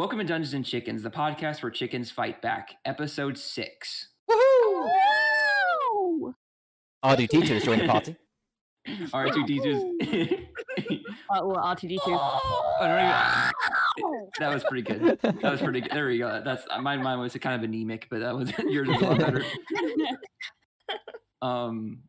Welcome to Dungeons and Chickens, the podcast where chickens fight back, episode six. Woohoo! R2 has joined the party. R2D2's. Uh, well, R2D2. I don't even- that was pretty good. That was pretty good. There we go. That's my Mine was kind of anemic, but that was yours was a lot better. Um,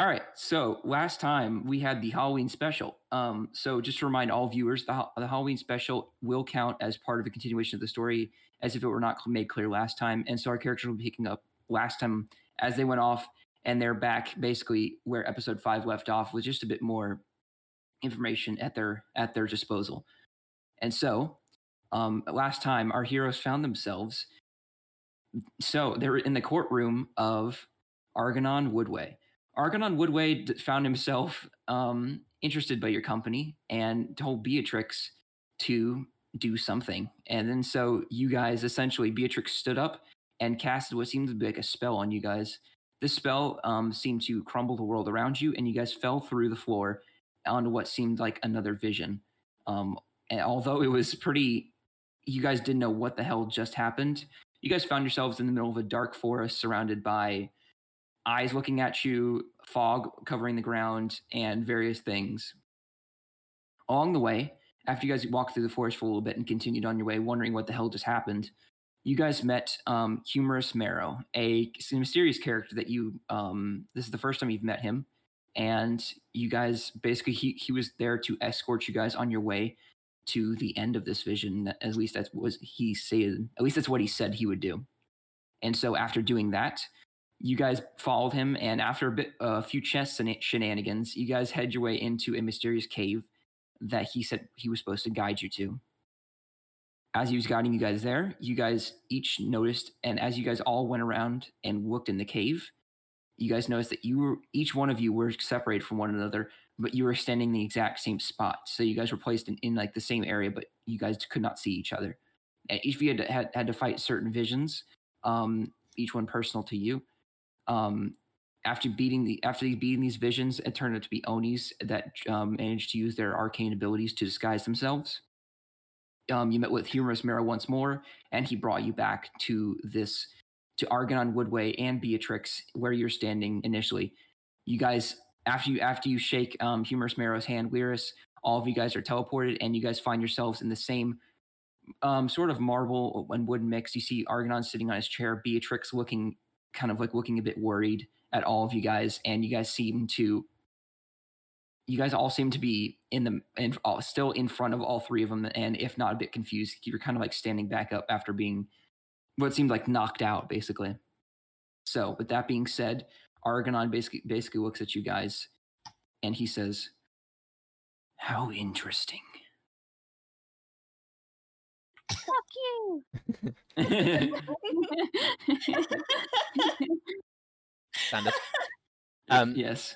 all right. So last time we had the Halloween special. Um, so just to remind all viewers, the, the Halloween special will count as part of the continuation of the story, as if it were not made clear last time. And so our characters will be picking up last time as they went off, and they're back basically where episode five left off with just a bit more information at their at their disposal. And so, um, last time our heroes found themselves. So they're in the courtroom of Argonon Woodway. Argonon Woodway found himself um, interested by your company and told Beatrix to do something. And then so you guys essentially, Beatrix stood up and casted what seemed to be like a spell on you guys. This spell um, seemed to crumble the world around you, and you guys fell through the floor onto what seemed like another vision. Um, and although it was pretty, you guys didn't know what the hell just happened. You guys found yourselves in the middle of a dark forest surrounded by eyes looking at you, fog covering the ground, and various things. Along the way, after you guys walked through the forest for a little bit and continued on your way, wondering what the hell just happened, you guys met um, Humorous Marrow, a mysterious character that you. Um, this is the first time you've met him, and you guys basically he he was there to escort you guys on your way to the end of this vision. At least that's was he said. At least that's what he said he would do. And so after doing that, you guys followed him, and after a bit, a few chess shenan- shenanigans, you guys head your way into a mysterious cave that he said he was supposed to guide you to. As he was guiding you guys there, you guys each noticed, and as you guys all went around and looked in the cave, you guys noticed that you were each one of you were separated from one another, but you were standing in the exact same spot. So you guys were placed in, in like the same area, but you guys could not see each other. And each of you had to, had, had to fight certain visions, um, each one personal to you um, after beating the after beating these visions, it turned out to be Onis that um, managed to use their arcane abilities to disguise themselves. Um, you met with Humorous Marrow once more, and he brought you back to this to Argonon Woodway and Beatrix, where you're standing initially. You guys, after you after you shake um, Humorous Marrow's hand, Lyris, all of you guys are teleported, and you guys find yourselves in the same um, sort of marble and wood mix. You see Argonon sitting on his chair, Beatrix looking kind of like looking a bit worried at all of you guys, and you guys seem to you guys all seem to be in the and still in front of all three of them, and if not a bit confused, you're kind of like standing back up after being what seemed like knocked out, basically. So, with that being said, Argonon basically basically looks at you guys, and he says, "How interesting." Fuck you. Standard. Um, yes.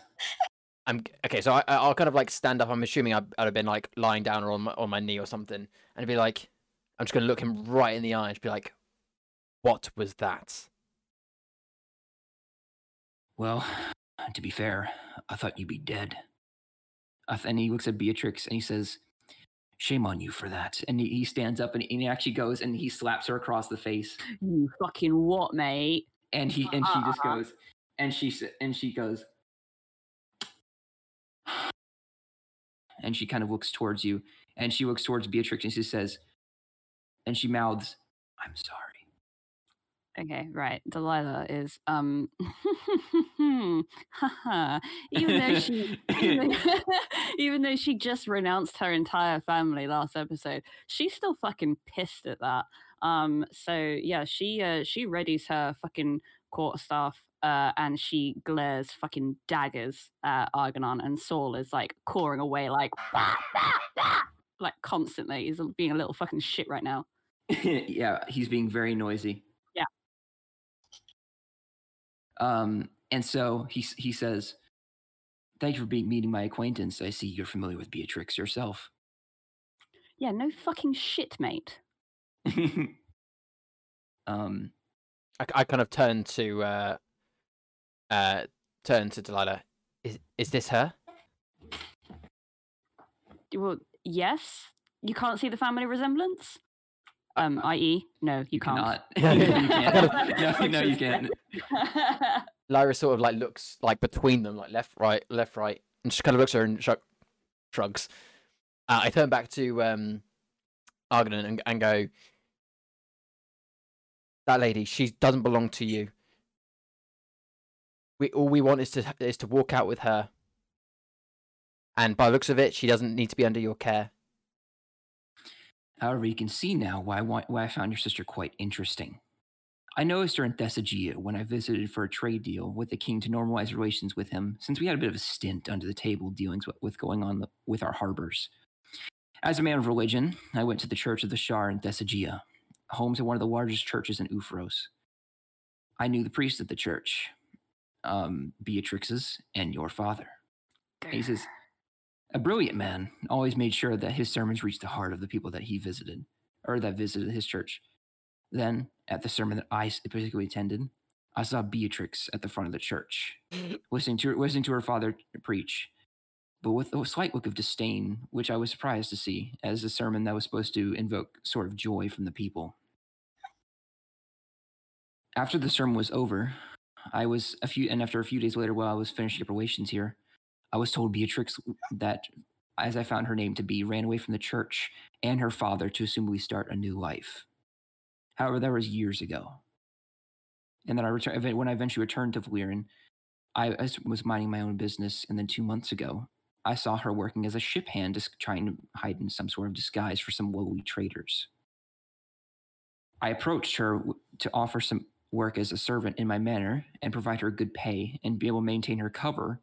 I'm okay. So I, I'll kind of like stand up. I'm assuming I'd, I'd have been like lying down or on my, on my knee or something, and be like, I'm just gonna look him right in the eye and be like, "What was that?" Well, to be fair, I thought you'd be dead. I th- And he looks at Beatrix and he says, Shame on you for that. And he, stands up and he, actually goes and he slaps her across the face. you fucking what, mate? And he and she just Uh-uh. goes and she and she goes and she kind of looks towards you and she looks towards Beatrix and she says and she mouths, I'm sorry. Okay, right. Delilah is um haha. even though she even though, even though she just renounced her entire family last episode, she's still fucking pissed at that. Um so yeah, she uh she readies her fucking court staff uh and she glares fucking daggers at Argonon and Saul is like cawing away like "Bah, bah, bah," like constantly. He's being a little fucking shit right now. yeah, he's being very noisy. Yeah. Um, and so he he says, "Thank you for being meeting my acquaintance. I see you're familiar with Beatrix yourself." Yeah, no fucking shit, mate. um, I, I kind of turn to uh, uh, turn to Delilah. Is is this her? Well, yes. You can't see the family resemblance? Um, i.e., no, you can't. Yeah. you can't. No, no, you can't. Lyra sort of like looks like between them, like left, right, left, right, and she kind of looks at her and shrug, shrugs. Uh, I turn back to um, Argonon and, and go, "That lady, she doesn't belong to you. We all we want is to is to walk out with her. And by the looks of it, she doesn't need to be under your care. However, you can see now why, why, why I found your sister quite interesting. I noticed her in Thessagia when I visited for a trade deal with the king to normalize relations with him, since we had a bit of a stint under the table dealings with, with going on with our harbors. As a man of religion, I went to the Church of the Shar in Thessagia, home to one of the largest churches in Ufros. I knew the priest at the church, um, Beatrix's, and your father. He says, a brilliant man, always made sure that his sermons reached the heart of the people that he visited, or that visited his church. Then, at the sermon that I particularly attended, I saw Beatrix at the front of the church, listening to listening to her father preach, but with a slight look of disdain, which I was surprised to see, as a sermon that was supposed to invoke sort of joy from the people. After the sermon was over, I was a few, and after a few days later, while I was finishing up relations here, I was told Beatrix that, as I found her name to be, ran away from the church and her father to assumably start a new life. However, that was years ago. And then I returned when I eventually returned to Valyrian. I was minding my own business, and then two months ago, I saw her working as a ship hand, just trying to hide in some sort of disguise for some lowly traders. I approached her to offer some work as a servant in my manor and provide her good pay and be able to maintain her cover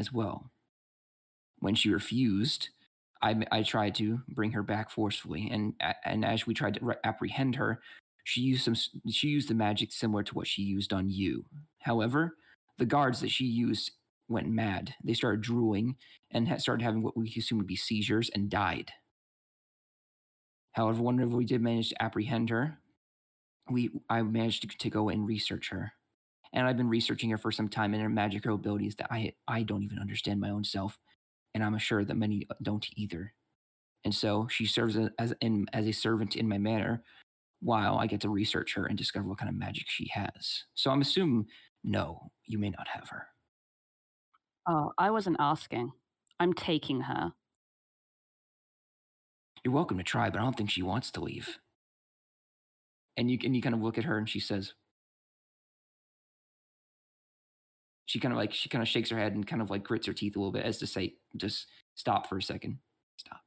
as well. When she refused, I, I tried to bring her back forcefully, and and as we tried to re- apprehend her, she used some she used the magic similar to what she used on you. However, the guards that she used went mad. They started drooling and ha- started having what we assume would be seizures and died. However, whenever we did manage to apprehend her, we I managed to, to go and research her and I've been researching her for some time and her magical abilities that I I don't even understand my own self, and I'm sure that many don't either. And so she serves as in, as a servant in my manor, while I get to research her and discover what kind of magic she has. So I'm assuming no, you may not have her. Oh, I wasn't asking. I'm taking her. You're welcome to try, but I don't think she wants to leave. And you and you kind of look at her and she says, she kind of like she kind of shakes her head and kind of like grits her teeth a little bit as to say just stop for a second. Stop.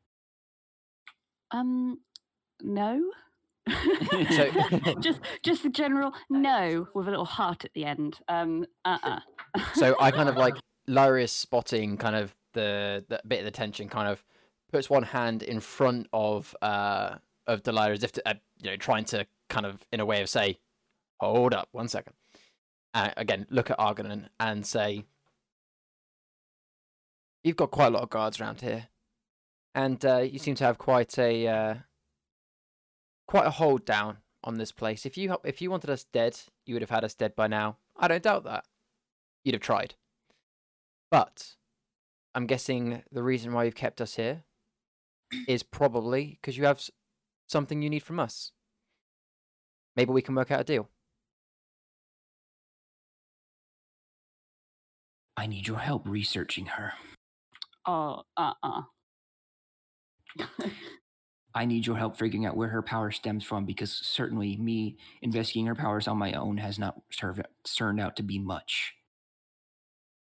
Um no. So just just the general no with a little heart at the end. Um uh-uh. So i kind of like Lyra is spotting kind of the, the bit of the tension kind of puts one hand in front of uh of Delilah as if to, uh, you know trying to kind of in a way of say hold up one second uh, again, look at Argonon and say, "You've got quite a lot of guards around here, and uh, you seem to have quite a uh, quite a hold down on this place. If you if you wanted us dead, you would have had us dead by now. I don't doubt that. You'd have tried, but I'm guessing the reason why you've kept us here is probably because you have something you need from us. Maybe we can work out a deal." I need your help researching her. Oh, uh uh I need your help figuring out where her power stems from because certainly me investigating her powers on my own has not turned out to be much.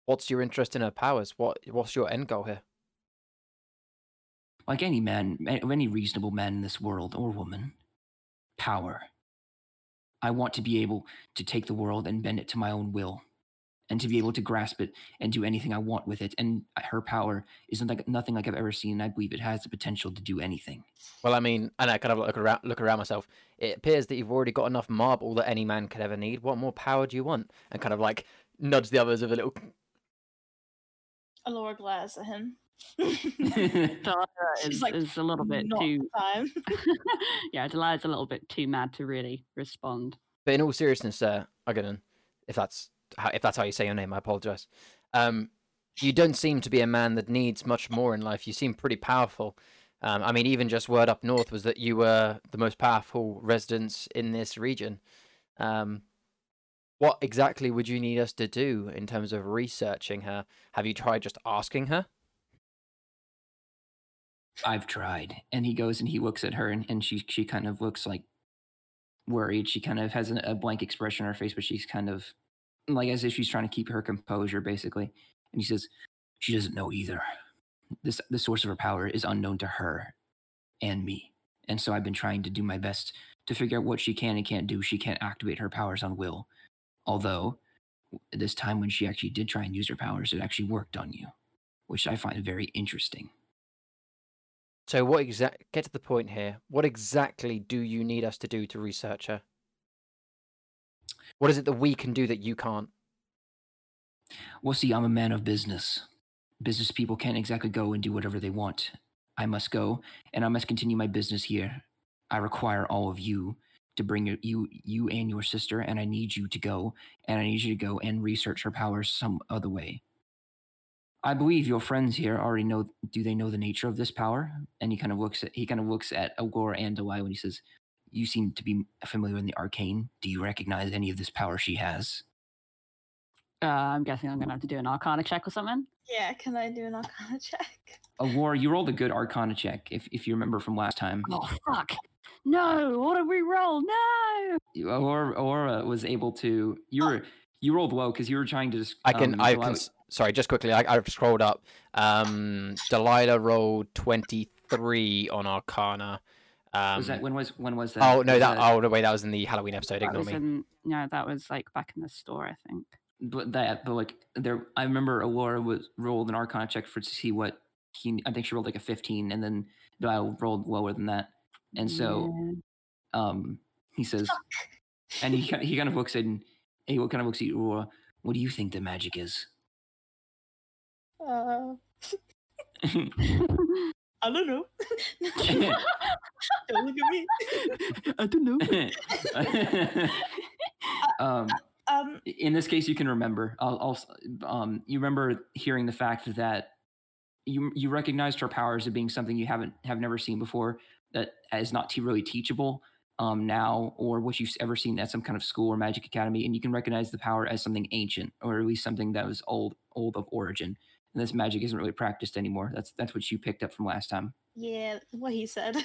What's your interest in her powers? What What's your end goal here? Like any man, any reasonable man in this world or woman, power. I want to be able to take the world and bend it to my own will and to be able to grasp it and do anything I want with it. And her power isn't like nothing like I've ever seen. And I believe it has the potential to do anything. Well, I mean, and I kind of look around, look around myself. It appears that you've already got enough marble that any man could ever need. What more power do you want? And kind of like nudge the others with a little. A lower glass at him. Delilah is, like, is a little bit too. Yeah, Delilah's a little bit too mad to really respond. But in all seriousness, uh, Again, if that's how, if that's how you say your name, I apologize. Um, you don't seem to be a man that needs much more in life. You seem pretty powerful. Um, I mean, even just word up north was that you were the most powerful residents in this region. Um, what exactly would you need us to do in terms of researching her? Have you tried just asking her? I've tried. And he goes and he looks at her and, and she she kind of looks like worried. She kind of has a, a blank expression on her face, but she's kind of like as if she's trying to keep her composure, basically. And he says, She doesn't know either. This the source of her power is unknown to her and me. And so I've been trying to do my best to figure out what she can and can't do. She can't activate her powers on will. Although this time when she actually did try and use her powers, it actually worked on you, which I find very interesting. So, what exact? Get to the point here. What exactly do you need us to do to research her? What is it that we can do that you can't? Well, see, I'm a man of business. Business people can't exactly go and do whatever they want. I must go, and I must continue my business here. I require all of you to bring your, you, you and your sister, and I need you to go, and I need you to go and research her powers some other way. I believe your friends here already know. Do they know the nature of this power? And he kind of looks at he kind of looks at Agor and Delilah when he says, "You seem to be familiar in the arcane. Do you recognize any of this power she has?" Uh, I'm guessing I'm gonna have to do an Arcana check or something. Yeah, can I do an Arcana check? Agor, you rolled a good Arcana check, if if you remember from last time. Oh fuck! No, what did we roll? No. You- Aura was able to. You were you rolled low because you were trying to. Just, I can. um, I can. s- Sorry, just quickly. I, I've scrolled up. Um, Delilah rolled twenty three on Arcana. Um, was that when was when was that? oh no, Was that. Oh no, wait, that was in the Halloween episode. Ignore me. in, no, that was like back in the store, I think. but that but like there I remember Aurora was rolled an arcana check for to see what he I think she rolled like a 15 and then Dial rolled lower than that. And so Yeah. um he says and he he kind of looks at and he kind of looks at Aurora, what do you think the magic is? Uh, I don't know. don't look at me. I don't know. um Um, in this case you can remember I'll, I'll um you remember hearing the fact that you you recognized her powers as being something you haven't have never seen before that is not te- really teachable um now or what you've ever seen at some kind of school or magic academy and you can recognize the power as something ancient or at least something that was old old of origin and this magic isn't really practiced anymore that's that's what you picked up from last time yeah, what he said.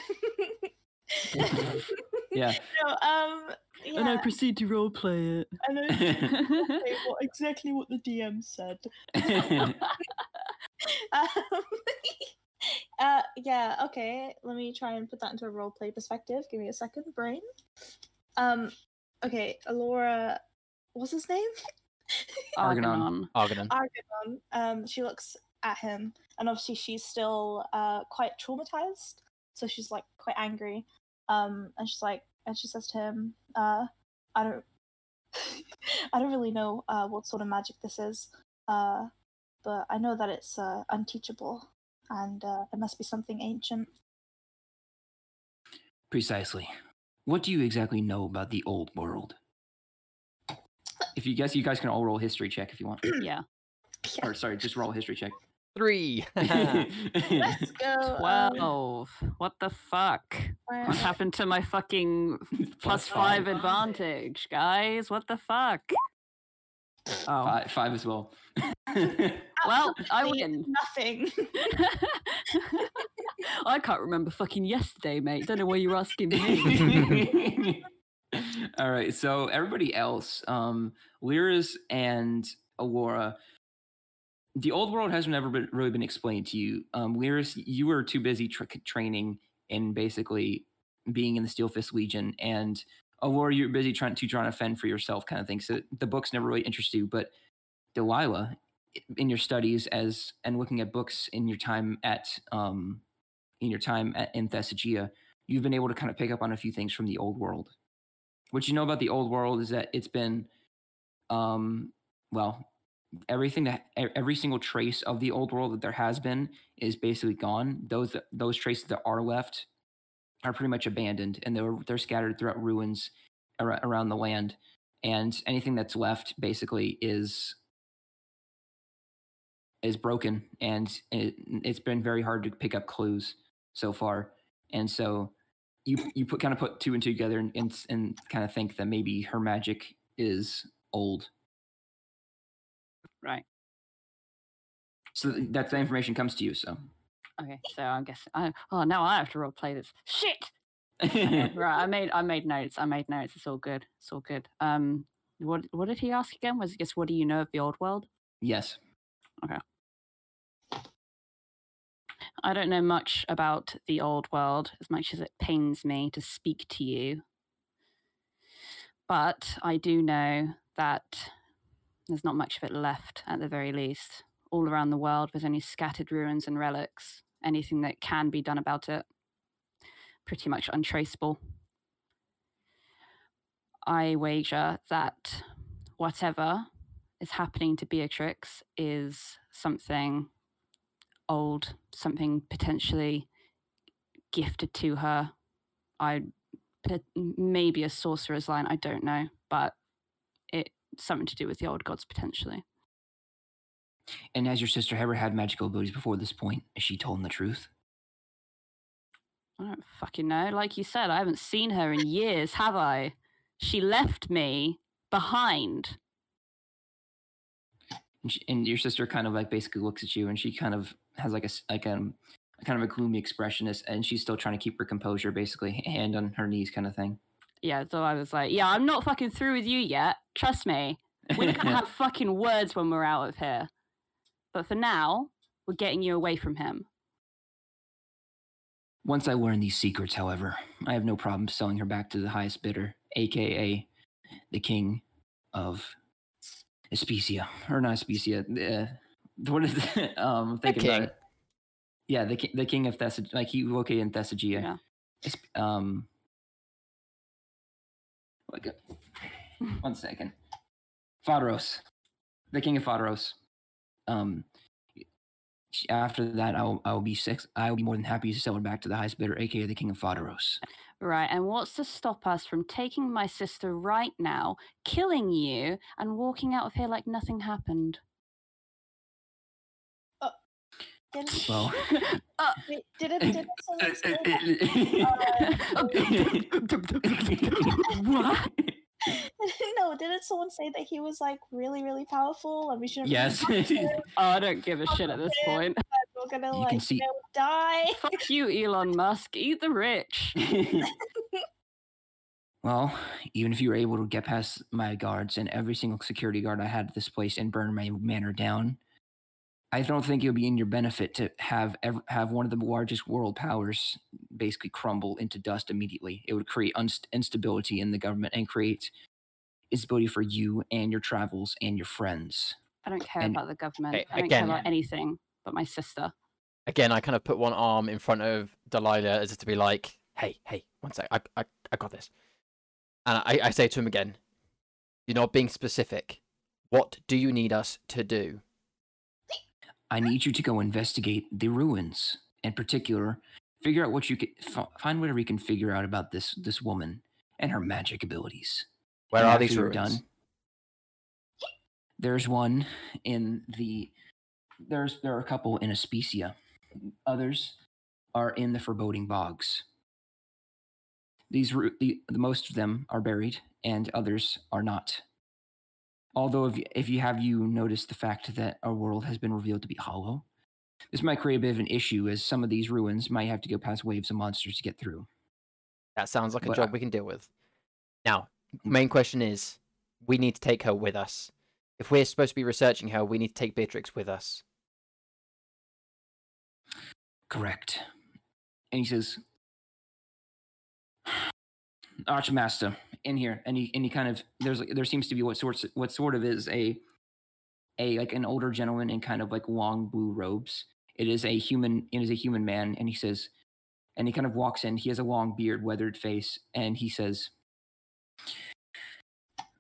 yeah No, um, yeah, And I proceed to role play it. I know what, exactly what the DM said. um, uh, yeah, okay. Let me try and put that into a role play perspective. Give me a second, brain. Um, okay, Alora, what's his name? Argonon. Argonon. Argonon. Argonon. Um, she looks at him, and obviously she's still uh quite traumatized, so she's like quite angry. Um, and she's like, and she says to him, uh, I don't, I don't really know uh what sort of magic this is, uh, but I know that it's uh unteachable, and uh, it must be something ancient. Precisely. What do you exactly know about the old world? If you guess, you guys can all roll history check if you want. Yeah. Yeah, Or sorry, just roll history check. Three. let's go. um, Twelve. What the fuck? where- What happened to my fucking plus five advantage, guys? What the fuck? Oh. Five, five as well. Well, I Absolutely win. Nothing. I can't remember fucking yesterday, mate. Don't know why you're asking me. All right, so everybody else, um, Lyris and Aurora, the old world has never been, really been explained to you. Um, Lyris, you were too busy tra- training and basically being in the Steel Fist Legion, and Aurora, you're busy trying to trying to fend for yourself, kind of thing. So the books never really interest you. But Delilah, in your studies as and looking at books in your time at um, in your time at, in Thessagia, you've been able to kind of pick up on a few things from the old world. What you know about the old world is that it's been, um, well, everything that every single trace of the old world that there has been is basically gone. Those those traces that are left are pretty much abandoned, and they're they're scattered throughout ruins ar- around the land. And anything that's left basically is is broken, and it, it's been very hard to pick up clues. so far, and so you you put kind of put two and two together and and, and kind of think that maybe her magic is old. Right. So th- that that information comes to you. So Okay, so I guess I, oh now I have to role play this shit. Okay, right, I made I made notes. I made notes. It's all good. It's all good. Um, what what did he ask again? Was it just what do you know of the old world? yes, I don't know much about the old world as much as it pains me to speak to you. But I do know that there's not much of it left at the very least. All around the world, there's only scattered ruins and relics. Anything that can be done about it, pretty much untraceable. I wager that whatever is happening to Beatrix is something old, something potentially gifted to her. I maybe a sorcerer's line. I don't know, but it something to do with the old gods potentially. and has your sister ever had magical abilities before this point? Has she told the truth? I don't fucking know. Like you said, I haven't seen her in years, have I? She left me behind. And, she, and your sister kind of like basically looks at you, and she kind of has like a like um kind of a gloomy expression, is- and she's still trying to keep her composure, basically hand on her knees, kind of thing. Yeah, so I was like, yeah, I'm not fucking through with you yet. Trust me. We're gonna have fucking words when we're out of here. But for now, we're getting you away from him. Once I learn these secrets, however, I have no problem selling her back to the highest bidder, aka the king of Especia, or not Especia. Uh, what is it? Um, I'm thinking about it. Yeah, the king, the king of Thessag, like he located in Thessagia. Yeah. Um, like, one second. Phaedros, the king of Phaedros. Um, after that, I'll I'll be six. I will be more than happy to sell it back to the highest bidder, aka the king of Phaedros. Right, and what's to stop us from taking my sister right now, killing you, and walking out of here like nothing happened? Uh, didn't, Well, uh, wait, didn't, didn't someone say that? Uh, what? no, didn't someone say that he was like really, really powerful and we shouldn't? Yes. oh, I don't give a shit at this point. We're gonna You like can see- you die. Fuck you, Elon Musk. Eat the rich. well, even if you were able to get past my guards and every single security guard I had at this place and burn my manor down, I don't think it would be in your benefit to have ev- have one of the largest world powers basically crumble into dust immediately. It would create unst- instability in the government and create instability for you and your travels and your friends. I don't care And- about the government. Hey, I don't again- care about anything but my sister. Again, I kind of put one arm in front of Delilah as if to be like, "Hey, hey, one sec, I, I, I got this." And I, I say to him again, "You're not being specific. What do you need us to do?" I need you to go investigate the ruins. In particular, figure out what you can f- find whatever you can figure out about this this woman and her magic abilities. Where And are these you're ruins? There's one in the there's there are a couple in Aspecia. Others are in the foreboding bogs. These the, the most of them are buried and others are not. Although if, if you have you noticed the fact that our world has been revealed to be hollow, this might create a bit of an issue as some of these ruins might have to go past waves of monsters to get through. That sounds like a But job I- we can deal with. Now, main question is, we need to take her with us. If we're supposed to be researching her, we need to take Beatrix with us. Correct. And he says, Archmaster, in here. And he and he kind of there's there seems to be what sorts what sort of is a a like an older gentleman in kind of like long blue robes. It is a human it is a human man, and he says and he kind of walks in, he has a long beard, weathered face, and he says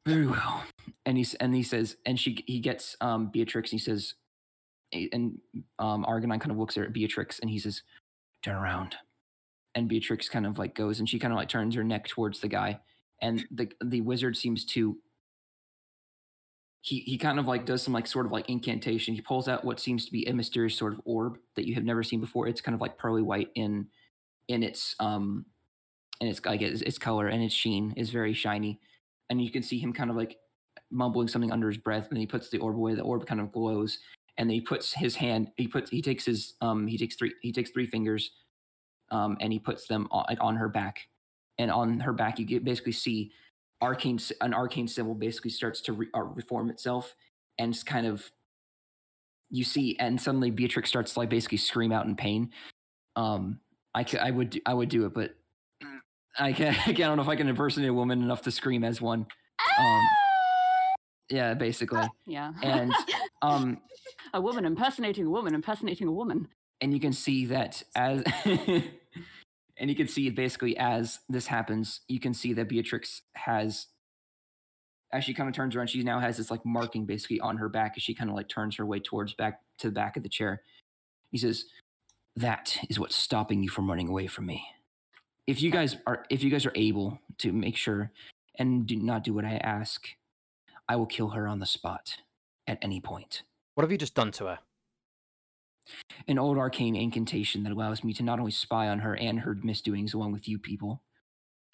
Very well. And he's and he says and she he gets um Beatrix and he says and um Argonine kind of looks at Beatrix and he says, Turn around. And Beatrix kind of like goes and she kind of like turns her neck towards the guy. And the the wizard seems to he he kind of like does some like sort of like incantation. He pulls out what seems to be a mysterious sort of orb that you have never seen before. It's kind of like pearly white in in its um and its like its, its color and its sheen is very shiny, and you can see him kind of like mumbling something under his breath, and he puts the orb away. The orb kind of glows, and then he puts his hand. He puts he takes his um he takes three he takes three fingers, um and he puts them on, like on her back, and on her back you get basically see arcane an arcane symbol basically starts to re, uh, reform itself and kind of you see and suddenly beatrix starts to like basically scream out in pain um i could i would i would do it but i can't i don't know if i can impersonate a woman enough to scream as one um yeah basically Yeah. and um a woman impersonating a woman impersonating a woman. and you can see that as and you can see basically as this happens you can see that beatrix has as she kind of turns around she now has this like marking basically on her back as she kind of like turns her way towards back to the back of the chair he says that is what's stopping you from running away from me if you guys are if you guys are able to make sure and do not do what i ask i will kill her on the spot at any point What have you just done to her? an old arcane incantation that allows me to not only spy on her and her misdoings along with you people,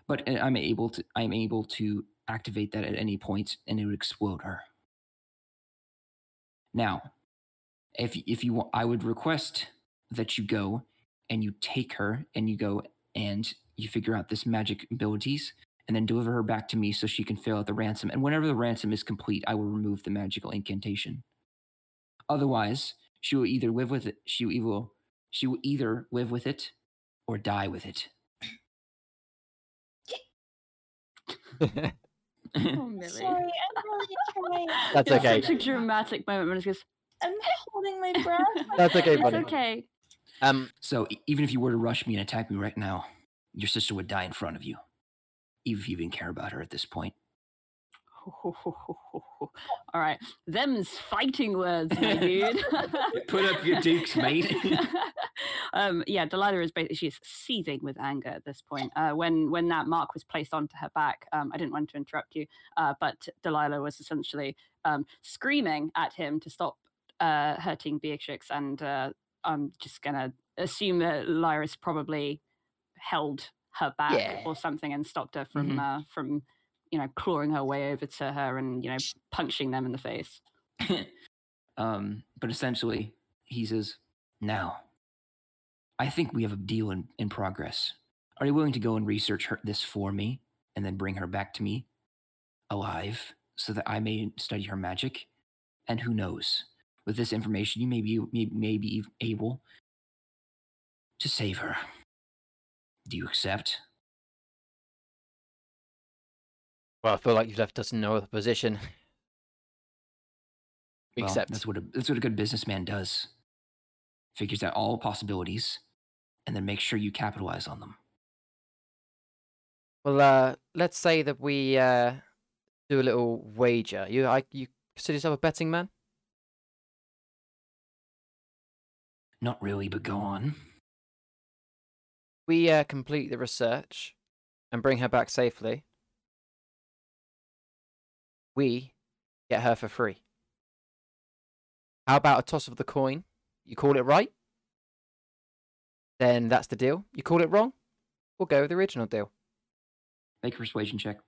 but I'm able to I'm able to activate that at any point and it would explode her. Now, if if you want, I would request that you go and you take her and you go and you figure out this magic abilities and then deliver her back to me so she can fill out the ransom. And whenever the ransom is complete, I will remove the magical incantation. Otherwise, she will either live with it. She will either, she will either live with it or die with it. Oh, Millie. Sorry, I'm really trying. That's It's okay. such a dramatic moment when it goes, I'm ah, holding my breath. That's okay, buddy. it's okay. Um, so even if you were to rush me and attack me right now, your sister would die in front of you, even if you even care about her at this point. All right, them's fighting words, my dude. Put up your dukes, mate. um, yeah, Delilah is basically she's seething with anger at this point. Uh, when when that mark was placed onto her back, um, I didn't want to interrupt you, uh, but Delilah was essentially um, screaming at him to stop uh, hurting Beatrix, and uh, I'm just gonna assume that Lyris probably held her back Yeah. or something and stopped her from Mhm. uh, from you know clawing her way over to her and you know punching them in the face. um, but essentially, he says, "Now, I think we have a deal in, in progress. Are you willing to go and research her, this for me, and then bring her back to me, alive, so that I may study her magic? And who knows, with this information, you may be may, may be able to save her. Do you accept?" well, I feel like you've left us in no other position. Well, Except, that's what a, that's what a good businessman does. Figures out all possibilities, and then makes sure you capitalize on them. well, uh, let's say that we uh, do a little wager. You, I, you consider yourself a betting man? Not really, but go on. We uh, complete the research and bring her back safely. We get her for free. How about a toss of the coin? You call it right? Then that's the deal. You call it wrong? We'll go with the original deal. Make a persuasion check.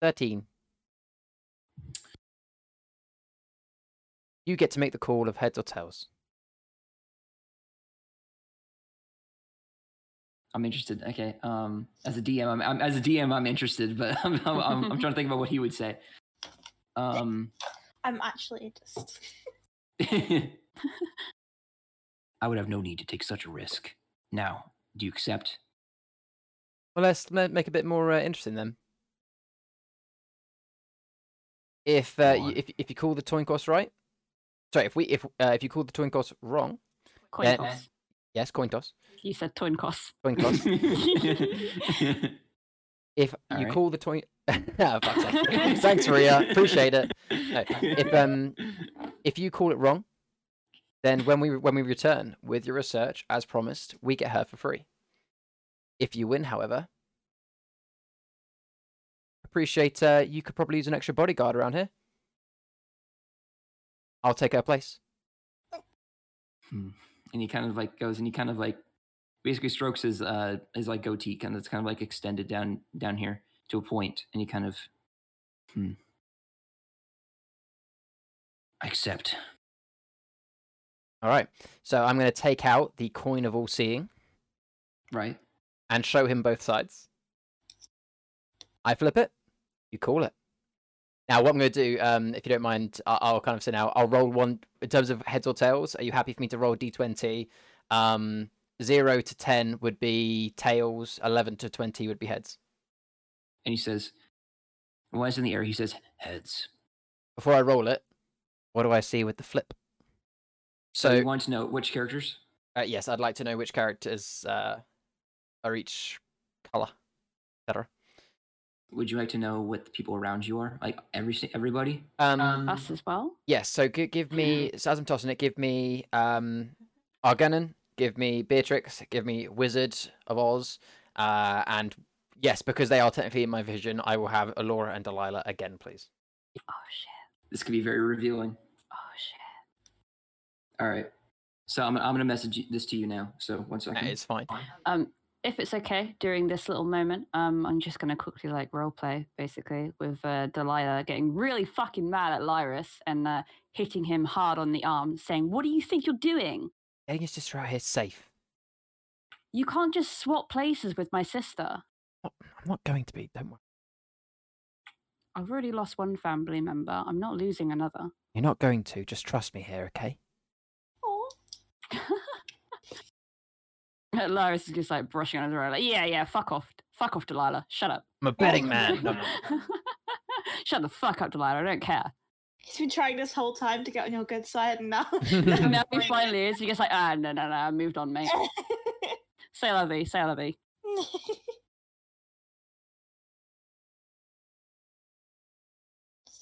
13. You get to make the call of heads or tails. I'm interested. Okay. Um, as a DM, I'm, I'm as a DM, I'm interested, but I'm, I'm, I'm, I'm trying to think about what he would say. Um, I'm actually just. I would have no need to take such a risk. Now, do you accept? Well, let's make it a bit more uh, interesting then. If uh, you, if if you call the coin toss right, sorry, if we if uh, if you call the coin toss wrong, Coin Yeah. toss. yes, coin toss, You said coin toss. coin toss. if you Alright. call the coin, oh, fuck's sake. thanks, Maria, appreciate it. No, if um if you call it wrong, then when we when we return with your research as promised, we get her for free. If you win, however, appreciate uh, you could probably use an extra bodyguard around here. I'll take her place. and he kind of like goes and he kind of like basically strokes his uh his like goatee, kind of it's kind of like extended down down here to a point, and he kind of hmm. I accept. All right. So I'm going to take out the coin of all seeing Right. and show him both sides. I flip it. You call it. Now, what I'm going to do, um, if you don't mind, I'll, I'll kind of say now, I'll roll one in terms of heads or tails. Are you happy for me to roll d20? Um, zero to 10 would be tails, 11 to 20 would be heads. And he says, while it's in the air, he says, heads. Before I roll it, what do I see with the flip? So So, you want to know which characters? uh, yes, I'd like to know which characters uh, are each color, etc. Would you like to know what the people around you are? Like every everybody? Um, Um, Us as well. Yes, so gi- give me, so as I'm tossing it, give me um, Argonon, give me Beatrix, give me Wizard of Oz, uh, and yes, because they are technically in my vision, I will have Alora and Delilah again, please. Oh shit. This could be very revealing. Oh shit. All right. So I'm, I'm going to message this to you now. So one second. That is fine. Um, if it's okay during this little moment, um, I'm just gonna quickly like role play basically with uh, Delilah getting really fucking mad at Lyris and uh, hitting him hard on the arm, saying, "What do you think you're doing? Getting his sister out here safe. You can't just swap places with my sister. I'm not going to be, don't worry. I've already lost one family member. I'm not losing another." You're not going to, just trust me here, okay? Aw. Lyris is just like brushing on his hair, like, "Yeah, yeah, fuck off, fuck off, Delilah. Shut up." I'm a betting man. No, no. Shut the fuck up, Delilah. I don't care. He's been trying this whole time to get on your good side, and now. now he finally is. He gets like, ah, no, no, no, I moved on, mate. Say la vie, say la vie.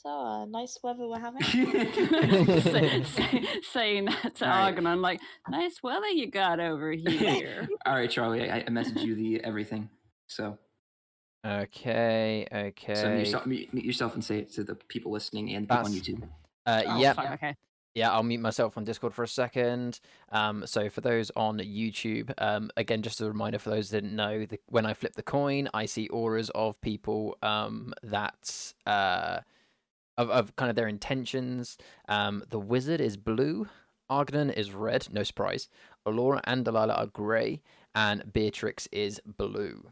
So, uh, nice weather we're having. say, say, saying that to All right. Argon, like, nice weather you got over here. All right, Charlie. I, I messaged you the everything. So Okay, okay. so mute yourself, mute, mute yourself and say it to the people listening and people on YouTube. Uh, oh, yep. fuck, okay. Yeah, I'll mute myself on Discord for a second. Um, so for those on YouTube, um, again, just a reminder for those that didn't know, the, when I flip the coin, I see auras of people um, that uh, of of kind of their intentions. Um, the wizard is blue, Argnan is red, no surprise. Alora and Delilah are grey, and Beatrix is blue.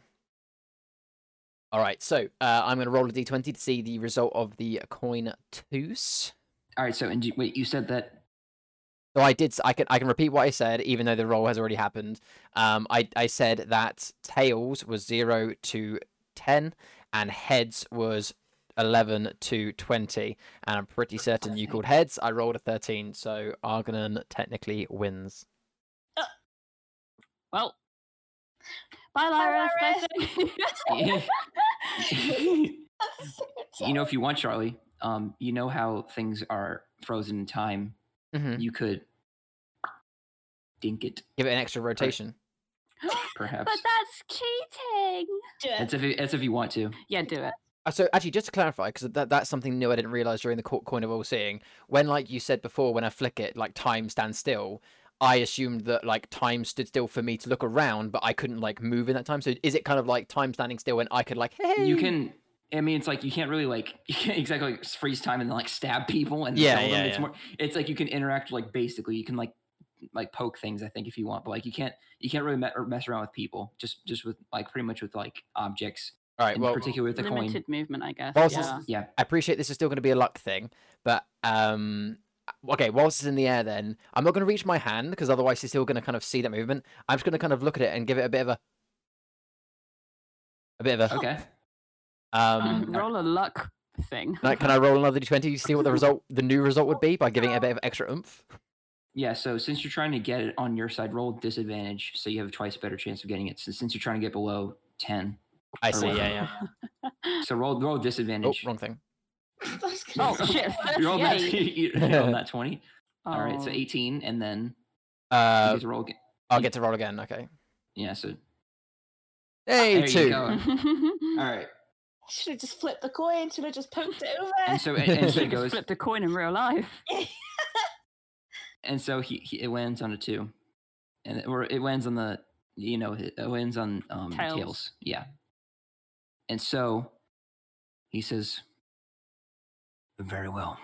All right, so uh, I'm going to roll a d20 to see the result of the coin toos. All right. So and you, wait, you said that. So I did. I can. I can repeat what I said, even though the roll has already happened. Um, I I said that tails was zero to ten, and heads was eleven to twenty. And I'm pretty certain you called heads. I rolled a thirteen, so Argonon technically wins. Well, bye, Lyra. Yeah. you you know, if you want, Charlie, um, you know how things are frozen in time. hmm You could dink it, Give it an extra rotation. perhaps. but that's cheating. Do it. That's if you, that's if you want to. Yeah, do it. Uh, So actually, just to clarify, because that, that's something new I didn't realize during the coin of all seeing. When, like you said before, when I flick it, like time stands still. I assumed that like time stood still for me to look around, but I couldn't like move in that time. So is it kind of like time standing still when I could like, hey, You can. I mean, it's like you can't really like you can't exactly like freeze time and then like stab people and Yeah, them. yeah, It's yeah. more. It's like you can interact like basically you can like like poke things I think if you want, but like you can't you can't really me- mess around with people. Just just with like pretty much with like objects, All right, in well, particular with the coin. Limited movement, I guess. Whilst yeah. it's- Yeah. I appreciate this is still going to be a luck thing, but um, okay, whilst it's in the air, then I'm not going to reach my hand because otherwise you're still going to kind of see that movement. I'm just going to kind of look at it and give it a bit of a, a bit of a. Okay. Um, roll a luck thing. like, can I roll another d20 to see what the result, the new result would be by giving it a bit of extra oomph? Yeah, so since you're trying to get it on your side, roll disadvantage, so you have twice better chance of getting it. So since you're trying to get below ten, I see. what? Yeah, yeah. so roll roll disadvantage. Oh, disadvantage. wrong thing. I was gonna Oh shit! you roll that. You roll that twenty. All right, so Oh. eighteen, and then you Uh, get roll again. I'll get to roll again. Okay. Yeah, so Hey, there you two. go. All right, Should have just flipped the coin. Should have just poked it over. and so and, and so it Should've goes, flipped a coin in real life. and so he, he it lands on a two. and it- or it lands on the you know it it lands on um, Tails. tails. Yeah. And so he says, "Very well.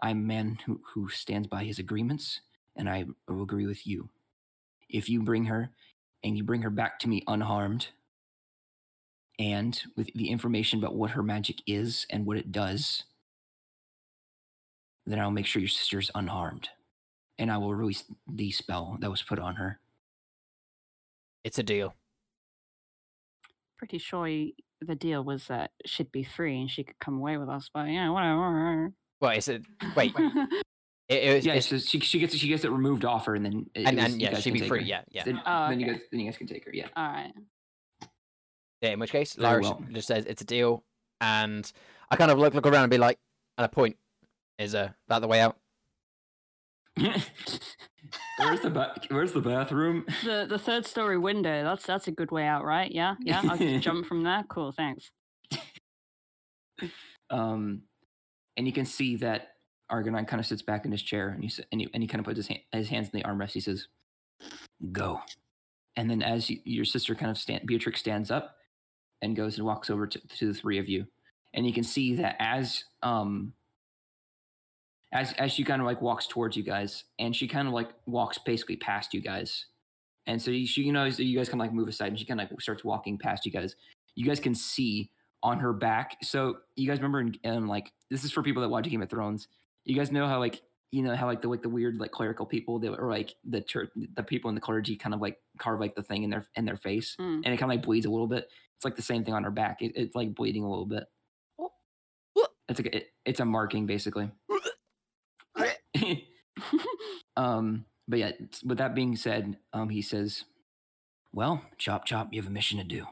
I'm a man who who stands by his agreements, and I will agree with you. If you bring her, and you bring her back to me unharmed." And with the information about what her magic is and what it does, then I'll make sure your sister's unharmed. And I will release the spell that was put on her. It's a deal. Pretty sure he- the deal was that she'd be free and she could come away with us, but yeah, whatever. Well, it's a wait. It, it was, Yeah, it's- so she, she gets she gets it removed off her, and then it, and it was- and yeah, she'd be free. her. Yeah, yeah. Then, Oh, then you guys then you guys can take her. Yeah. All right. Yeah, in which case, Very well. just says it's a deal, and I kind of look look around and be like, and a point is uh, that the way out? Where's the ba- Where's the bathroom? The the third story window. That's that's a good way out, right? Yeah, yeah. I'll just jump from there. Cool, thanks. Um, and you can see that Argonon kind of sits back in his chair, and he and he, and he kind of puts his hand, his hands in the armrest. He says, "Go." And then as you, your sister kind of stand, Beatrix stands up and goes and walks over to, to the three of you, and you can see that as um as as she kind of like walks towards you guys, and she kind of like walks basically past you guys, and so you, she knows that you guys can like move aside, and she kind of like starts walking past you guys. You guys can see on her back. So you guys remember in, in like this is for people that watch Game of Thrones. You guys know how like you know how like the like the weird like clerical people that or like the church the people in the clergy kind of like carve like the thing in their in their face Mm. and it kind of like bleeds a little bit. It's like the same thing on her back. It, it's like bleeding a little bit. It's like a, it, it's a marking basically. um, but yeah, with that being said, um, he says, "Well, chop chop, you have a mission to do."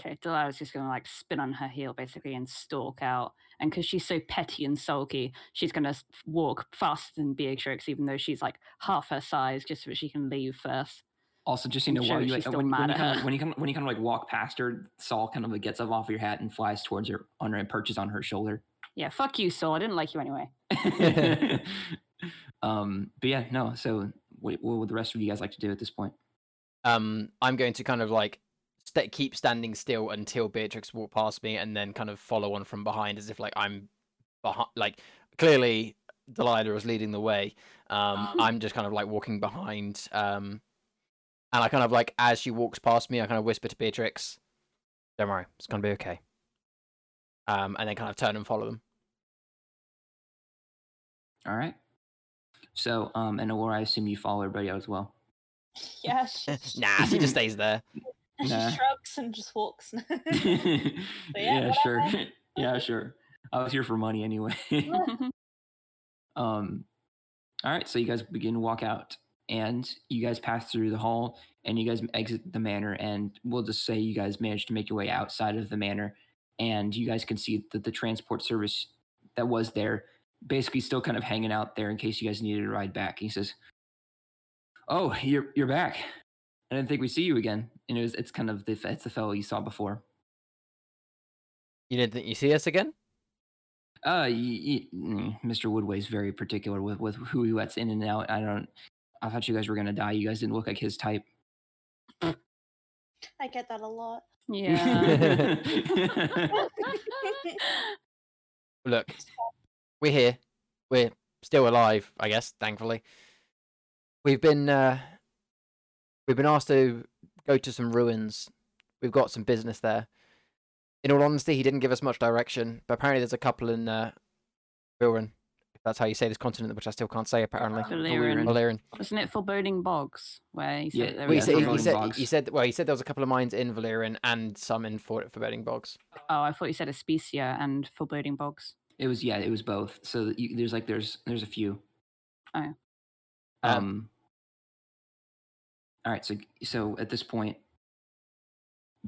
Okay, Delilah's just gonna like spin on her heel basically and stalk out. And because she's so petty and sulky, she's gonna walk faster than Beatrix, even though she's like half her size, just so she can leave first. Also, just you know, while you like, when, when you kind of when you kind of when you kind of like walk past her, Saul kind of like gets up off your hat and flies towards her on her and perches on her shoulder. Yeah, fuck you, Soul. I didn't like you anyway. um, but yeah, no. So, what, what would the rest of you guys like to do at this point? Um, I'm going to kind of like sta keep standing still until Beatrix walk past me, and then kind of follow on from behind, as if like I'm behind. Like clearly, Delilah was leading the way. Um, Um. I'm just kind of like walking behind. Um, and I kind of like as she walks past me, I kind of whisper to Beatrix, "Don't worry, it's gonna be okay." Um, and then kind of turn and follow them. All right. So, um, and Aurora, I assume you follow everybody out as well. Yeah, she, nah, she just stays there. she Nah. shrugs and just walks. yeah, yeah, sure. yeah, sure. I was here for money anyway. um, all right. So you guys begin to walk out, and you guys pass through the hall, and you guys exit the manor, and we'll just say you guys managed to make your way outside of the manor, and you guys can see that the transport service that was there basically still kind of hanging out there in case you guys needed a ride back. He says, "Oh, you're you're back. I didn't think we'd see you again." And it was it's kind of the it's the fellow you saw before. You didn't think you see us again? Uh, y- y- mm, Mr. Woodway's very particular with with who he lets in and out. I don't. I thought you guys were gonna die. You guys didn't look like his type. I get that a lot. yeah. Look, we're here. We're still alive, I guess, thankfully. We've been uh we've been asked to go to some ruins. We've got some business there. In all honesty, he didn't give us much direction, but apparently there's a couple in uh Vilren, if that's how you say this continent, which I still can't say apparently. Valyrian. Valyrian. Wasn't it Foreboding Bogs where he said Yeah, there Well, he, was said, he, said, he said well he said there was a couple of mines in Valyrian and some in For- Forbidding Bogs. Oh, I thought you said Aspecia and Foreboding Bogs. It was yeah, it was both. So you, there's like there's there's a few. Oh, yeah. Um, Um. All right, so so at this point,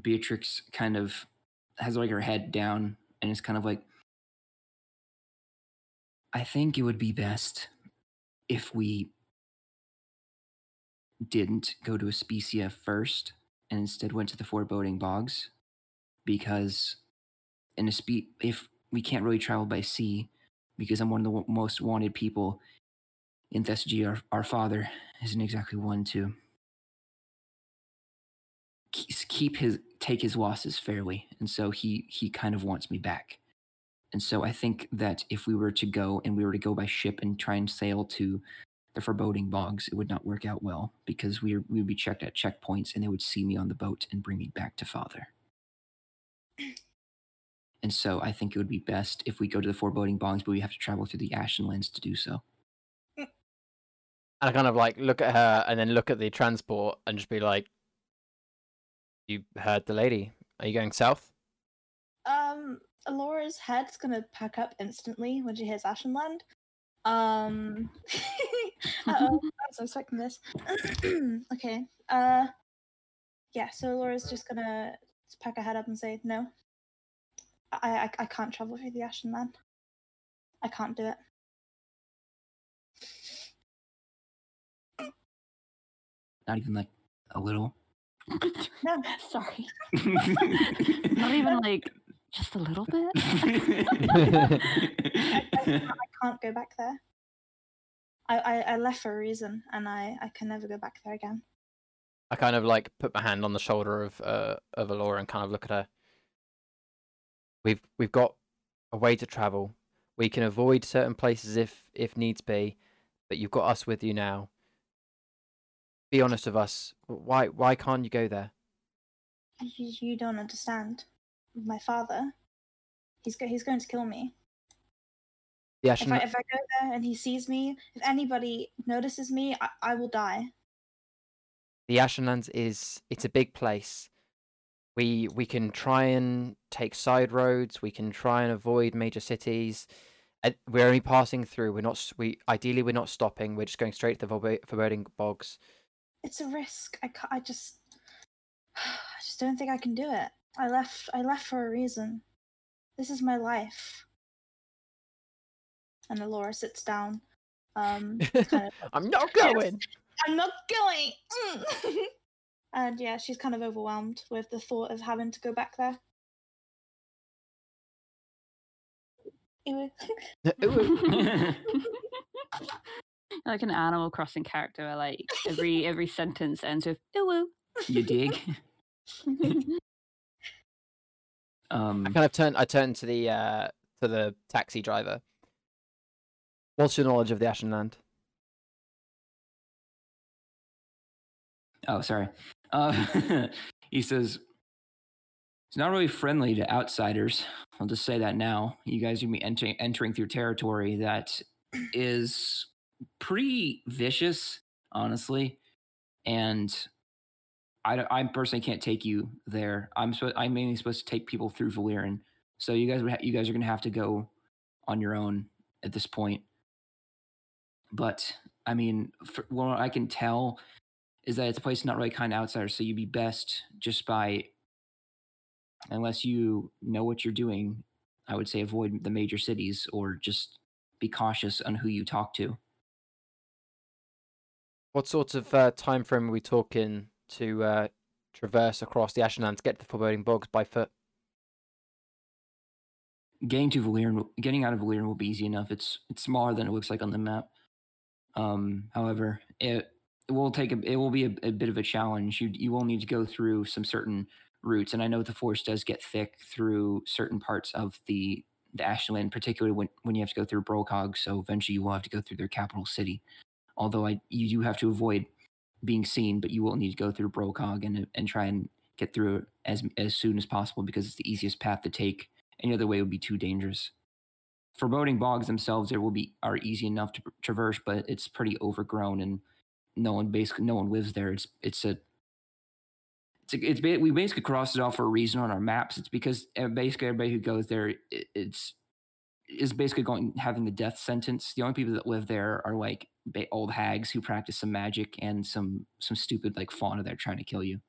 Beatrix kind of has like her head down and is kind of like, I think it would be best if we didn't go to Aspecia first and instead went to the foreboding bogs because in a spe- if we can't really travel by sea because I'm one of the w- most wanted people in Thessagy, our, our father, isn't exactly one to keep his take his losses fairly, and so he he kind of wants me back. And so I think that if we were to go and we were to go by ship and try and sail to the foreboding bogs, it would not work out well because we we would be checked at checkpoints and they would see me on the boat and bring me back to father. And so I think it would be best if we go to the foreboding bogs, but we have to travel through the Ashenlands to do so. And I kind of like look at her and then look at the transport and just be like, "You heard the lady. Are you going south?" Um, Laura's head's gonna pack up instantly when she hears Ashenland. Um, uh-oh, I was expecting this. okay. Uh, yeah. So Laura's just gonna pack her head up and say, "No, I, I, I can't travel through the Ashenland. I can't do it." Not even like a little. No. Sorry. Not even like just a little bit. I, I can't go back there. I, I, I left for a reason, and I, I can never go back there again. I kind of like put my hand on the shoulder of uh of Alora and kind of look at her. We've we've got a way to travel. We can avoid certain places if if needs be, but you've got us with you now. Be honest with us. Why why can't you go there? You, you don't understand. My father, he's go, he's going to kill me. The If I if I go there and he sees me, if anybody notices me, I, I will die. the Ashenlands is it's a big place. We we can try and take side roads. We can try and avoid major cities. We're only passing through. We're not. We ideally we're not stopping. We're just going straight to the foreboding bogs. It's a risk. I I just I just don't think I can do it. I left I left for a reason. This is my life. And Alora sits down. Um, kind of I'm not going. I'm not going. And yeah, she's kind of overwhelmed with the thought of having to go back there. Ew. Like an Animal Crossing character, where like every every sentence ends with "ooh." you dig? I Um, kind of turn. I turn to the uh to the taxi driver. What's your knowledge of the Ashenland? oh, sorry. Uh, he says it's not really friendly to outsiders. I'll just say that now. You guys are be entering entering through territory that is pretty vicious, honestly, and I, I personally can't take you there. I'm supposed I'm mainly supposed to take people through Valyrian, so you guys ha- you guys are gonna have to go on your own at this point. But I mean, what I can tell is that it's a place not really kind of outsiders. So you'd be best just by, unless you know what you're doing, I would say avoid the major cities or just be cautious on who you talk to. What sort of uh, time frame are we talking to uh, traverse across the Ashenland to get to the foreboding bogs by foot? Getting to Valyrian, getting out of Valyrian will be easy enough. It's it's smaller than it looks like on the map. Um, however, it, it will take a it will be a, a bit of a challenge. You you will need to go through some certain routes, and I know the forest does get thick through certain parts of the the Ashland, particularly when when you have to go through Brokog. So eventually, you will have to go through their capital city. Although I you do have to avoid being seen, but you will need to go through Brokog and and try and get through as as soon as possible because it's the easiest path to take. Any other way would be too dangerous. Foreboding bogs themselves, there will be are easy enough to traverse, but it's pretty overgrown and no one basically no one lives there. It's it's a it's a, it's we basically crossed it off for a reason on our maps. It's because uh, basically everybody who goes there it's is basically going having the death sentence. The only people that live there are like old hags who practice some magic and some some stupid like fauna that are trying to kill you.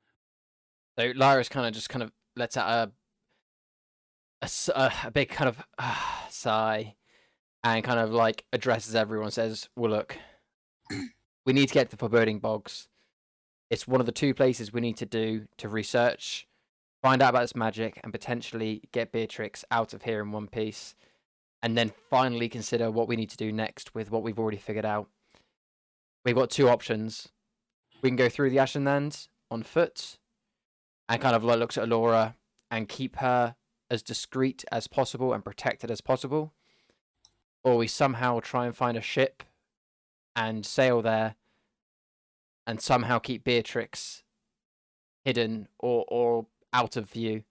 So Lyra's kind of just kind of lets out a a big kind of ah, sigh and kind of like addresses everyone. Says, "Well, look, we need to get to the foreboding bogs. It's one of the two places we need to do to research, find out about this magic, and potentially get Beatrix out of here in one piece, and then finally consider what we need to do next with what we've already figured out. we've got two options. We can go through the Ashenlands on foot, and kind of like at Laura and keep her as discreet as possible and protected as possible, or we somehow try and find a ship and sail there, and somehow keep Beatrix hidden or or out of view.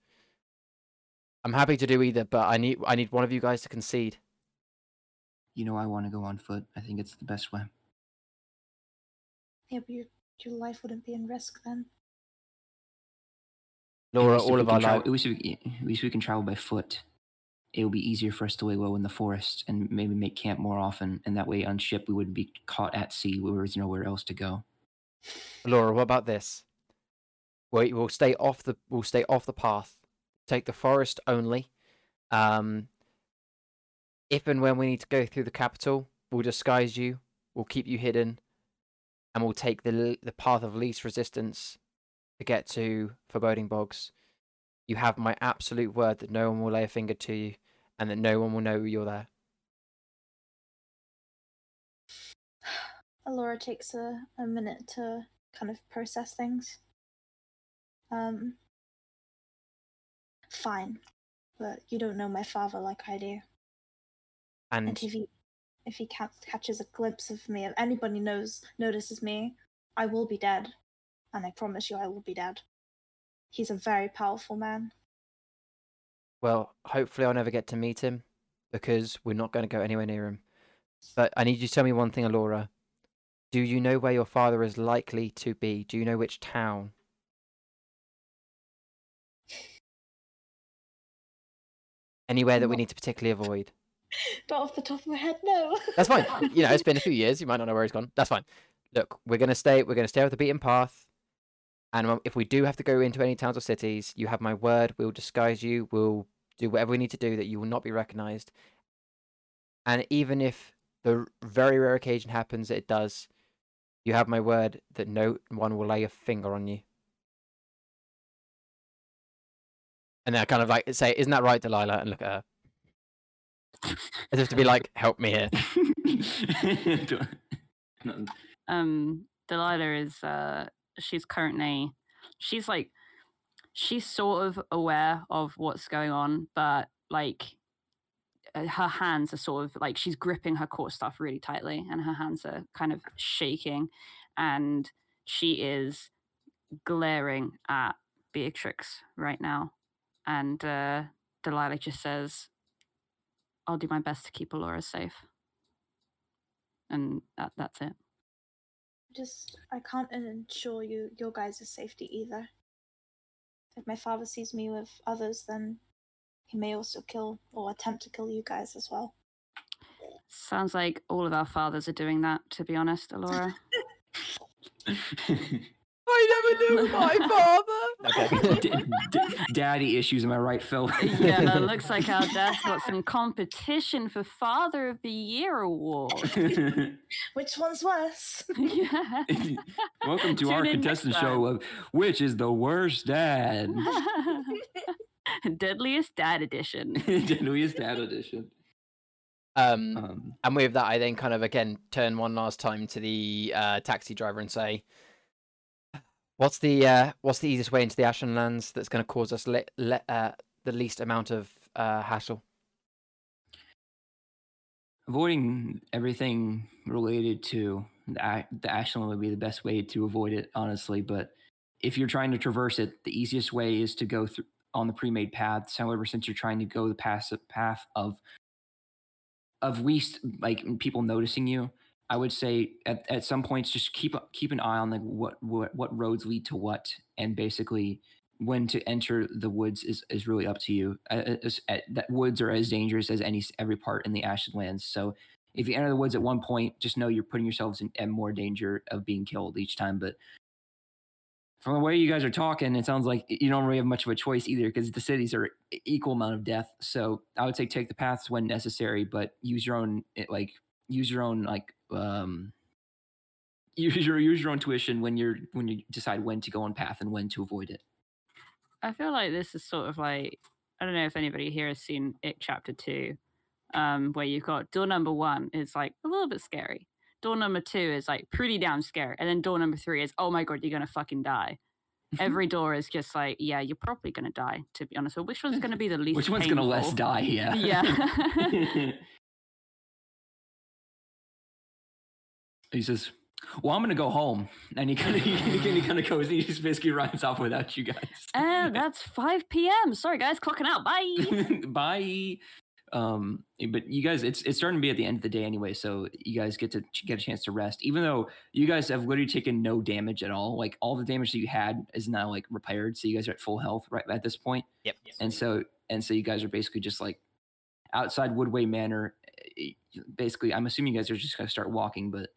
I'm happy to do either, but I need I need one of you guys to concede. You know, I want to go on foot. I think it's the best way. Yeah, but your, your life wouldn't be in risk then. Laura, At least if all we of can our travel, life. at least we, at least we can travel by foot. It will be easier for us to lay low in the forest and maybe make camp more often. And that way, on ship, we wouldn't be caught at sea where there's nowhere else to go. Laura, what about this? We we'll stay off the we'll stay off the path. Take the forest only. Um, if and when we need to go through the capital, we'll disguise you. We'll keep you hidden, and we'll take the the path of least resistance to get to Foreboding Bogs. You have my absolute word that no one will lay a finger to you, and that no one will know you're there. Alora takes a, a minute to kind of process things. Um, fine, but you don't know my father like I do. And And if he if he ca- catches a glimpse of me, if anybody knows notices me, I will be dead, and I promise you, I will be dead. He's a very powerful man. Well, hopefully I'll never get to meet him because we're not going to go anywhere near him. But I need you to tell me one thing, Alora. Do you know where your father is likely to be? Do you know which town? Anywhere that we need to particularly avoid. Not off the top of my head, no. That's fine. you know, it's been a few years. You might not know where he's gone. That's fine. Look, we're gonna stay. We're gonna stay with the beaten path. And um, if we do have to go into any towns or cities, you have my word. We'll disguise you. We'll do whatever we need to do that you will not be recognized. And even if the very rare occasion happens that it does, you have my word that no one will lay a finger on you. And then I kind of like say, "Isn't that right, Delilah?" And look at her, as if to be like, "Help me here." Um Delilah is uh she's currently she's like she's sort of aware of what's going on, but like her hands are sort of like she's gripping her core stuff really tightly and her hands are kind of shaking and she is glaring at Beatrix right now. And uh Delilah just says, I'll do my best to keep Alora safe. And that, that's it. Just, I can't ensure you your guys' safety either. If my father sees me with others, then he may also kill or attempt to kill you guys as well. Sounds like all of our fathers are doing that, to be honest, Alora. I never knew my father. Okay. D- d- daddy issues, am I right, Phil? yeah, that looks like our dad's got some competition for Father of the Year award. Which one's worse? yeah. Welcome to Tune our contestant show of which is the worst dad. Deadliest Dad Edition. Deadliest dad edition. Um, Um, and with that, I then kind of again turn one last time to the uh, taxi driver and say, "What's the uh, what's the easiest way into the Ashen Lands that's going to cause us le- le- uh, the least amount of uh, hassle?" avoiding everything related to the, A- the Ashland would be the best way to avoid it, honestly. But if you're trying to traverse it, the easiest way is to go through on the pre-made paths. However, since you're trying to go the path path of of least like people noticing you, I would say at, at some points just keep keep an eye on like what what what roads lead to what, and basically when to enter the woods is, is really up to you. As- uh, that woods are as dangerous as any every part in the Ashlands. So if you enter the woods at one point, just know you're putting yourselves in, in more danger of being killed each time. But from the way you guys are talking, it sounds like you don't really have much of a choice either because the cities are equal amount of death. So I would say take the paths when necessary, but use your own eh, like use your own like um use your use your own tuition when you're when you decide when to go on path and when to avoid it. I feel like this is sort of like I don't know if anybody here has seen It Chapter Two, um, where you've got door number one is like a little bit scary. Door number two is like pretty damn scary, and then door number three is oh my god, you're gonna fucking die. Every door is just like yeah, you're probably gonna die. To be honest, so which one's gonna be the least? Which one's gonna less die? Yeah. Yeah. he says, "Well, I'm gonna go home," and he kind of he, kind of goes. He just basically runs off without you guys. Oh, and that's 5 p.m. Sorry guys, clocking out. Bye. Bye. Um, but you guys, it's it's starting to be at the end of the day anyway, so you guys get to ch- get a chance to rest. Even though you guys have literally taken no damage at all, like all the damage that you had is now like repaired, so you guys are at full health right at this point. Yep. And so and so you guys are basically just like outside Woodway Manor. eh, Basically, I'm assuming you guys are just gonna start walking, but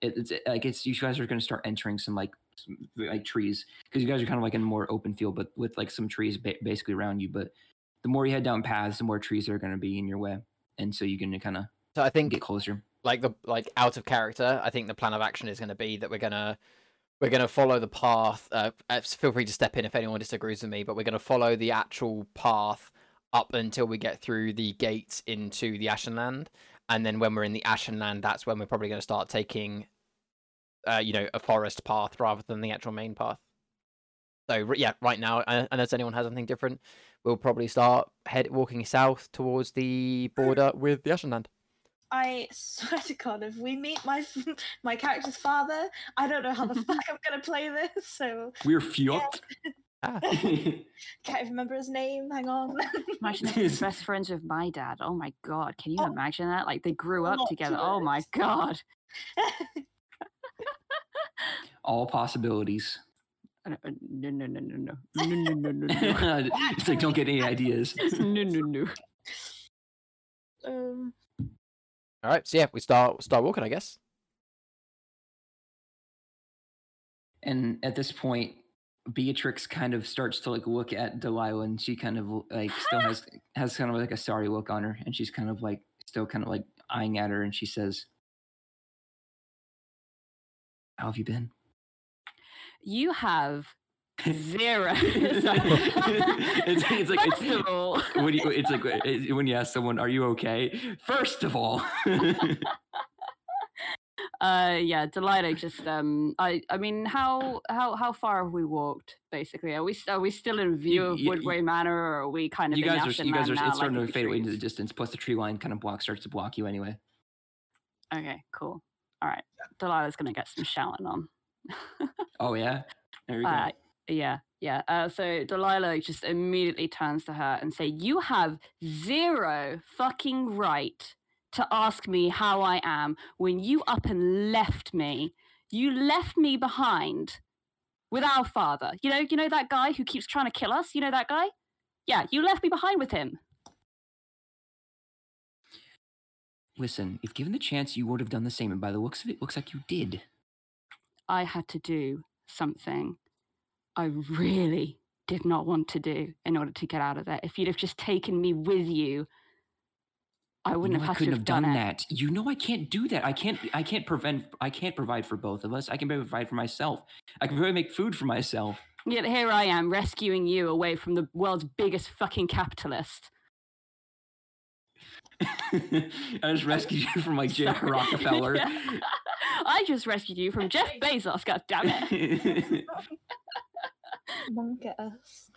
it, it's eh, like it's you guys are gonna start entering some like some, like trees because you guys are kind of like in a more open field, but with like some trees ba- basically around you. But the more you head down paths, the more trees are gonna be in your way, and so you're gonna kind of So I think get closer. like the like out of character, I think the plan of action is going to be that we're gonna we're gonna follow the path. Uh, uh, feel free to step in if anyone disagrees with me, but we're gonna follow the actual path up until we get through the gates into the Ashenland, and then when we're in the Ashenland, that's when we're probably going to start taking, uh, you know, a forest path rather than the actual main path. So yeah, right now, uh, unless anyone has anything different, we'll probably start head walking south towards the border with the Ashenland. I swear to God, if we meet my my character's father, I don't know how the fuck I'm gonna play this. So We're fucked. Ah. can't even remember his name. Hang on. Imagine if he's best friends with my dad. Oh my god, can you Oh. imagine that? Like they grew up together. Oh my god. All possibilities. Uh, No, no, no, no, no, no, no, no, no, no, it's like don't get any ideas. no, no, no. um, All right, so yeah, we start start walking, I guess. And at this point, Beatrix kind of starts to like look at Delilah, and she kind of like still has has kind of like a sorry look on her, and she's kind of like still kind of like eyeing at her, and she says, "How have you been?" You have zero. It's, it's like First it's, all, when you it's like when you ask someone, "Are you okay?" First of all, uh, yeah, Delilah just um, I, I mean, how, how, how far have we walked? Basically, are we, are we still in view You- of you- Woodway Manor, or are we kind of you guys are you guys are now, it's starting like to fade away into the distance. Plus, the tree line kind of block starts to block you anyway. Okay, cool. All right, Delilah's gonna get some shouting on. Oh yeah, there you go. Uh, yeah, yeah. Uh, so Delilah just immediately turns to her and say, "You have zero fucking right to ask me how I am when you up and left me. You left me behind with our father. You know, you know that guy who keeps trying to kill us. You know that guy? Yeah, you left me behind with him. Listen, if given the chance, you would have done the same, and by the looks of it, looks like you did. I had to do something I really did not want to do in order to get out of there. If you'd have just taken me with you, I wouldn't know, have I couldn't to have have done it. that. You know, I can't do that. I can't. I can't prevent. I can't provide for both of us. I can provide for myself. I can probably make food for myself. Yet here I am rescuing you away from the world's biggest fucking capitalist. I just rescued you from like J. Sorry. Rockefeller. I just rescued you from Jeff Bezos, god damn it. Monk at us.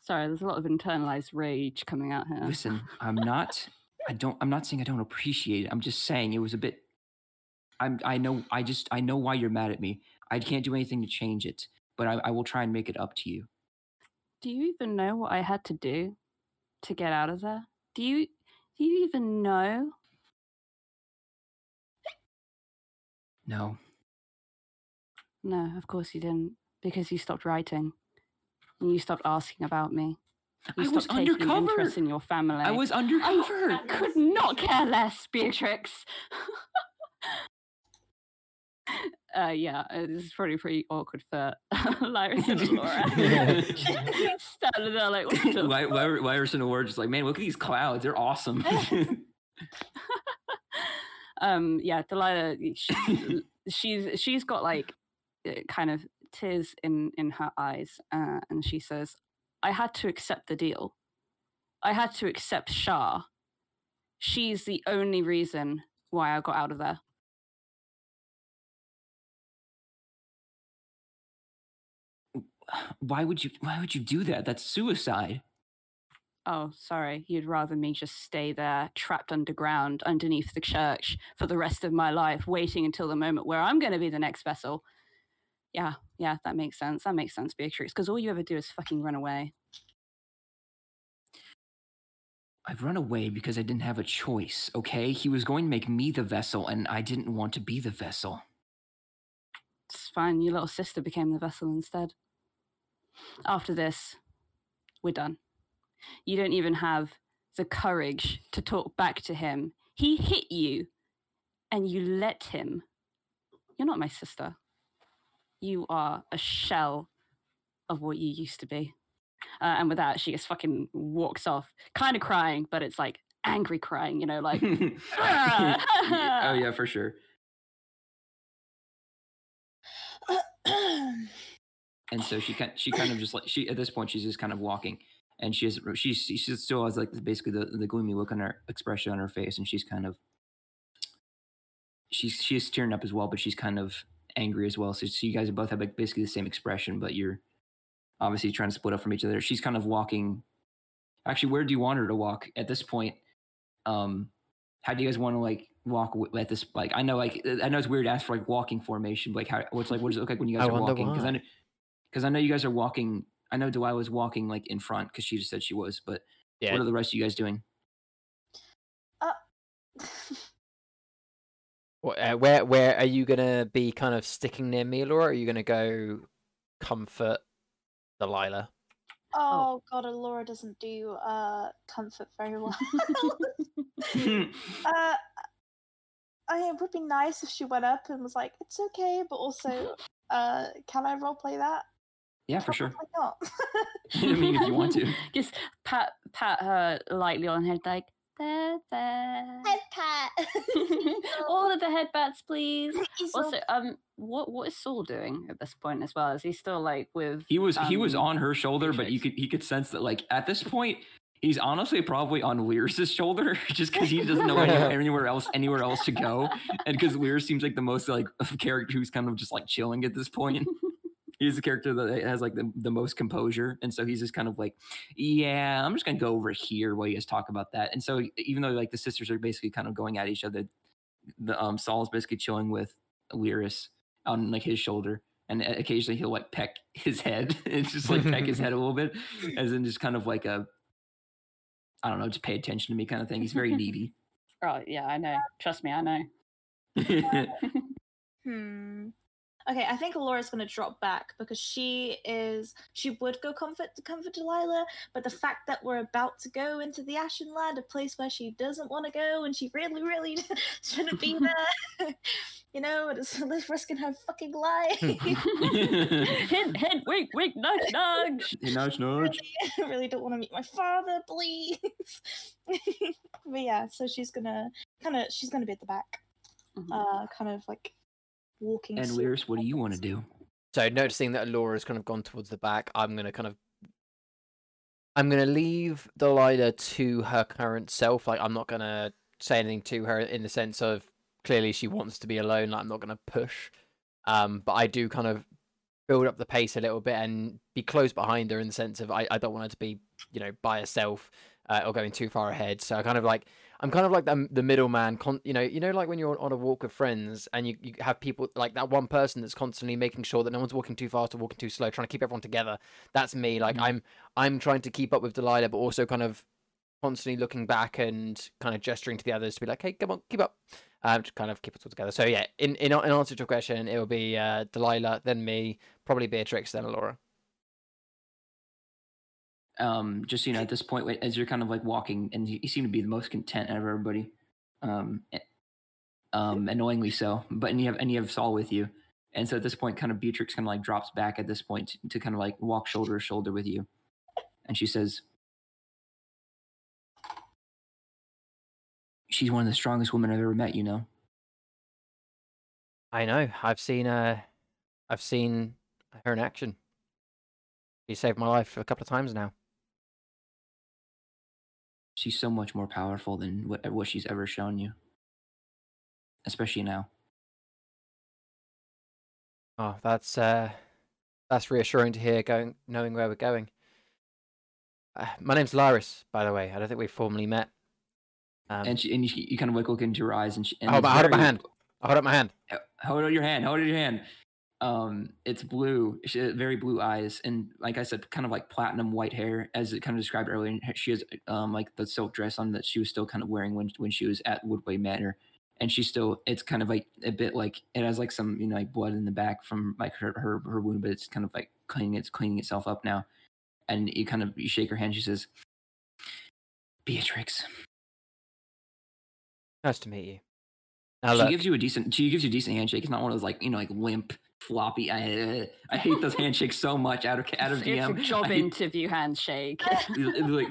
Sorry, there's a lot of internalized rage coming out here. Listen, I'm not. I don't. I'm not saying I don't appreciate it. I'm just saying it was a bit. I'm. I know. I just. I know why you're mad at me. I can't do anything to change it, but I, I will try and make it up to you. Do you even know what I had to do to get out of there? Do you do you even know? No. No, of course you didn't, because you stopped writing. And you stopped asking about me. You I was undercover. interest in your family. I was undercover. I could not care less, Beatrix. uh, yeah, uh, this is probably pretty awkward for Lyris and Laura. Standing there like, what the Ly- fuck? Ly- Lyerson Award just like, man, look at these clouds. They're awesome um, yeah, Delilah, she, she's she's got like eh, kind of tears in in her eyes, uh, and she says, "I had to accept the deal. I had to accept Shah. She's the only reason why I got out of there." Why would you? Why would you do that? That's suicide. Oh, sorry. You'd rather me just stay there, trapped underground, underneath the church for the rest of my life, waiting until the moment where I'm going to be the next vessel. Yeah, yeah, that makes sense. That makes sense, Beatrix, because all you ever do is fucking run away. I've run away because I didn't have a choice, okay? He was going to make me the vessel, and I didn't want to be the vessel. It's fine. Your little sister became the vessel instead. After this, we're done. You don't even have the courage to talk back to him. He hit you, and you let him. You're not my sister. You are a shell of what you used to be. Uh, and with that, she just fucking walks off, kind of crying, but it's like angry crying, you know, like. oh yeah, for sure. and so she kind she kind of just like she at this point she's just kind of walking and she has she she still has like basically the, the gloomy look on her expression on her face and she's kind of she's she's tearing up as well but she's kind of angry as well. So, so you guys both have like basically the same expression but you're obviously trying to split up from each other. She's kind of walking actually where do you want her to walk at this point? Um how do you guys want to like walk at this like i know like i know it's weird to ask for like walking formation but like how what's like what does it look like when you guys I are walking? Because i because i know you guys are walking i know delilah was walking like in front because she just said she was but Yeah. what are the rest of you guys doing What, uh, where where are you gonna be? Kind of sticking near me, Laura? Or are you gonna go comfort Delilah? oh god, Laura doesn't do uh comfort very well. uh, I mean, it would be nice if she went up and was like, "It's okay," but also, uh, can I roleplay that? Yeah for sure Probably not. i mean if you want to just pat pat her lightly on the head, like there, there. Head pat. All of the head bats, please. Also, um, what what is Saul doing at this point as well? Is he still like with? he was he was um, on her shoulder but you could he could sense that like at this point he's honestly probably on Lear's shoulder just because he doesn't know anywhere else anywhere else to go and because Lear seems like the most like character who's kind of just like chilling at this point he's the character that has like the, the most composure and so he's just kind of like yeah i'm just gonna go over here while you guys talk about that and so even though like the sisters are basically kind of going at each other the um saul's basically chilling with lyris on like his shoulder and occasionally he'll like peck his head it's just like peck his head a little bit as in just kind of like a i don't know just pay attention to me kind of thing he's very needy Oh yeah, I know. Trust me, I know. Hmm. Okay, I think Laura's gonna drop back because she is she would go comfort to comfort Delilah, but the fact that we're about to go into the Ashen Land, a place where she doesn't want to go and she really, really shouldn't be there, you know, it's it's risking her fucking life. head, head, wink, wink, nudge, nudge. nudge nudge I really don't want to meet my father, please. but yeah, so she's gonna kind of she's gonna be at the back, Mhm. uh, kind of like walking. and slowly Lyris, what do you want to do So noticing that Laura's kind of gone towards the back, I'm gonna kind of I'm gonna leave Delilah to her current self. Like I'm not gonna say anything to her in the sense of clearly she wants to be alone. Like I'm not gonna push. Um, but I do kind of build up the pace a little bit and be close behind her in the sense of I, I don't want her to be, you know, by herself uh, or going too far ahead. So I kind of like I'm kind of like the the middleman. Con- you know, you know, like when you're on a walk with friends and you, you have people like that one person that's constantly making sure that no one's walking too fast or walking too slow, trying to keep everyone together. That's me. Like Mhm. I'm I'm trying to keep up with Delilah, but also kind of constantly looking back and kind of gesturing to the others to be like, hey, come on, keep up. Um, to kind of keep it all together. So yeah, in in, in answer to your question, it will be uh, Delilah, then me, probably Beatrix, then Laura. Um, just you know, at this point, as you're kind of like walking, and you, seem to be the most content out of everybody, um, eh, um, annoyingly so. But and you have and you have Saul with you, and so at this point, kind of Beatrix kind of like drops back at this point to, to kind of like walk shoulder to shoulder with you, and she says, "She's one of the strongest women I've ever met. You know." I know. I've seen uh, I've seen her in action. She saved my life a couple of times now. She's so much more powerful than what, what she's ever shown you, especially now. Oh, that's uh, That's reassuring to hear. Going, knowing where we're going. Uh, my name's Laris, by the way. I don't think we've formally met. Um, and she, and you, you kind of like look into her eyes, and, she, and up, hold up my hand. Hold up my hand. Hold out your hand. Hold out your hand. Um, it's blue. She has very blue eyes, and like I said, kind of like platinum white hair, as it kind of described earlier. She has um like the silk dress on that she was still kind of wearing when when she was at Woodway Manor, and she's still. It's kind of like a bit like it has like some you know like blood in the back from like her her her wound, but it's kind of like cleaning it's cleaning itself up now. And you kind of you shake her hand. She says, "Beatrix." Nice to meet you. Now she look, gives you a decent she gives you a decent handshake it's not one of those like you know like limp floppy. I, I hate those handshakes so much out of out of It's dm a job hate, interview handshake. like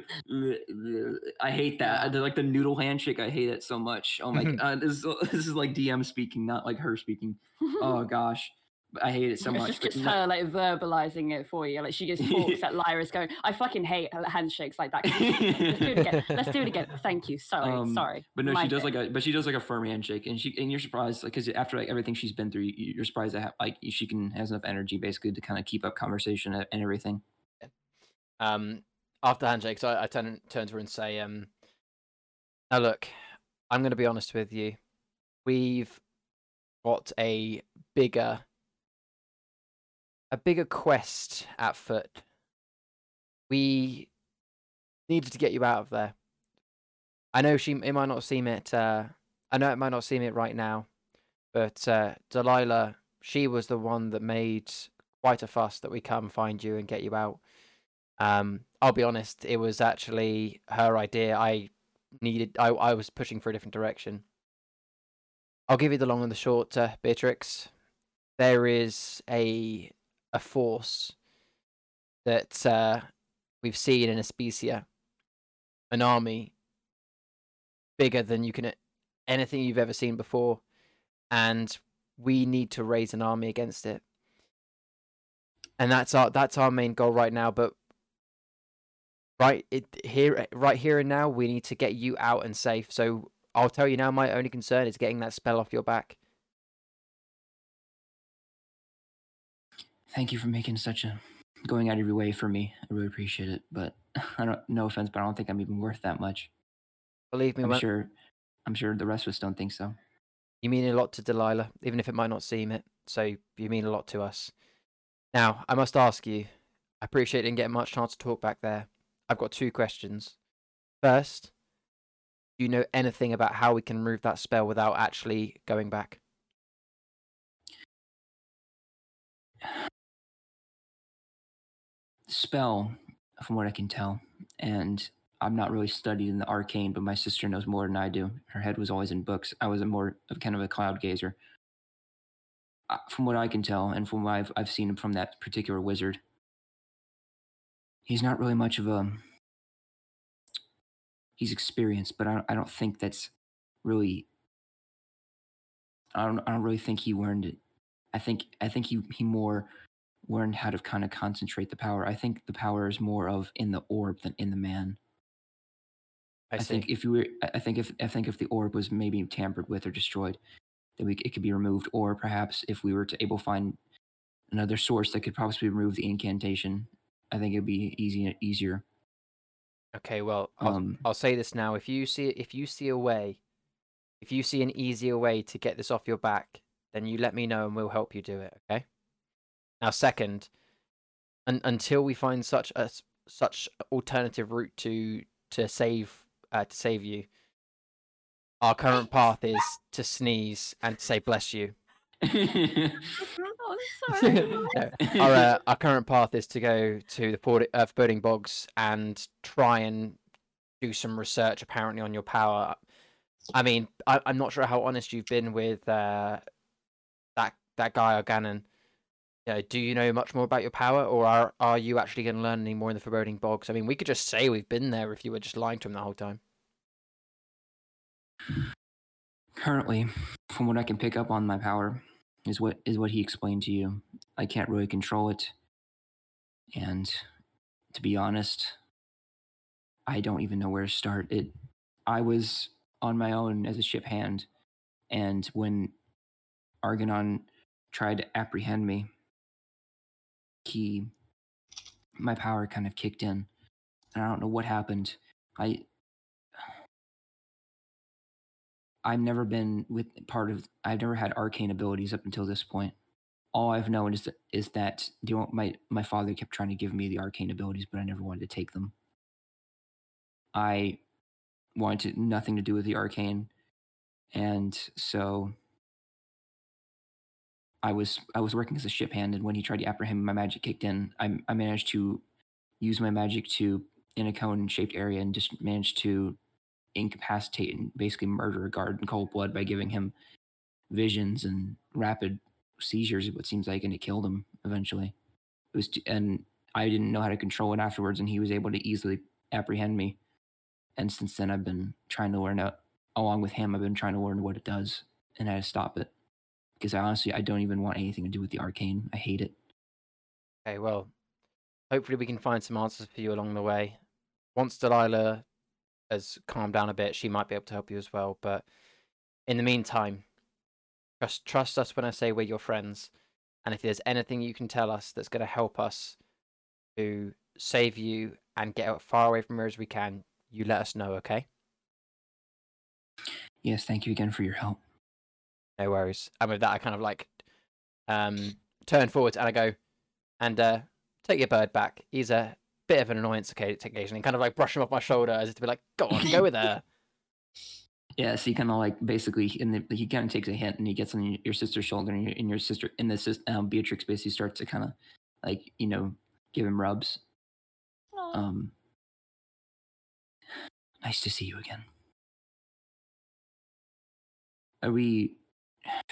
i hate that. They're like the noodle handshake i hate it so much. Oh my mm-hmm. god this, is- this is like dm speaking not like her speaking. Oh gosh i hate it so it's much just, just her like verbalizing it for you. Like she just talks at Lyra's going, I fucking hate handshakes like that. Let's do it again. Let's do it again. Thank you. Sorry. Um, sorry. But no, My she does bad. like a, but she does like a firm handshake, and she, and you're surprised, like, because after like everything she's been through, you- you're surprised that like she can has enough energy basically to kind of keep up conversation and and everything. um, after handshakes, I, I turn turn to her and say, um, now look, I'm going to be honest with you. We've got a bigger, a bigger quest at foot. We needed to get you out of there. I know she it might not seem it. Uh, I know it might not seem it right now, but uh, Delilah, she was the one that made quite a fuss that we come find you and get you out. Um, I'll be honest, it was actually her idea. I needed, I, I was pushing for a different direction. I'll give you the long and the short, uh, Beatrix. There is a a force that uh, we've seen in Aspecia, an army bigger than you can anything you've ever seen before, and we need to raise an army against it. And that's our that's our main goal right now. But right it here right here and now, we need to get you out and safe. So I'll tell you now, my only concern is getting that spell off your back. Thank you for making such a going out of your way for me. I really appreciate it. But I don't, no offense, but I don't think I'm even worth that much. Believe me, I'm when- sure, I'm sure the rest of us don't think so. You mean a lot to Delilah, even if it might not seem it. So you mean a lot to us. Now, I must ask you. I appreciate you didn't get much chance to talk back there. I've got two questions. First, do you know anything about how we can remove that spell without actually going back? Spell, from what I can tell, and I'm not really studied in the arcane, but my sister knows more than I do. Her head was always in books. I was a more of kind of a cloud gazer. From what I can tell, and from what I've I've seen from that particular wizard, he's not really much of a. He's experienced, but I don't, I don't think that's really. I don't I don't really think he learned it. I think I think he he more learned how to kind of concentrate the power. I think the power is more of in the orb than in the man. I, I, think if you were, I I think if I think if the orb was maybe tampered with or destroyed, then we it could be removed. Or perhaps if we were to able find another source that could possibly remove the incantation, I think it'd be easy easier. Okay, well, I'll, Um, I'll say this now. If you see if you see a way, if you see an easier way to get this off your back, then you let me know and we'll help you do it. Okay. Now, second, un- until we find such a such alternative route to to save uh, to save you, our current path is to sneeze and say bless you. Oh. No, our uh, our current path is to go to the Port- uh, Birding Bogs and try and do some research apparently on your power. I mean, I, I'm not sure how honest you've been with uh, that that guy Yeah, do you know much more about your power, or are are you actually going to learn any more in the Foreboding Bogs? I mean, we could just say we've been there if you were just lying to him the whole time. Currently, from what I can pick up on my power, is what is what he explained to you. I can't really control it, and to be honest, I don't even know where to start. It. I was on my own as a ship hand, and when Argonon tried to apprehend me, he my power kind of kicked in and i don't know what happened. I i've never been with part of i've never had arcane abilities up until this point. All i've known is that is that you know, my my father kept trying to give me the arcane abilities but i never wanted to take them. I wanted to, nothing to do with the arcane. And so I was I was working as a ship hand, and when he tried to apprehend me, my magic kicked in. I, I managed to use my magic to in a cone shaped area and just managed to incapacitate and basically murder a guard in cold blood by giving him visions and rapid seizures. What seems like, and it killed him eventually. It was, t- and I didn't know how to control it afterwards, and he was able to easily apprehend me. And since then, I've been trying to learn out along with him. I've been trying to learn what it does and how to stop it because I honestly I don't even want anything to do with the arcane. I hate it. Okay, well, hopefully we can find some answers for you along the way. Once Delilah has calmed down a bit, she might be able to help you as well. But in the meantime, trust trust us when I say we're your friends. And if there's anything you can tell us that's going to help us to save you and get as far away from here as we can, you let us know, okay? Yes, thank you again for your help. No worries. And with that, I kind of like um, turn forwards and I go, and uh, take your bird back. He's a bit of an annoyance occa- occasionally. Kind of like brush him off my shoulder as if to be like, go on, go with her. Yeah, so he kind of like basically, in the, he kind of takes a hint and he gets on your, your sister's shoulder, and your, and your sister, in the sis, um, Beatrix basically starts to kind of like you know give him rubs. Aw. Um, nice to see you again. Are we?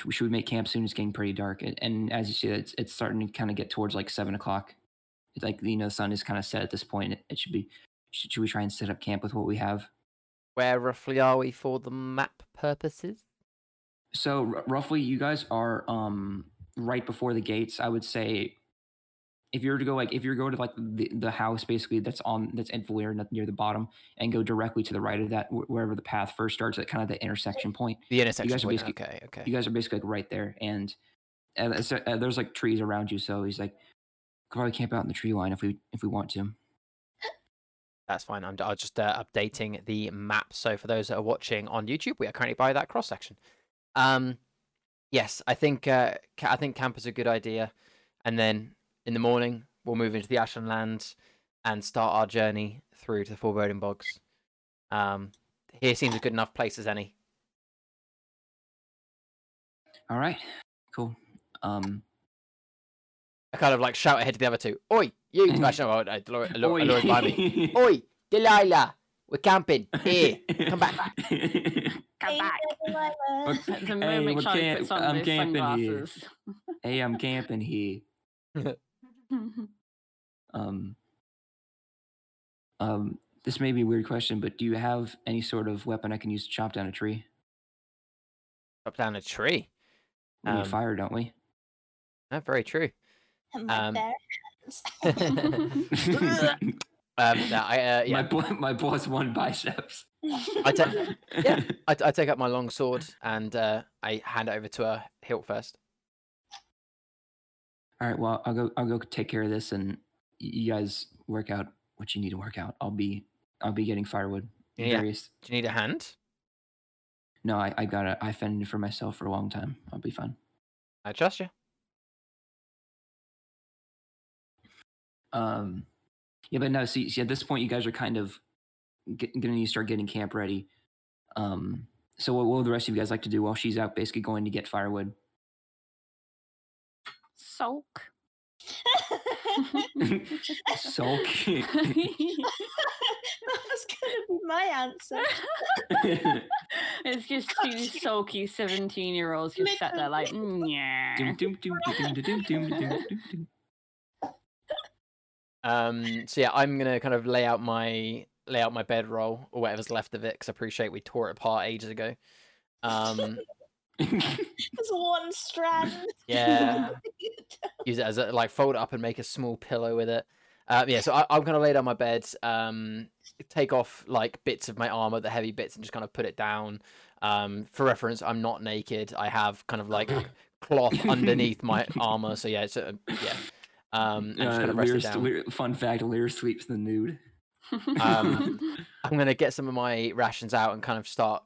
Should we make camp soon? It's getting pretty dark, and, and as you see, it's it's starting to kind of get towards like seven o'clock. It's like you know, the sun is kind of set at this point. It, it should be. Should, should we try and set up camp with what we have? Where roughly are we for the map purposes? So r- roughly, you guys are um right before the gates. I would say, if you were to go like if you were to go to like the, the house basically that's on that's in Valir near the bottom and go directly to the right of that wherever the path first starts at kind of the intersection point. The intersection. guys are point. basically- Okay, okay. You guys are basically like right there, and uh, it's, uh, there's like trees around you. So he's like, probably camp out in the tree line if we if we want to. That's fine. I'm, I'm just uh, updating the map. So for those that are watching on YouTube, we are currently by that cross section. Um, yes, I think uh, ca- I think camp is a good idea, and then in the morning we'll move into the Ashland Lands and start our journey through to the Foreboding Bogs. Um, here seems a good enough place as any. All right, cool. Um, I kind of like shout ahead to the other two. Oi, you! Actually, no, uh, Delor- Delor- oi. Delor- by me. Oi, Delilah, we're camping here. Come back. Come Hey, back. Delilah. Okay. The Hey, moment we're Charlie camp- puts on I'm those camping here. sunglasses. hey, I'm camping here. Um, um, this may be a weird question, but do you have any sort of weapon I can use to chop down a tree? Chop down a tree. We need Um, fire, don't we? No, very true. My Um, bare Um, no, I, uh, yeah, My boy, my boss one biceps. I ta- yeah. I, I take up my long sword and uh, I hand it over to her hilt first. All right. Well, I'll go. I'll go take care of this, and you guys work out what you need to work out. I'll be. I'll be getting firewood. Yeah. Various. Do you need a hand? No, I. I got it. I fended for myself for a long time. I'll be fine. I trust you. Um, yeah, but no. See, see, at this point, you guys are kind of get, gonna need to start getting camp ready. Um, so what will the rest of you guys like to do while she's out, basically going to get firewood? sulk. Sulk. that was going to be my answer. it's just two sulky 17 year olds just sat there like, yeah. um, so, yeah, I'm going to kind of lay out my lay out my bedroll or whatever's left of it because I appreciate we tore it apart ages ago. Um, There's one strand. yeah, use it as a like fold it up and make a small pillow with it. Uh, yeah, so I, I'm gonna lay down my bed, um, take off like bits of my armor, the heavy bits, and just kind of put it down. Um, for reference, I'm not naked. I have kind of like cloth underneath my armor, so yeah, it's uh, yeah. Um, and just Uh, kind of rest Lyra it down. Lyra- fun fact: Lyra sleeps the nude. Um, I'm gonna get some of my rations out and kind of start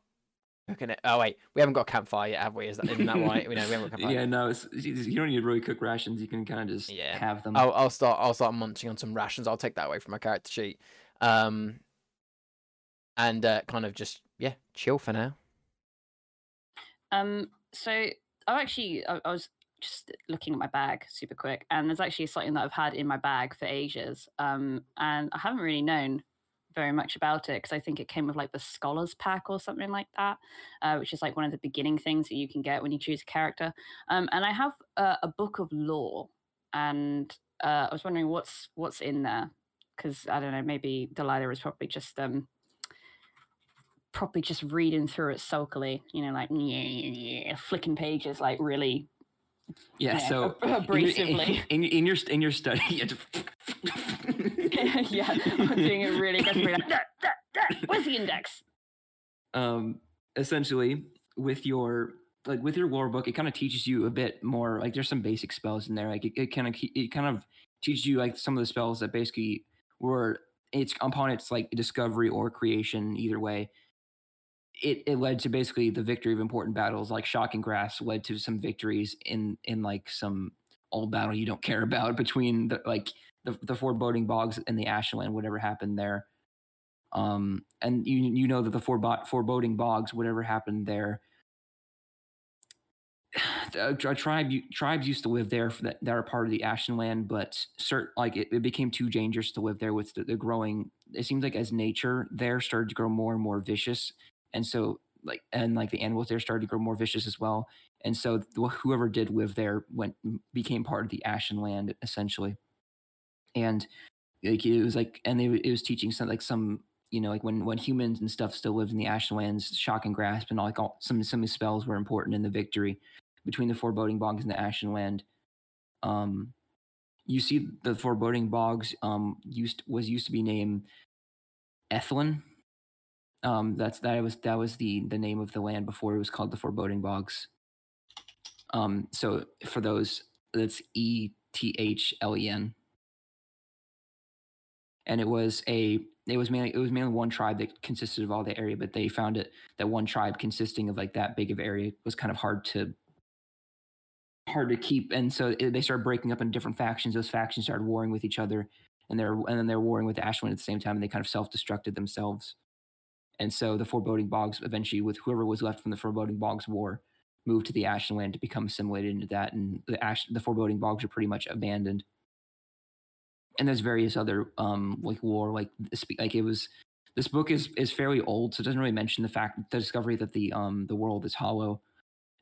cooking it. Oh wait, we haven't got a campfire yet, have we? Is that, isn't that why? We know we haven't got a campfire. Yeah, no, it's, you don't need to really cook rations. You can kind of just Yeah. have them. I'll, I'll start. I'll start munching on some rations. I'll take that away from my character sheet. Um, and uh, kind of just yeah, chill for now. Um, so I actually I, I was just looking at my bag super quick, and there's actually something that I've had in my bag for ages. Um, and I haven't really known very much about it because I think it came with like the scholars pack or something like that, uh, which is like one of the beginning things that you can get when you choose a character. Um, and I have uh, a book of lore, and uh, I was wondering what's what's in there because I don't know, maybe Delilah is probably just um probably just reading through it sulkily, you know, like flicking pages, like really yeah, yeah, so ab- in your- abrasively. in, in your in your study, you have to- yeah, I'm doing it really aggressively. Like, "That, that, that, Where's the index? um, essentially with your like with your lore book, it kind of teaches you a bit more. Like there's some basic spells in there. Like it, it kind of it kind of teaches you like some of the spells that basically were it's upon its like discovery or creation either way. It, it led to basically the victory of important battles like shocking grasp led to some victories in in like some old battle you don't care about between the like the, the foreboding bogs and the ashland whatever happened there. Um and you you know that the forebo- foreboding bogs whatever happened there. A, a tribe tribes used to live there that, that are part of the Ashenland, but cert, like it, it became too dangerous to live there with the, the growing. It seems like as nature there started to grow more and more vicious, and so like and like the animals there started to grow more vicious as well, and so whoever did live there went became part of the Ashenland essentially, and like it was like and they, it was teaching some like some you know like when when humans and stuff still lived in the Ashenlands, shocking grasp and all like all some some spells were important in the victory between the foreboding bogs and the Ashenland. Um, you see the foreboding bogs um used was used to be named Ethlen. Um, that's that was that was the the name of the land before it was called the foreboding bogs. Um, so for those, that's E T H L E N, and it was a it was mainly it was mainly one tribe that consisted of all the area, but they found it that one tribe consisting of like that big of area was kind of hard to hard to keep, and so it, they started breaking up into different factions. Those factions started warring with each other, and they're and then they're warring with Ashland at the same time, and they kind of self destructed themselves. And so the foreboding bogs eventually, with whoever was left from the foreboding bogs war, moved to the Ashland to become assimilated into that, and the Ash the foreboding bogs are pretty much abandoned. And there's various other um like war like this like it was this book is is fairly old, so it doesn't really mention the fact the discovery that the um the world is hollow.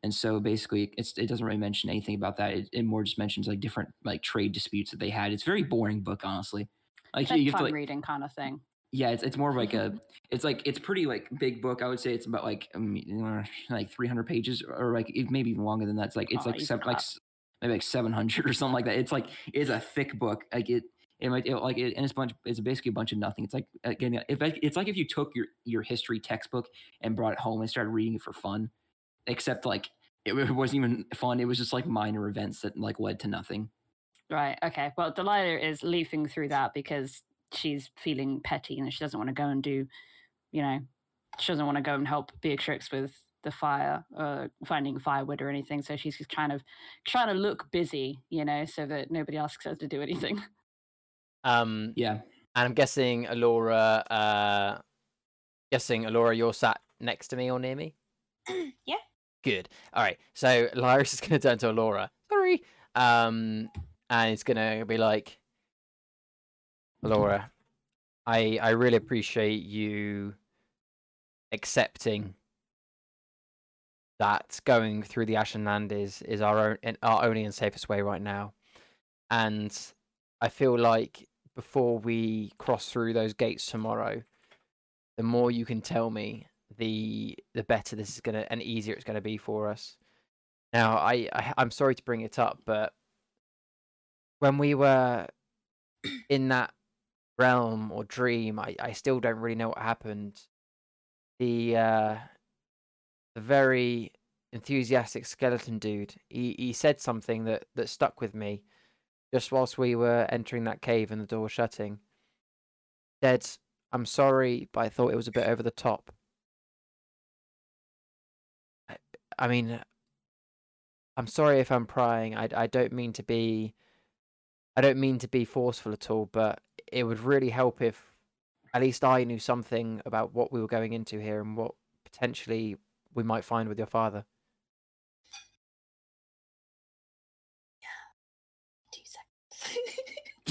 And so basically, it's it doesn't really mention anything about that. It, it more just mentions like different like trade disputes that they had. It's a very boring book, honestly. Like you have fun to like reading kind of thing. yeah, it's it's more of like a it's like it's pretty like big book. I would say it's about like um, like 300 pages or like maybe even longer than that. It's like it's Oh, like seven, like maybe like 700 or something like that. It's like it's a thick book. Like it it might it, like it, and it's a bunch it's basically a bunch of nothing. It's like again if it's like if you took your your history textbook and brought it home and started reading it for fun, except like it, wa- wasn't even fun. It was just like minor events that like led to nothing. Right. Okay. Well, Delilah is leafing through that because she's feeling petty and she doesn't want to go and do, you know, she doesn't want to go and help Beatrix with the fire, uh, finding firewood or anything. So she's just kind of trying to look busy, you know, so that nobody asks her to do anything. Um, Yeah. and I'm guessing Alora. Uh, guessing Alora, you're sat next to me or near me. yeah. Good. All right. So Lyris is going to turn to Alora. Sorry. Um, and it's going to be like, Alora, I I really appreciate you accepting that going through the Ashen Land is is our own our only and safest way right now. And I feel like before we cross through those gates tomorrow, the more you can tell me, the the better this is gonna and easier it's gonna be for us. Now, I, I I'm sorry to bring it up, but when we were in that realm or dream, I, I still don't really know what happened. The uh the very enthusiastic skeleton dude, he, he said something that, that stuck with me just whilst we were entering that cave and the door shutting, said, I'm sorry, but I thought it was a bit over the top. I, I mean, I'm sorry if I'm prying. I, I don't mean to be. I don't mean to be forceful at all, but it would really help if at least I knew something about what we were going into here and what potentially we might find with your father.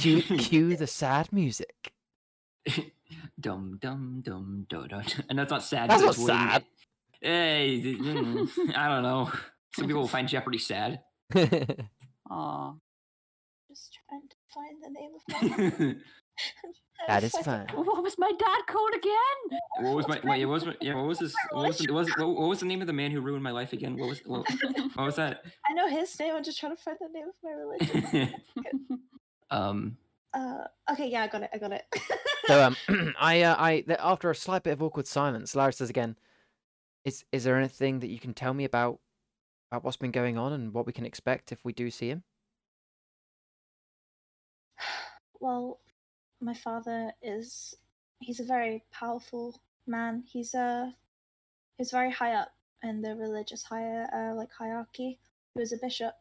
Cue, cue the sad music. dum dum dum dum dum. And that's not sad. That's not sad. Hey, mm, I don't know. Some people will find Jeopardy sad. Aw. Just trying to find the name of my. That is fine. What was my dad called again? what was my wait? What was my, yeah? What was this? What was, the, what was what, what was the name of the man who ruined my life again? What was what, what was that? I know his name. I'm just trying to find the name of my religion. Um. uh, okay, yeah, I got it. I got it. so um, I uh, I th- after a slight bit of awkward silence, Lara says again, "Is is there anything that you can tell me about about what's been going on and what we can expect if we do see him?" well, my father is he's a very powerful man. He's uh he's very high up in the religious higher uh, like hierarchy. He was a bishop.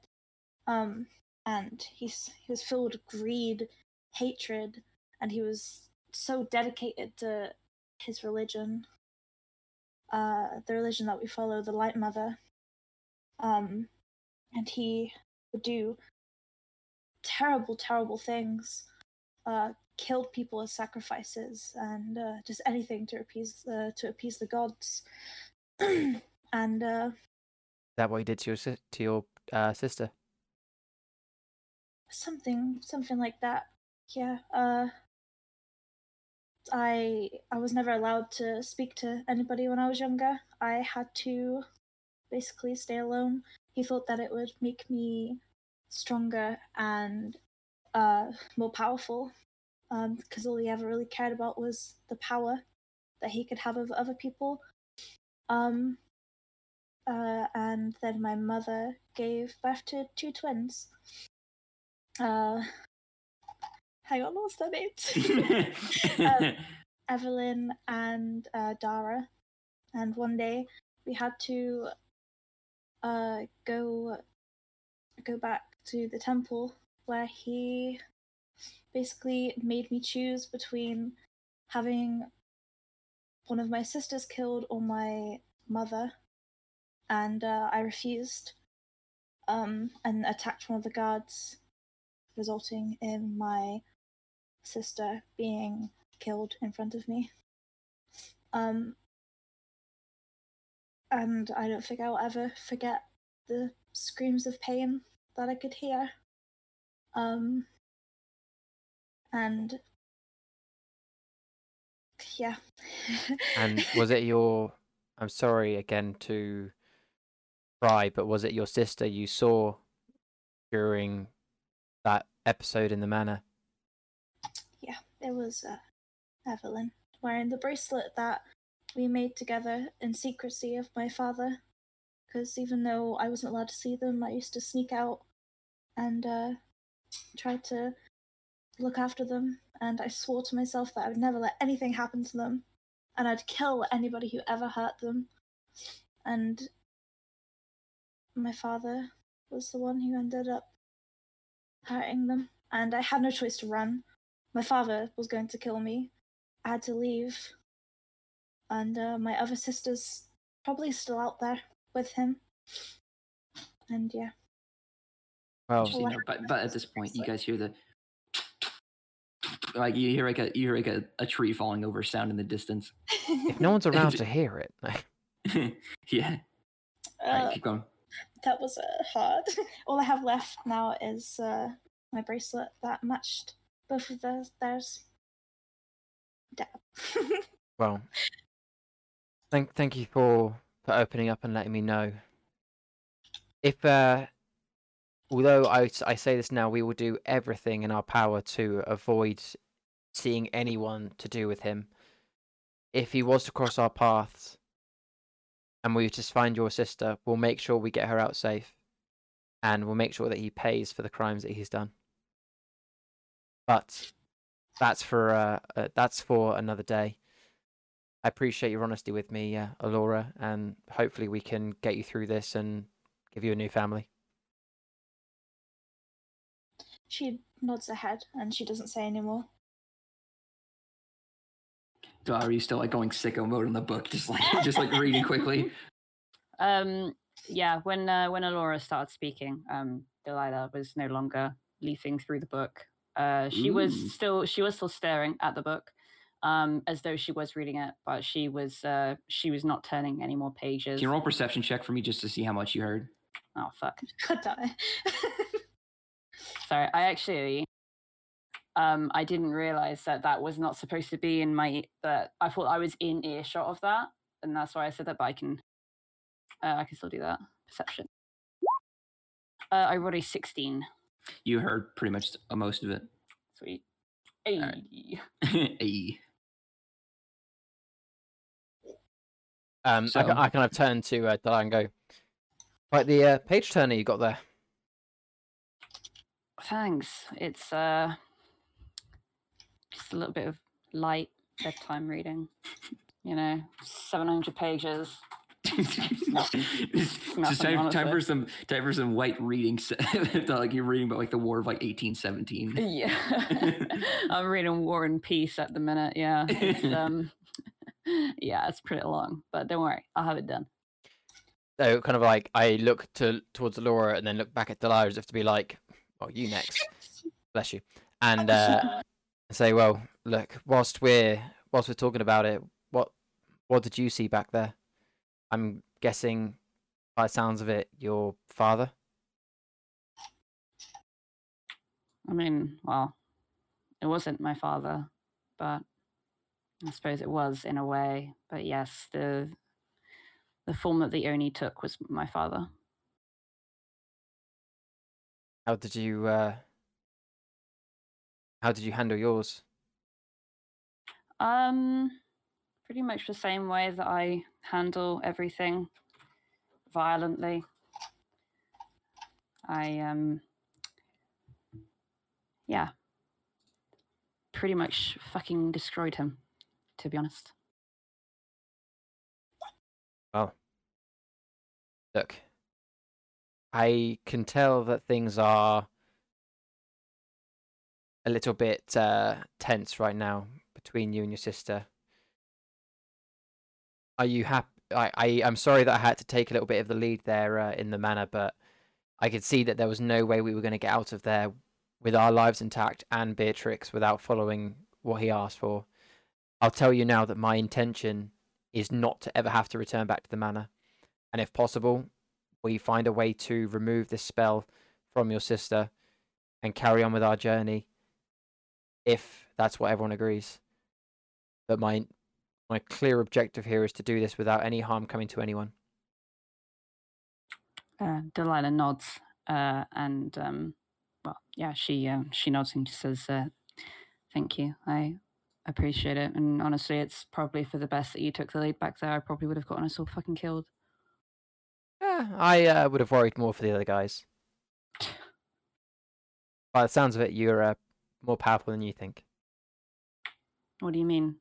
Um and he's he was filled with greed, hatred, and he was so dedicated to his religion. Uh the religion that we follow, the Light Mother. Um and he would do terrible, terrible things uh, killed people as sacrifices and uh, just anything to appease the to appease the gods. and uh, that what he did to your sis- to your uh, sister? Something something like that. Yeah. Uh, I I was never allowed to speak to anybody when I was younger. I had to basically stay alone. He thought that it would make me stronger and uh, more powerful um because all he ever really cared about was the power that he could have over other people. Um, uh, and then my mother gave birth to two twins. Uh, hang on, what's their names? Um, Evelyn and uh, Dara. And one day we had to uh, go go back to the temple where he basically made me choose between having one of my sisters killed or my mother, and uh, I refused, um, and attacked one of the guards, resulting in my sister being killed in front of me. Um, and I don't think I'll ever forget the screams of pain that I could hear. Um, and yeah. And was it your? I'm sorry again to cry, but was it your sister you saw during that episode in the manor? yeah, it was uh, Evelyn wearing the bracelet that we made together in secrecy of my father. Because even though I wasn't allowed to see them, I used to sneak out and uh, try to look after them. And I swore to myself that I would never let anything happen to them, and I'd kill anybody who ever hurt them. And my father was the one who ended up hurting them, and I had no choice to run my father was going to kill me. I had to leave. And uh, my other sister's probably still out there with him. And yeah. Well, you know, but, but at this point, you guys hear the like you hear like a you hear like a, a tree falling over sound in the distance. if no one's around to hear it, yeah. All Uh, right, keep going. That was uh, hard. All I have left now is uh, my bracelet that matched both of theirs. theirs. Well, thank thank you for for opening up and letting me know. If uh, although I say this now, we will do everything in our power to avoid seeing anyone to do with him. If he was to cross our paths, and we just find your sister, we'll make sure we get her out safe, and we'll make sure that he pays for the crimes that he's done. but that's for uh, uh, that's for another day. I appreciate your honesty with me, uh, Alora, and hopefully we can get you through this and give you a new family. She nods her head and she doesn't say anymore. So are you still like going sicko mode on the book, just like just like reading quickly? Um, yeah, when uh, when Alora started speaking, um, Delilah was no longer leafing through the book. Uh, she Ooh. was still she was still staring at the book, um, as though she was reading it, but she was uh, she was not turning any more pages. Can you roll a perception check for me just to see how much you heard? Oh fuck! God damn it. Sorry, I actually um I didn't realize that that was not supposed to be in my that I thought I was in earshot of that, and that's why I said that. But I can uh, I can still do that perception. Uh, I rolled a sixteen. You heard pretty much uh, most of it. Sweet. Hey. right. Ayy. Um, I, So- I kind of turn to uh, Delilah and go, "Right, the uh, page turner you got there. Thanks. It's uh just a little bit of light bedtime reading. You know, seven hundred pages. Just nothing, time, time for some time for some light reading. like you're reading about like the War of like 1817. Yeah. I'm reading War and Peace at the minute. Yeah. It's, um, yeah, it's pretty long, but don't worry, I'll have it done. So kind of like I look to towards Laura and then look back at Delilah as if to be like, "Well, you next, bless you," and uh, say, "Well, look, whilst we're whilst we're talking about it, what what did you see back there? I'm guessing, by sounds of it, your father." I mean, well, it wasn't my father, but I suppose it was in a way. But yes, the the form that the Oni took was my father. How did you uh, how did you handle yours? Um, pretty much the same way that I handle everything violently. I um yeah. Pretty much fucking destroyed him, to be honest. Well, look, I can tell that things are a little bit uh, tense right now between you and your sister. Are you happy? I, I, I'm sorry that I had to take a little bit of the lead there uh, in the manor, but I could see that there was no way we were going to get out of there with our lives intact and Beatrix without following what he asked for. I'll tell you now that my intention is not to ever have to return back to the manor. And if possible, we find a way to remove this spell from your sister and carry on with our journey if that's what everyone agrees. But my my clear objective here is to do this without any harm coming to anyone. Uh, Delilah nods, uh, and um, well, yeah, she um, she nods and says, uh, "Thank you, I appreciate it." And honestly, it's probably for the best that you took the lead back there. I probably would have gotten us all fucking killed. Yeah, I uh, would have worried more for the other guys. By the sounds of it, you're uh, more powerful than you think. What do you mean?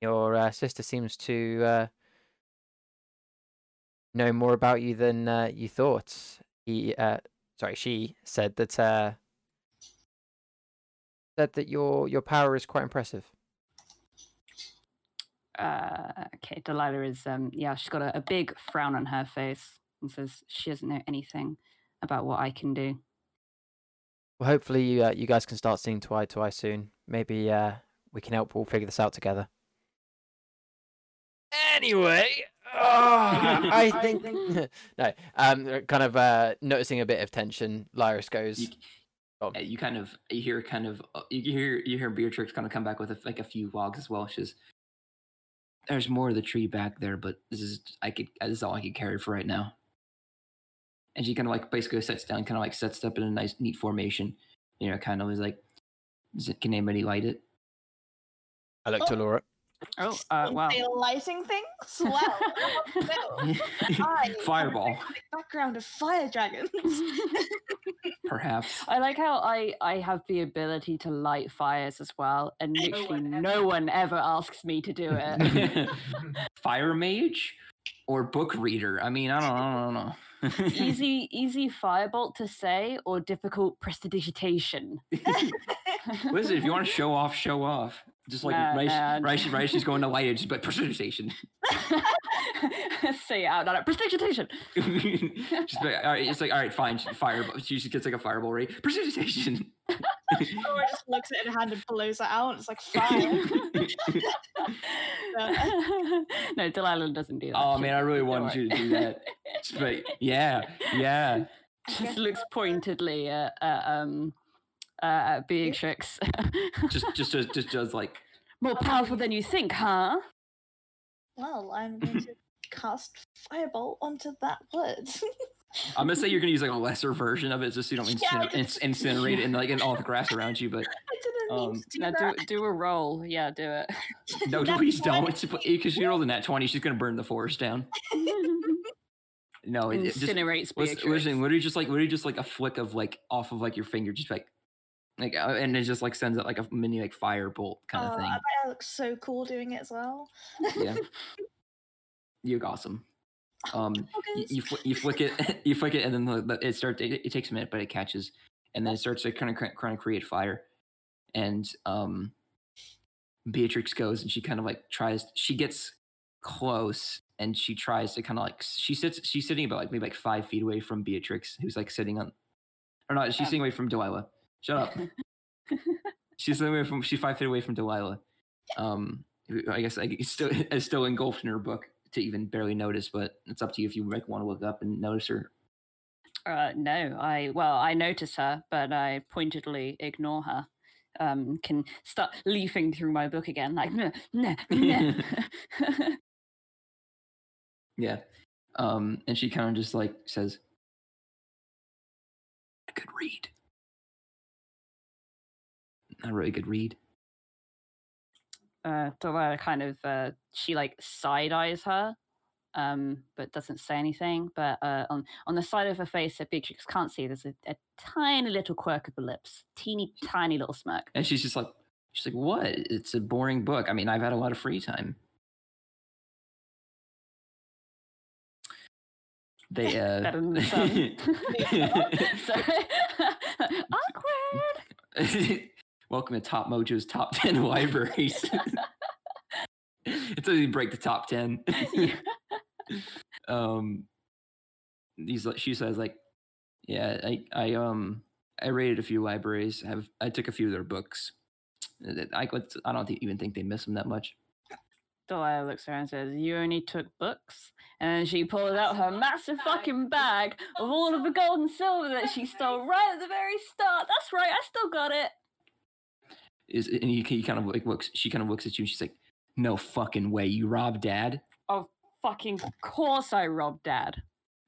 Your uh, sister seems to uh, know more about you than uh, you thought. He, uh, sorry, she said that uh, said that your your power is quite impressive. uh okay delilah is um yeah she's got a, a big frown on her face and says she doesn't know anything about what i can do Well, hopefully you uh, you guys can start seeing to eye to eye soon. Maybe uh, we can help all figure this out together. Anyway, ah, I think no. Um, kind of uh, noticing a bit of tension. Lyris goes. You, Oh. you kind of you hear kind of uh, you hear you hear Beatrix kind of come back with a, like a few logs as well. She's there's more of the tree back there, but this is I could this is all I could carry for right now. And she kind of like basically sits down, kind of like sets up in a nice neat formation. You know, kind of is like, is it, can anybody light it? I look to Oh. Laura. oh uh wow They lighting things? Well, no. I have a Fireball. background of fire dragons. perhaps. I like how I I have the ability to light fires as well, and literally one no one ever asks me to do it. Fire mage or book reader? I mean, I don't, I don't know. easy easy firebolt to say or difficult prestidigitation. Listen, if you want to show off, show off. Just like Nah, right, nah. right, she's- right, she's going to light it, just like precipitation. say it out loud. Prestidigitation. just be like, all right, it's like all right, fine, fireball. She just gets like a fireball rate. Precipitation. Laura just looks at it in her hand and blows it out. And it's like fire. no, Delilah doesn't do that. oh She- man, I really wanted you to do that. But be yeah, yeah. Just looks pointedly at, at um uh, at Beatrix. Just, just, just, just, just like More powerful than you think, huh? well, I'm going to cast firebolt onto that wood. I'm gonna say you're gonna use like a lesser version of it, just so you don't Yeah, inciner- inc- incinerate it and like in all the grass around you. But I didn't mean Um, to do Now that. do do a roll. Yeah, do it. no, please don't. Because you rolled a nat twenty, she's gonna burn the forest down. No, it, it just Incinerates Beatrix. listen, literally just like literally just like a flick of like off of like your finger, just like like uh, and it just like sends out like a mini like firebolt kind Oh, of I thing. bet I look so cool doing it as well. Yeah, you're awesome. Um, you, you, fl- you flick it, you flick it, and then the, the, it starts. It, it takes a minute, but it catches, and then it starts to kind of kind of create fire, and um, Beatrix goes and she kind of like tries. She gets close and she tries to kind of like she sits. She's sitting about like maybe like five feet away from Beatrix, who's like sitting on, or not. She's sitting away from Delilah. Shut up. she's away from. She's five feet away from Delilah. Um, I guess like is still is still engulfed in her book to even barely notice, but it's up to you if you like want to look up and notice her. Uh, no, I well, I notice her, but I pointedly ignore her. Um, can start leafing through my book again, like nah, nah, nah. Yeah. Um, and she kind of just like says, "A good read." Not a really good read. uh, Delilah kind of uh, she like side eyes her, um, but doesn't say anything. But uh, on on the side of her face that Beatrix can't see, there's a, a tiny little quirk of the lips, teeny tiny little smirk. And she's just like, she's like, "What? It's a boring book. I mean, I've had a lot of free time." They uh, Better than the sun. Awkward. Welcome to Top Mojo's top ten libraries. Until you break the top ten. Yeah. um, these she says like, yeah, I I um I rated a few libraries. Have I took a few of their books. I could- I don't even think they miss them that much. Delilah looks around and says, You only took books? And she pulls out her massive fucking bag of all of the gold and silver that she stole right at the very start. That's right, I still got it. Is and he, he kind of like looks. She kind of looks at you. and She's like, "No fucking way, you robbed dad." of fucking course I robbed dad.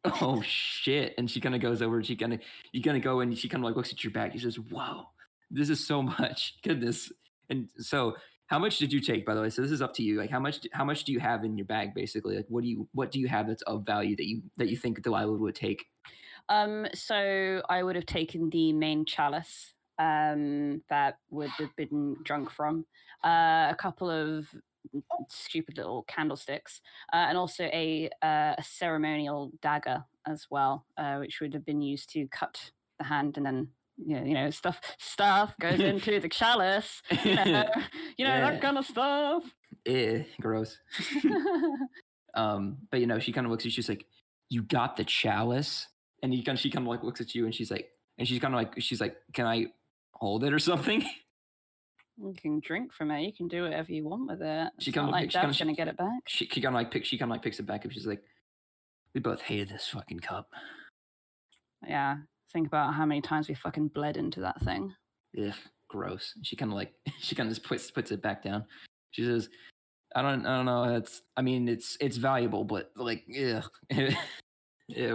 oh shit and she kind of goes over and she kind of you kind of go and she kind of like looks at your bag she says whoa this is so much goodness and so how much did you take by the way so this is up to you like how much how much do you have in your bag basically like what do you what do you have that's of value that you that you think delilah would take Um, so I would have taken the main chalice um, that would have been drunk from, uh, a couple of stupid little candlesticks, uh, and also a, uh, a ceremonial dagger as well, uh, which would have been used to cut the hand and then. You know, you know, stuff stuff goes into the chalice. You know, you know Yeah. that kind of stuff. eh, gross um but you know she kind of looks at you she's like you got the chalice and you kind of she kind of like looks at you and she's like and she's kind of like she's like can i hold it or something You can drink from it. You can do whatever you want with it. She It's not kinda like pick- Dad's gonna get it back. she, she kind of like pick, she kind of like picks it back up. She's like, "We both hated this fucking cup." Yeah. Think about how many times we fucking bled into that thing. Ugh, gross. She kind of like she kind of just puts puts it back down. She says, "I don't I don't know. It's I mean it's it's valuable, but like ugh.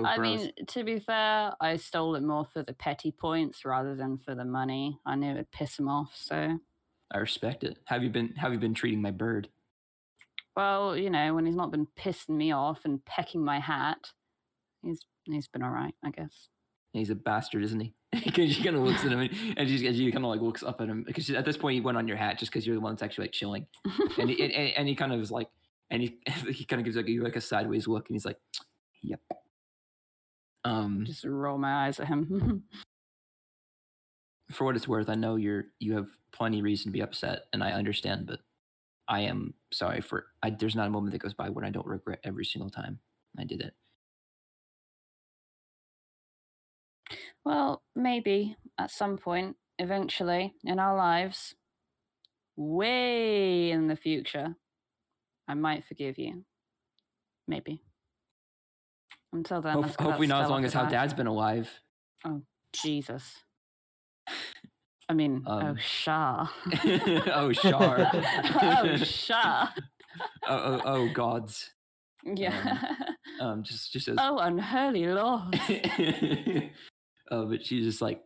I gross. mean, to be fair, I stole it more for the petty points rather than for the money. I knew it'd piss him off. So, I respect it. Have you been Have you been treating my bird? well, you know, when he's not been pissing me off and pecking my hat, he's he's been all right, I guess. he's a bastard, isn't he? Because she kind of looks at him, and, and she, she kind of like looks up at him because at this point he went on your hat just because you're the one that's actually like chilling, and he, and, and he kind of is like, and he he kind of gives like you like a sideways look, and he's like, "Yep." Um, Just roll my eyes at him. for what it's worth, I know you're you have plenty of reason to be upset, and I understand, but I am sorry for. I, there's not a moment that goes by when I don't regret every single time I did it. well, maybe at some point, eventually in our lives, way in the future, I might forgive you. Maybe. Until then, Hope, hopefully not as long as how. Dad's been alive. Oh Jesus. I mean, oh, Um, Shah. oh, Shar. oh, Shah. oh, oh, oh, gods. Yeah. Um, just just as. oh, unholy Lord. oh, but she's just like,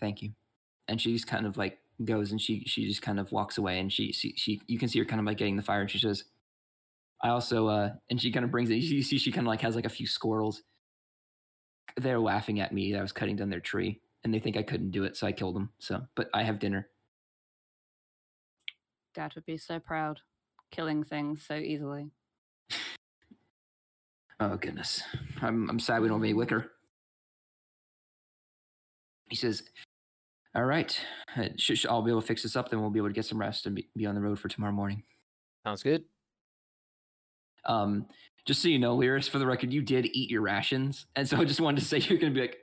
thank you, and she just kind of like goes and she she just kind of walks away and she she, she you can see her kind of like getting the fire and she says, I also uh and she kind of brings it. You see she kind of like has like a few squirrels. They're laughing at me that I was cutting down their tree and they think I couldn't do it, so I killed them. So, but I have dinner. Dad would be so proud. Killing things so easily. Oh goodness, I'm I'm sad we don't have any liquor. He says, "All right, uh, sh- sh- I'll be able to fix this up. Then we'll be able to get some rest and be, be on the road for tomorrow morning." Sounds good. Um, just so you know, Lyris, for the record, you did eat your rations, and so I just wanted to say you're gonna be like,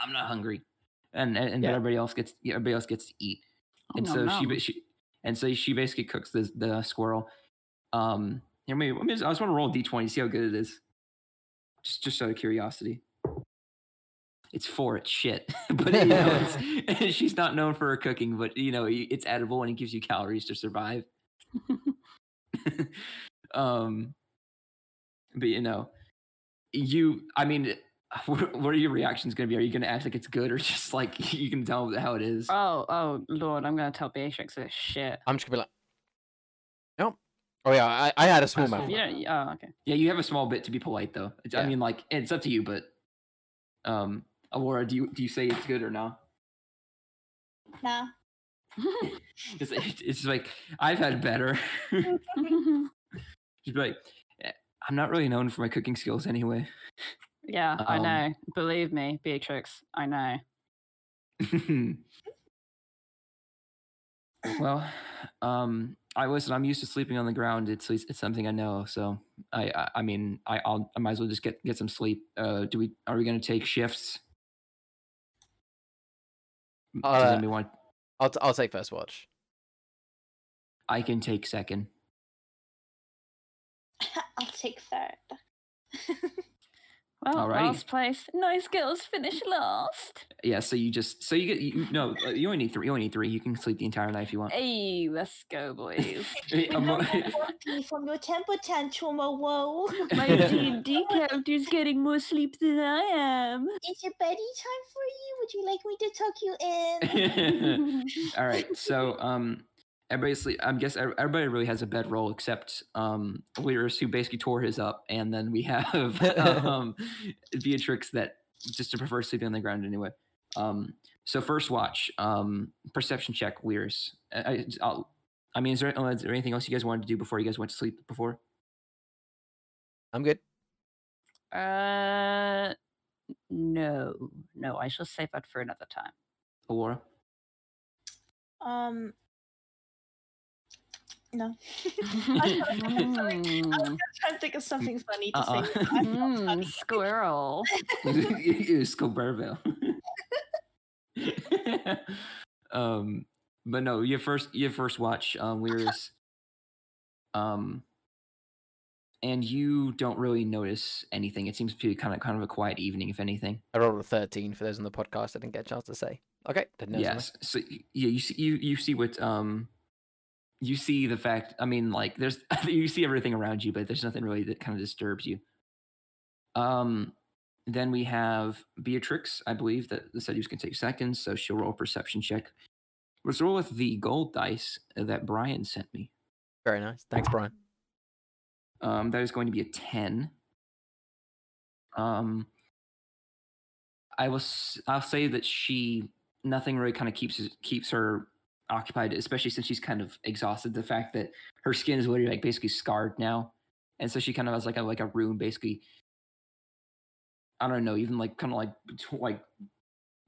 "I'm not hungry," and and, and Yeah. everybody else gets everybody else gets to eat. Oh, and no, so she, no. ba- she and so she basically cooks the the squirrel. Um, here, maybe let me just, I just want to roll a d20 see how good it is. Just just out of curiosity. It's four. It's shit, but you know, it's, she's not known for her cooking, but you know, it's edible and it gives you calories to survive. Um, but you know, you. I mean, what, what are your reactions going to be? Are you going to act like it's good, or just like you can tell how it is? Oh, oh, Lord, I'm going to tell Beatrix this shit. I'm just gonna be like, nope. Oh yeah, I, I had a small That's mouth. cool. Oh, okay. Yeah, you have a small bit to be polite, though. It's, I mean, like it's up to you, but um, Aurora, do you do you say it's good or no? Nah. It's, it's like I've had better. She'd be like, "Eh, I'm not really known for my cooking skills anyway. yeah, I Um, know. Believe me, Beatrix, I know. well, um, I listen. I'm used to sleeping on the ground. It's it's something I know. So I I, I mean I I'll, I might as well just get get some sleep. Uh, do we are we gonna take shifts? Does Uh, want? I'll t- I'll take first watch. I can take second. I'll take third. Well, Alrighty. last place. Nice girls finish last. Yeah. So you just so you get you no uh, you only need three. You only need three. You can sleep the entire night if you want. Hey, let's go, boys. Me from your temper tantrum, oh whoa. My D&D character's getting more sleep than I am. Is it bedtime for you? Would you like me to tuck you in? All right. So um, everybody sleep. I guess everybody really has a bedroll except um, Lyris, who basically tore his up, and then we have um, Beatrix that just to prefer sleeping on the ground anyway. Um, so first watch, um, perception check, Lyris. I, I, I'll, I mean, is there, oh, there anything else you guys wanted to do before you guys went to sleep before? I'm good. Uh, no, no. I shall save that for another time. Alora? um. No. I was Mm, trying to think of something funny to Uh-uh. say. but I felt mm, funny. squirrel. is Scoberville. um, but no, your first your first watch, um, Lyris. Um, and you don't really notice anything. It seems to be kind of kind of a quiet evening, if anything. I rolled a 13 for those on the podcast. I didn't get a chance to say. Okay, didn't know. yes. So yeah, you see you you see what um you see the fact. I mean, like there's you see everything around you, but there's nothing really that kind of disturbs you. Um, then we have Beatrix, I believe that the said he was going to take seconds, so she'll roll a perception check. Let's roll with the gold dice that Brian sent me. Very nice. Thanks, Brian. Um, that is going to be a ten. Um, I was I'll say that she nothing really kind of keeps keeps her occupied, especially since she's kind of exhausted. The fact that her skin is literally like basically scarred now, and so she kind of has like a like a room basically. I don't know, even like kind of like like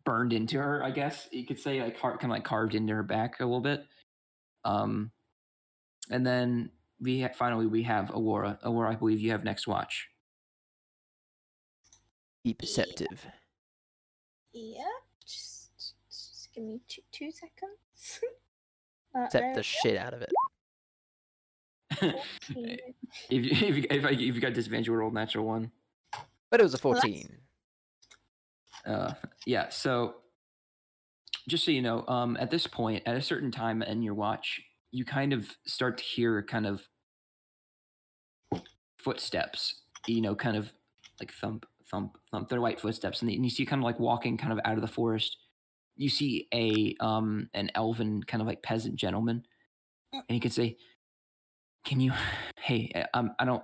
burned into her. I guess you could say like kind of like carved into her back a little bit. Um, and then we ha- finally we have Aurora. Aurora, I believe you have next watch. Be perceptive. Yeah, just, just give me two, two seconds. uh, Accept the shit out of it. if you, if you, if, I, if you got disadvantage, you roll natural one. But it was a 14. Uh, yeah. So, just so you know, um, at this point, at a certain time in your watch, you kind of start to hear kind of footsteps. You know, kind of like thump, thump, thump. They're white footsteps, and, you see kind of like walking kind of out of the forest. You see a um an elven kind of like peasant gentleman, and he can say, "Can you? Hey, uh, um, I don't,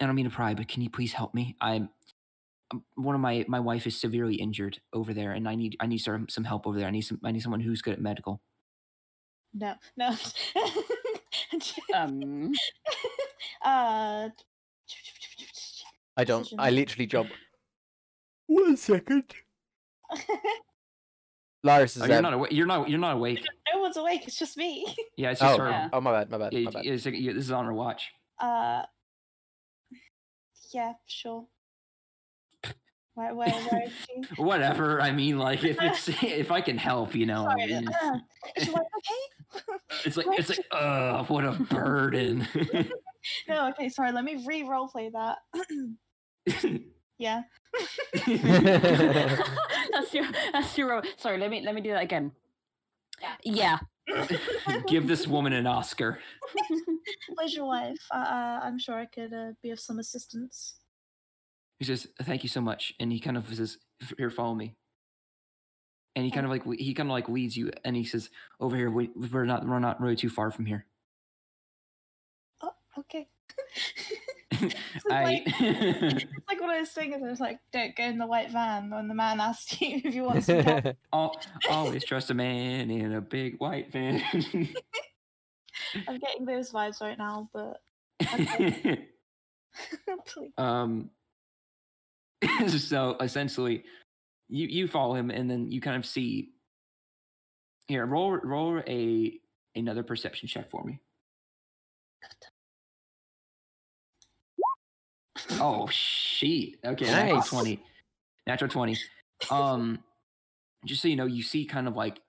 I don't mean to pry, but can you please help me? I'm um, one of my my wife is severely injured over there and i need i need some some help over there i need some i need someone who's good at medical No, no. Um, uh, I don't. I literally jump. One second. Lyris is oh, there. you're not awake you're not you're not awake no one's awake. It's just me. yeah it's just Oh, her Yeah. oh, my bad, my bad, Yeah, my bad. it's like- yeah, this is on her watch Uh, yeah, sure. Where, where, where is she? whatever i mean like if it's if i can help you know I Sorry. mean, Uh, is your wife okay? it's like it's like uh what a burden no, okay, sorry. Let me re role play that. Yeah. that's your that's your. ro- Sorry, let me let me do that again. Yeah. yeah. give this woman an oscar Where's your wife? Uh, uh, I'm sure I could uh, be of some assistance. he says thank you so much and he kind of says here follow me and he kind of like he kind of like leads you and he says over here we, we're not we're not really too far from here Oh, okay. Like- It's like what I was saying. It was like, don't go in the white van when the man asks you if you want some help. Al- always trust a man in a big white van. I'm getting those vibes right now, but please. um, so essentially, you you follow him, and then you kind of see. Here, roll roll a another perception check for me. Oh shit! Okay, natural twenty, natural twenty. Um, just so you know, you see kind of like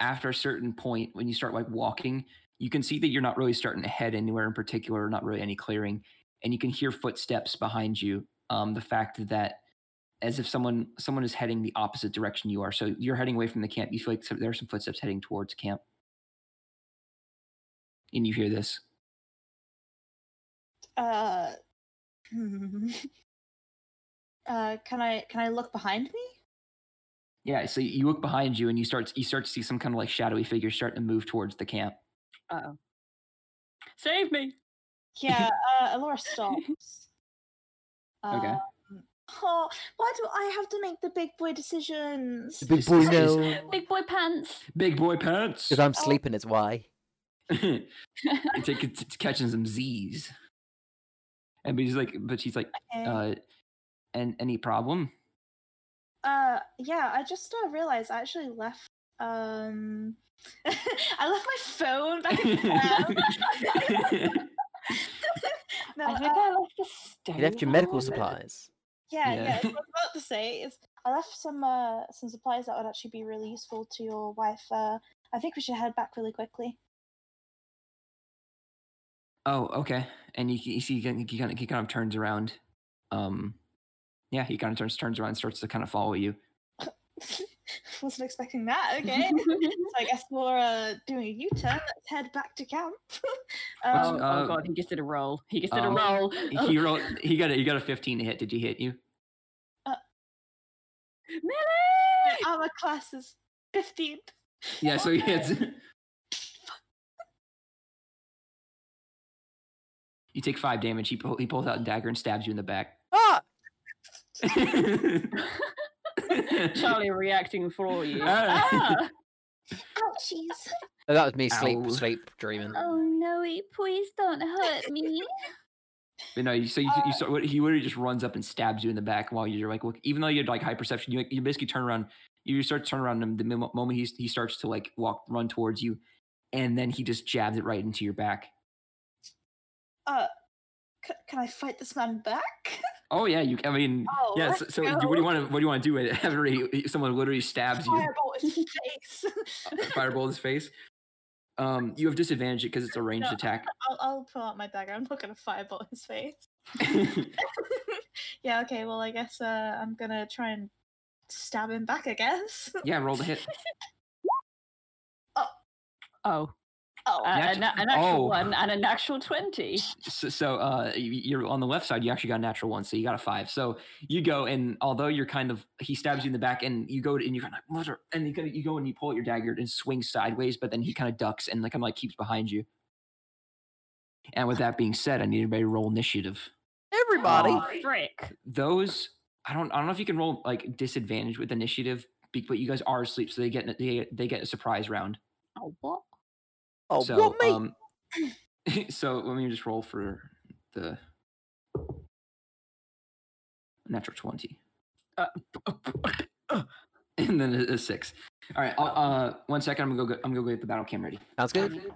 after a certain point when you start like walking, you can see that you're not really starting to head anywhere in particular, not really any clearing, and you can hear footsteps behind you. Um, the fact that as if someone someone is heading the opposite direction you are, so you're heading away from the camp. You feel like there are some footsteps heading towards camp, and you hear this. Uh, hmm. uh, can I can I look behind me? Yeah, so you look behind you and you start you start to see some kind of like shadowy figure starting to move towards the camp. Uh oh. Save me. Yeah, uh, Alora stops. Okay. Um, oh, why do I have to make the big boy decisions? The big boy Is- is- no. Big boy pants. Big boy pants. Because I'm Oh. sleeping is why. Take it to catching some Z's. And but he's like, but she's like, Okay. uh, and any problem? Uh, yeah, I just uh, realized I actually left. Um, I left my phone back in the no, I think uh, I left the stove. You left your medical on. supplies. yeah, Yeah. yeah. what I was about to say is I left some uh some supplies that would actually be really useful to your wife. Uh, I think we should head back really quickly. Oh, okay. And you, you see, he kind, of, he kind of he kind of turns around. Um, yeah, he kind of turns turns around, and starts to kind of follow you. Wasn't expecting that. Okay, so I guess we're uh, doing a U-turn. Let's head back to camp. Oh, um, oh Uh, god, he just did a roll. He just did a um, roll. Oh, He rolled. He got a he got a fifteen to hit. Did he hit you? Millie! our class is fifteen. Yeah. So he hits. You take five damage. He pull, he pulls out a dagger and stabs you in the back. Ah! Charlie reacting for you. Ah. Ah! Ouchies. Oh, that was me sleep Ow. sleep dreaming. Oh no, please don't hurt me. But no, you so you, you saw, he literally just runs up and stabs you in the back while you're like, look, even though you had like high perception, you you basically turn around, you start to turn around and the moment he he starts to like walk run towards you, and then he just jabs it right into your back. Uh, c- can I fight this man back? Oh yeah, you. I mean, Oh, yeah. So, so go. what do you want to what do you want to do? Whenever he- someone literally stabs you, Fireball in his face. fireball in his face. Um, you have disadvantage because it's a ranged No. attack. I'll, I'll pull out my dagger. I'm not gonna fireball his face. yeah. Okay. Well, I guess uh, I'm gonna try and stab him back. I guess. yeah, roll the hit. Oh, Oh. Uh, a, Natu- na- a natural oh. one and an actual twenty. So, so uh, you- you're on the left side. You actually got a natural one, so you got a five. So you go, and although you're kind of, he stabs you in the back, and you go, to, and you're kind of like, mother, and you go, you go and you pull out your dagger and swing sideways, but then he kind of ducks and like kind of like keeps behind you. And with that being said, I need everybody to roll initiative. Everybody. Oh, frick. Those, I don't, I don't know if you can roll like disadvantage with initiative, but you guys are asleep, so they get they they get a surprise round. Oh, what? Oh, so, what me? Um, so let me just roll for the natural 20. Uh, and then a, a six. All right. I'll, uh, one second. I'm gonna go. Get, I'm gonna go get the battle cam ready. Sounds good.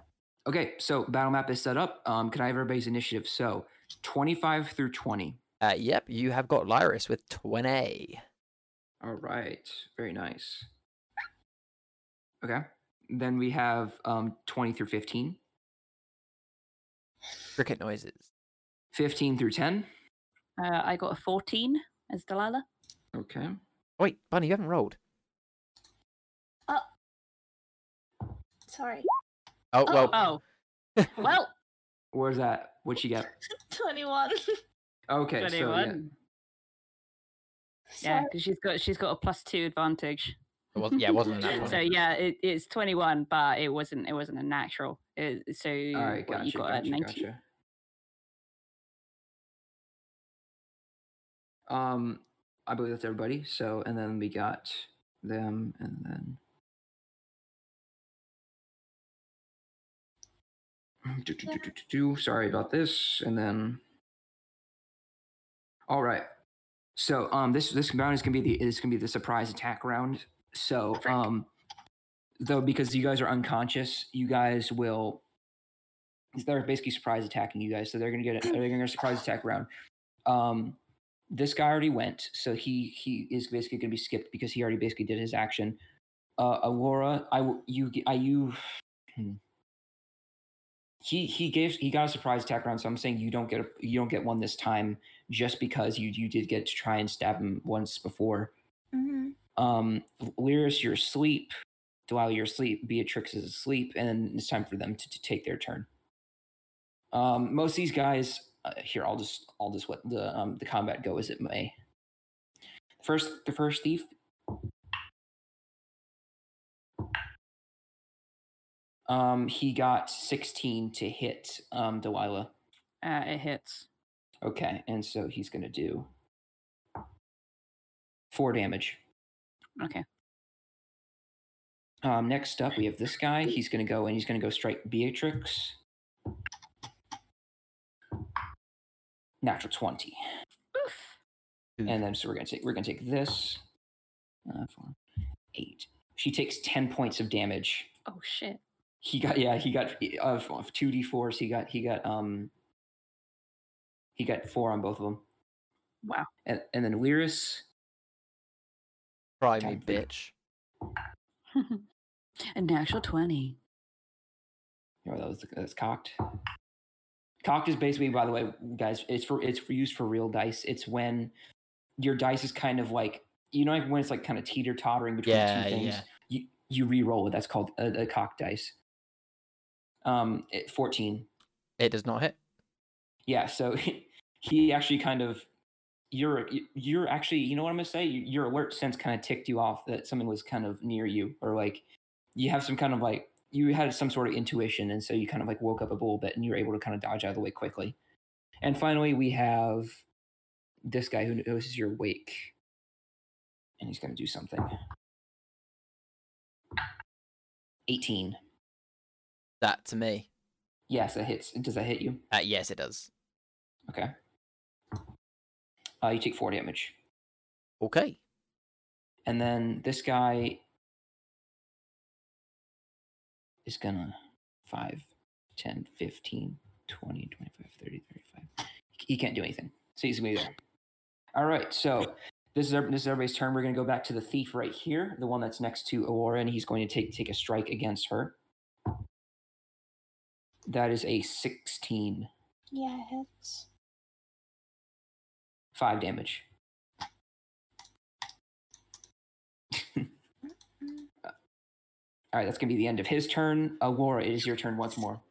Okay. So battle map is set up. Um, can I have everybody's initiative? So 25 through 20. Uh, yep, you have got Lyris with 20. All right. Very nice. Okay. Then we have um 20 through 15. Cricket noises. 15 through 10. Uh, I got a fourteen as Delilah. Okay. Wait, Bunny, you haven't rolled. Oh. Sorry. Oh, Oh. well, Oh, well, Where's that? What'd you get? Twenty-one. Okay. So yeah. twenty-one. Yeah, because she's got she's got a plus two advantage. It yeah, it wasn't So yeah, it, it's twenty one, but it wasn't it wasn't a natural. It, so right. what, Gotcha. you got gotcha, a nineteen. gotcha. Um, I believe that's everybody. So, and then we got them, and then. Do, do, do. Sorry about this, and then. All right. So, um, this this round is gonna be the is gonna be the surprise attack round. So, Frick. um, though because you guys are unconscious, you guys will. They're basically surprise attacking you guys, so they're gonna get a, they're gonna get a surprise attack round. Um, this guy already went, so he he is basically going to be skipped because he already basically did his action. Uh, Aurora, I you I you. hmm. He he gave he got a surprise attack round, so I'm saying you don't get a you don't get one this time just because you you did get to try and stab him once before. hmm Um, Lyris, you're asleep. While you're asleep, Beatrix is asleep, and it's time for them to, to take their turn. Um, most of these guys uh, here, I'll just I'll just let the um the combat go as it may. First, the first thief. Um, he got 16 to hit um Delilah. Uh, it hits. Okay, and so he's gonna do four damage. Okay. Um, next up, we have this guy. He's going to go and he's going to go strike Beatrix. Natural twenty, Oof. and then so we're going to take we're going to take this. Uh, four, eight. She takes ten points of damage. Oh shit. He got yeah. He got of two d fours. He got he got um. He got four on both of them, Wow. and and then Lyris. Try me, Time for you. bitch. a natural twenty. Oh, that was that's cocked. Cocked is basically, by the way, guys, it's for it's for used for real dice. It's when your dice is kind of like you know when it's like kind of teeter tottering between Yeah, two things. yeah. You you re-roll it. That's called a, a cocked dice. Um, it, fourteen. It does not hit. Yeah, so he actually kind of you're you're actually you know what I'm gonna say. Your alert sense kind of ticked you off that someone was kind of near you, or like you have some kind of like you had some sort of intuition, and so you kind of like woke up a little bit, and you're able to kind of dodge out of the way quickly. And finally, we have this guy who notices your wake. and he's to do something. 18. That to me. Yes, that hits. Does that hit you? Uh, yes, it does. Okay. Uh, you take four damage. Okay. And then this guy is gonna 5, 10, 15, 20, 25, 30, 35. He can't do anything. So he's gonna be there. All right, so this is, our, this is everybody's turn. We're gonna go back to the thief right here, the one that's next to Aurora, and he's going to take take a strike against her. That is a 16. Yeah, it hits. Five damage. All right, that's gonna be the end of his turn. Aurora, it is your turn once more.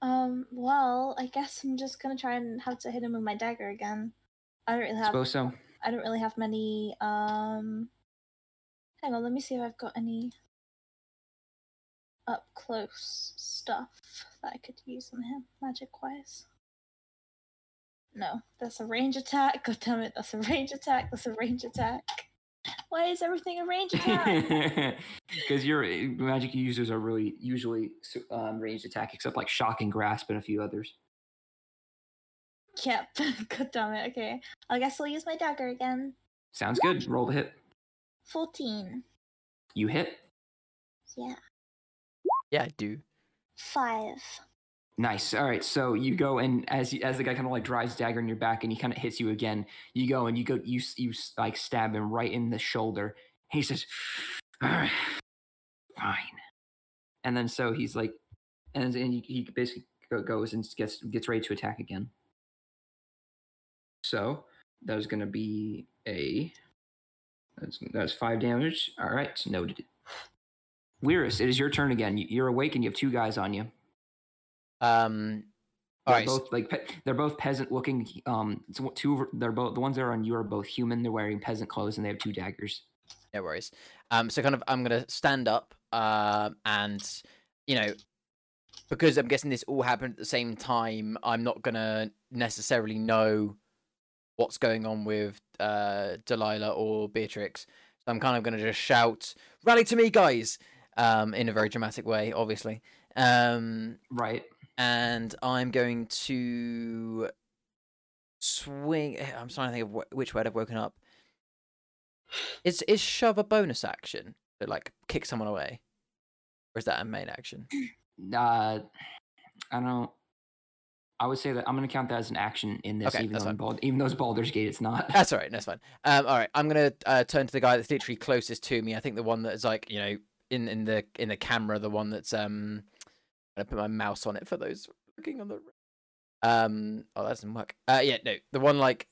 Um, well, I guess I'm just gonna try and have to hit him with my dagger again. I don't really have Suppose so. I don't really have many um hang on, let me see if I've got any up close stuff that I could use on him, magic wise. No, that's a range attack. God damn it, that's a range attack, that's a range attack. Why is everything a range attack? Because your uh, magic users are really usually su- um, ranged attack, except like shocking grasp and a few others. yep. God damn it. Okay. I guess I'll use my dagger again. Sounds good. Roll the hit. 14. You hit. Yeah. Yeah, I do. Five. Nice. All right. So you go and as as the guy kind of like drives dagger in your back and he kind of hits you again, you go and you go you you like stab him right in the shoulder. He says, "All right, fine." And then so he's like, and then he, he basically goes and gets gets ready to attack again. So that was going to be a that's that's five damage. All right, noted. Weirus, it is your turn again. You're awake and you have two guys on you. Um. All They're right. both like pe- they're both peasant looking. Um, so two. of- They're both the ones that are on you are both human. They're wearing peasant clothes and they have two daggers. No worries. Um, so kind of, I'm gonna stand up, um, and you know, because I'm guessing this all happened at the same time, I'm not gonna necessarily know what's going on with uh Delilah or Beatrix. So I'm kind of gonna just shout, "Rally to me, guys!" Um, in a very dramatic way, obviously. Um, Right. And I'm going to swing. eh, I'm trying to think of wh- which way I've woken up. Is is shove a bonus action to like kick someone away, or is that a main action? Uh, I don't. I would say that I'm going to count that as an action in this, Okay, even that's though. Bald, even though it's Baldur's Gate, it's not. That's all right. That's fine. Um, all right. I'm gonna uh, turn to the guy that's literally closest to me. I think the one that is like you know in in the in the camera, the one that's um. Gonna put my mouse on it for those looking on the. Um. Oh, that doesn't work. Uh. Yeah. No. The one like.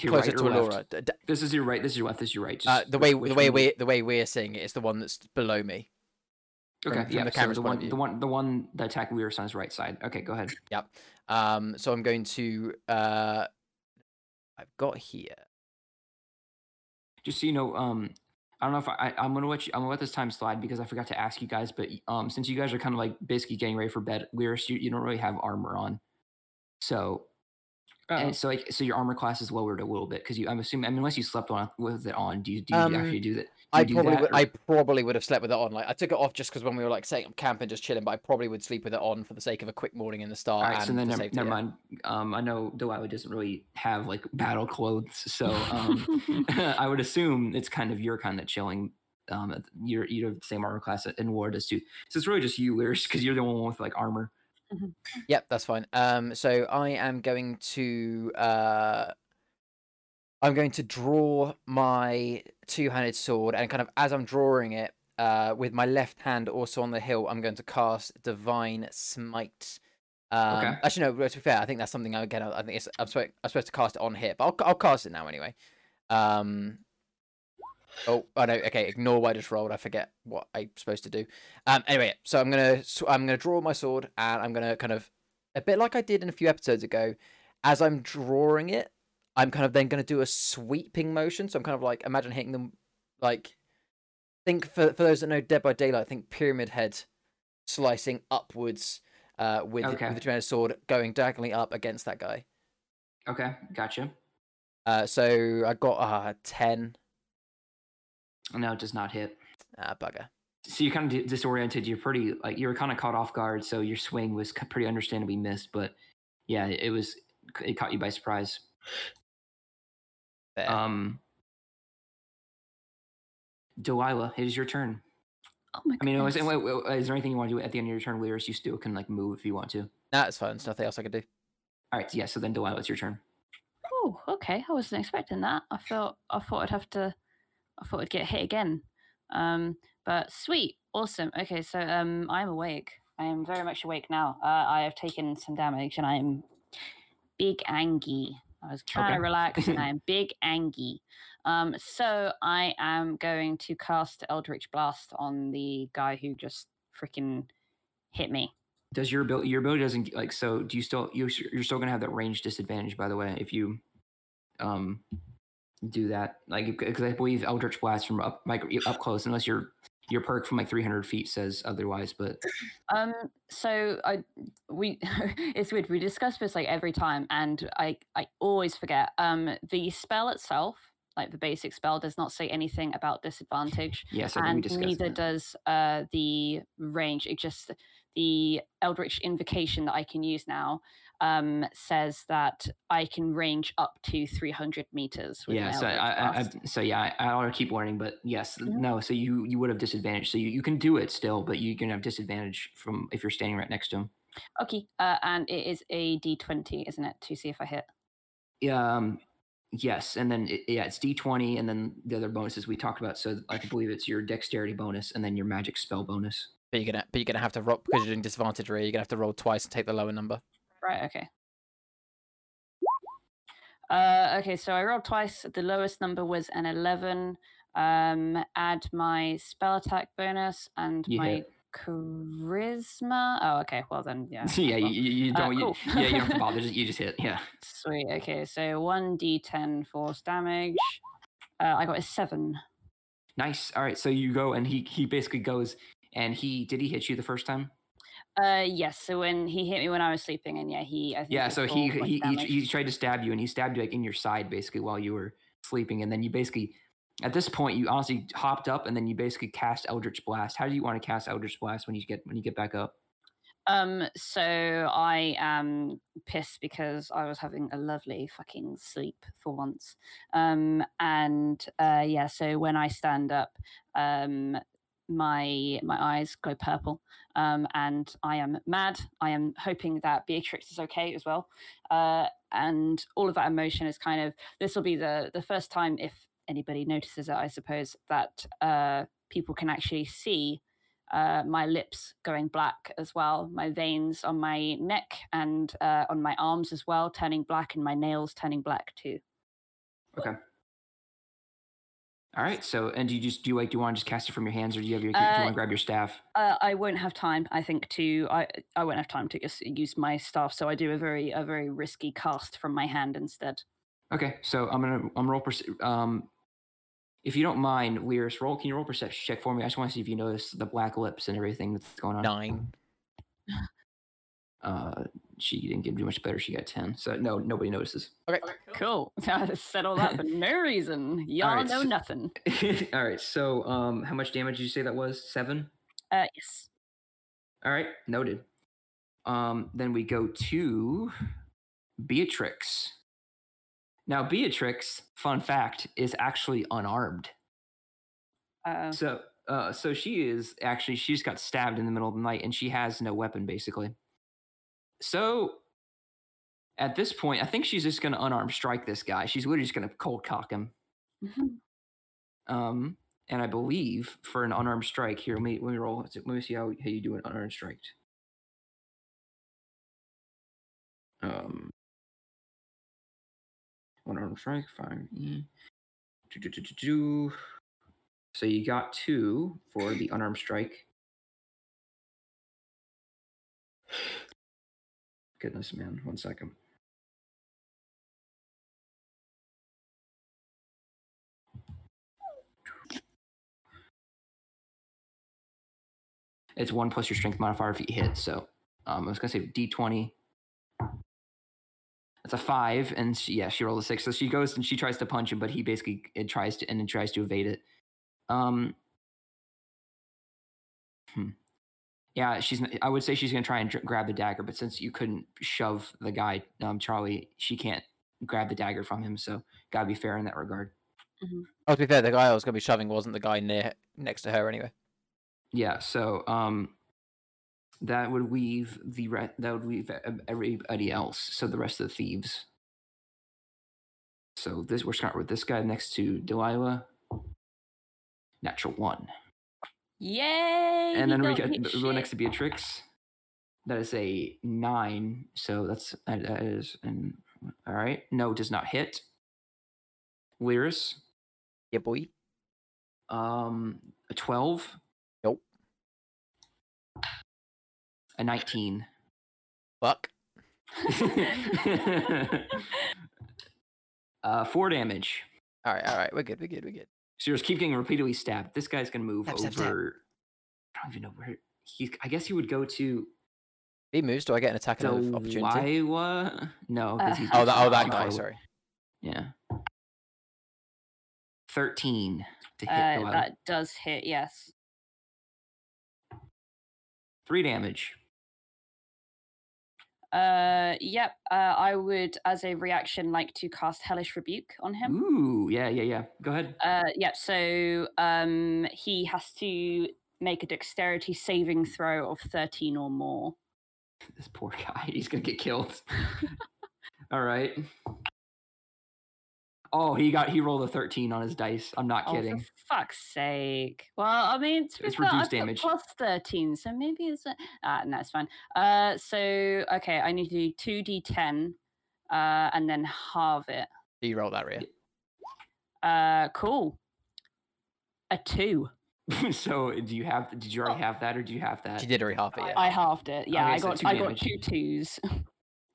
Your Closer right to or? Alora. D- This is your right. This is your left. This is your right. Uh, the way the way we the way we're seeing it is the one that's below me. Okay. from yeah. the so the one. The one. The one that attacked we were on is right side. Okay. Go ahead. Yep. Um, so I'm going to uh, I've got here. just so you know, um, I don't know if I, I'm gonna let you I'm gonna let this time slide because I forgot to ask you guys, but um, since you guys are kind of like basically getting ready for bed, we're you, you don't really have armor on, so and so like so your armor class is lowered a little bit because you I'm assuming I mean unless you slept on with it on, do you do you Um, actually do that? Do I probably that, would, or- I probably would have slept with it on. Like I took it off just because when we were like setting up camp and just chilling, but I probably would sleep with it on for the sake of a quick morning in the all start. right, and so then never, never mind. Um, I know Delilah doesn't really have like battle clothes, so um, I would assume it's kind of your kind of chilling. Um, you're you're the same armor class in War does too. So it's really just you, Lyris, because you're the one with like armor. Yep, that's fine. Um, so I am going to uh, I'm going to draw my two-handed sword, and kind of as I'm drawing it, uh, with my left hand also on the hilt, I'm going to cast Divine Smite. Um, Okay. Actually, no. To be fair, I think that's something I again. I think it's I'm supposed I'm supposed to cast it on here, but I'll I'll cast it now anyway. Um. Oh, oh no. Okay, ignore what I just rolled. I forget what I'm supposed to do. Um. Anyway, so I'm gonna sw- I'm gonna draw my sword, and I'm gonna kind of a bit like I did in a few episodes ago. As I'm drawing it, I'm kind of then gonna do a sweeping motion. So I'm kind of like imagine hitting them, like think for for those that know Dead by Daylight, think Pyramid Head slicing upwards. Uh, with, the- Okay. with the two-handed sword going diagonally up against that guy. Okay, gotcha. Uh, so I got uh, 10. No, it does not hit. Ah, bugger. So you're kind of disoriented. You're pretty like you were kind of caught off guard. So your swing was pretty understandably missed. But yeah, it was it caught you by surprise. There. Um, Delilah, it is your turn. Oh my god. I mean, is, goodness. wait, wait, is there anything you want to do at the end of your turn, Lyris? You still can like move if you want to. nah, it's fine. There's nothing else I can do. All right, yeah. So then Delilah, it's your turn. Oh, okay. I wasn't expecting that. I felt I thought I'd have to I thought I'd get hit again. Um, but sweet, awesome. Okay, so um, I'm awake. I am very much awake now. Uh, I have taken some damage, and I am big angry. I was trying Okay. to relax, and I am big angry. Um, so I am going to cast Eldritch Blast on the guy who just freaking hit me. Does your ability your ability doesn't like so? Do you still you're you're still gonna have that range disadvantage? By the way, if you um do that, like because I believe Eldritch Blast from up like up close, unless your your perk from like 300 feet says otherwise. But Um, so I we it's weird. We discuss this like every time, and I I always forget. Um, the spell itself, like the basic spell, does not say anything about disadvantage, yes, I think we and neither that. does uh the range. It just the Eldritch invocation that I can use now um says that I can range up to 300 meters. With yeah so I, I, I so yeah I, I ought to keep learning but yes Yeah. no so you you would have disadvantage so you, you can do it still but you can have disadvantage from if you're standing right next to him okay, uh, and it is a D20, isn't it, to see if I hit. yeah um yes and then it, yeah it's d20 and then the other bonuses we talked about so i can believe it's your dexterity bonus and then your magic spell bonus But you're gonna, but you're gonna have to roll because you're doing disadvantage. Ray, you're gonna have to roll twice and take the lower number. Right, okay. Uh, okay, so I rolled twice. The lowest number was an 11. Um, add my spell attack bonus and You my hit. charisma. Oh, okay. Well, then, yeah. yeah you, you, you uh, don't you, cool. yeah you don't bother just, you just hit yeah Sweet. Okay, so 1d10 force damage. Uh, I got a 7. nice all right so you go and he he basically goes and he did he hit you the first time Uh, yes, so when he hit me when I was sleeping, and yeah, he. I think Yeah, so he he, he he tried to stab you, and he stabbed you like in your side, basically, while you were sleeping, and then you basically, at this point, you honestly hopped up, and then you basically cast Eldritch Blast. How do you want to cast Eldritch Blast when you get when you get back up? Um, so I am pissed because I was having a lovely fucking sleep for once. Um, and uh, yeah, so when I stand up, um, my my eyes go purple. Um, and I am mad. I am hoping that Beatrix is okay as well. Uh, and all of that emotion is kind of this will be the the first time if anybody notices it, I suppose, that uh, people can actually see uh, my lips going black as well, my veins on my neck and uh, on my arms as well turning black, and my nails turning black too. All right. So, and do you just do you like do you want to just cast it from your hands, or do you have your do you Uh, want to grab your staff? Uh, I won't have time, I think, to I I won't have time to just use my staff, so I do a very a very risky cast from my hand instead. Okay. So I'm gonna I'm roll. Perce- um, if you don't mind, Lyris, roll. Can you roll perception check for me? I just want to see if you notice the black lips and everything that's going on. Nine. Uh, she didn't get too much better. She got ten. So no, nobody notices. Okay. Cool. I said all that for no reason. Y'all Alright, know so- nothing. All right. So, um, how much damage did you say that was? Seven. Uh, yes. All right, noted. Um, then we go to Beatrix. Now, Beatrix, fun fact, is actually unarmed. Uh, So, uh, so she is actually she just got stabbed in the middle of the night, and she has no weapon basically. So, at this point, I think she's just gonna unarmed strike this guy. She's literally just gonna cold cock him. mhm. Um, and I believe for an unarmed strike here, let me let me roll. Let me see how, how you do an unarmed strike. Um, unarmed strike, fine. E. Do, do, do, do, do. So you got two for the unarmed strike. Goodness, man. One second. It's one plus your strength modifier if you hit. So um, I was gonna say D20. That's a five, and she, yeah, she rolled a six. So she goes and she tries to punch him, but he basically it tries to and it tries to evade it. Um, hmm. Yeah, she's. I would say she's gonna try and dr- grab the dagger, but since you couldn't shove the guy, um, Charlie, she can't grab the dagger from him. So gotta be fair in that regard. Oh, to be fair, the guy I was going to be shoving wasn't the guy near next to her anyway. Yeah, so um, that would leave the re- that would leave e- everybody else. So the rest of the thieves. So this we're starting with this guy next to Delilah. Natural one, Yay! and then we got get hit the next to. Beatrix. That is a nine. So that's that that is and all right. No, does not hit. Lyris, Yeah, boy. um, a twelve. Nope. A nineteen. Fuck. uh, four damage. All right, all right. We're good. We're good. We're good. So you just keep getting repeatedly stabbed. This guy's gonna move Stab, stab, stab. over. I don't even know where he. I guess he would go to he moves, do I get an attack of opportunity? Delilah. No, Uh, he's Oh, that, oh, that guy. Sorry. Yeah. Thirteen to hit Uh, that does hit. Yes. Three damage. Uh, yep. Uh, I would, as a reaction, like to cast Hellish Rebuke on him. Ooh, yeah, yeah, yeah. Go ahead. Uh, yep. So, um, he has to make a Dexterity saving throw of thirteen or more. This poor guy. He's gonna get killed. All right. Oh, he got he rolled a thirteen on his dice. I'm not Oh, kidding. for fuck's sake. Well, I mean, to be It's fair, reduced I've damage. plus 13, so maybe it's. A, ah, no, it's fine. Uh, so, okay, I need to do 2d10 uh, and then halve it. Do you roll that, Rhea? Uh, cool. A 2. so do you have? Did you already have that, or do you have that? You did already half it, yeah. I halved it. Yeah, Okay, I so got two I got two twos.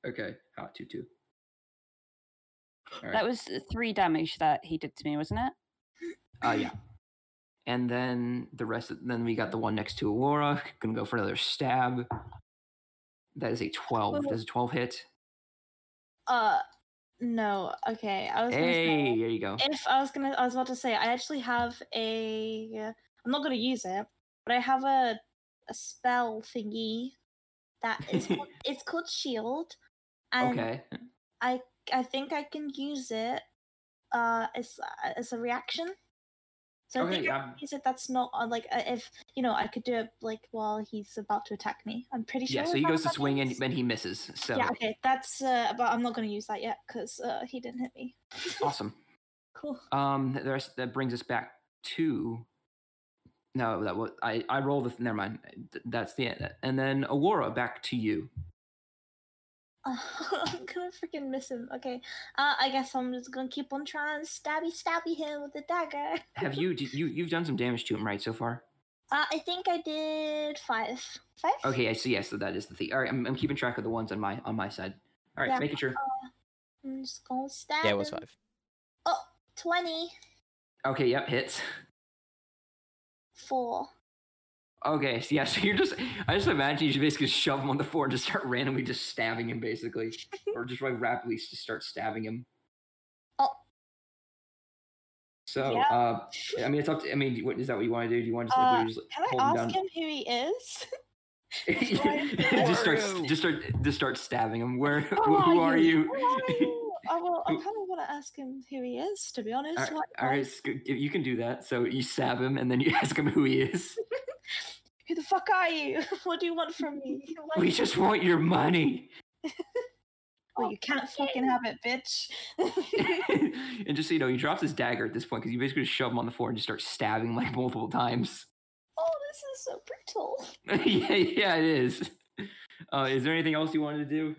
Okay, two two. All right. that was three damage that he did to me, wasn't it? Uh, yeah. And then the rest of then we got the one next to Aurora. Gonna go for another stab. That is a twelve. Well- Does a twelve hit? Uh, no. Okay, I was gonna Hey, say there you go. if I was gonna, I was about to say I actually have a. I'm not gonna use it, but I have a a spell thingy that is called, it's called shield, and Okay. I I think I can use it uh as as a reaction. So I Okay, think I yeah. can use it. That's not uh, like uh, if you know I could do it like while he's about to attack me. I'm pretty sure. Yeah. So he goes to swing and then he misses. So Yeah. Okay. That's uh, but I'm not gonna use that yet because uh, he didn't hit me. awesome. cool. Um, the rest that brings us back to. No, that was I. I rolled. The, never mind. That's the end. And then Aurora, back to you. I'm gonna freaking miss him. Okay. Uh, I guess I'm just gonna keep on trying to stabby stabby him with the dagger. Have you? did you you've done some damage to him, right? So far. Uh, I think I did five. Five. Okay, I see. Yes, so that is the thing. All right, I'm, I'm keeping track of the ones on my on my side. All right, Yeah. making sure. I'm just gonna stab. Yeah, it was him. five. Oh, 20. Okay, yep, hits. Four. Okay, so yeah, so you're just I just imagine you should basically shove him on the floor and just start randomly just stabbing him, basically, or just like rapidly just start stabbing him. Oh. So, Yeah. uh, I mean, it's up to. I mean, what is that? What you want to do? Do you want to just, like, Uh, just Can I hold ask him him who he is? just start, just start, just start stabbing him. Where? Who Who, who are you? Who are you? I, well, I kind of want to ask him who he is, to be honest. All What, right, all right, like, you can do that. So you stab him, and then you ask him who he is. Who the fuck are you? what do you want from me? Like, We just want your money. well, you can't fucking have it, bitch. and just so you know, he drops his dagger at this point because you basically just shove him on the floor and just start stabbing him, like multiple times. oh, this is so brutal. yeah, yeah, it is. Uh, is there anything else you wanted to do?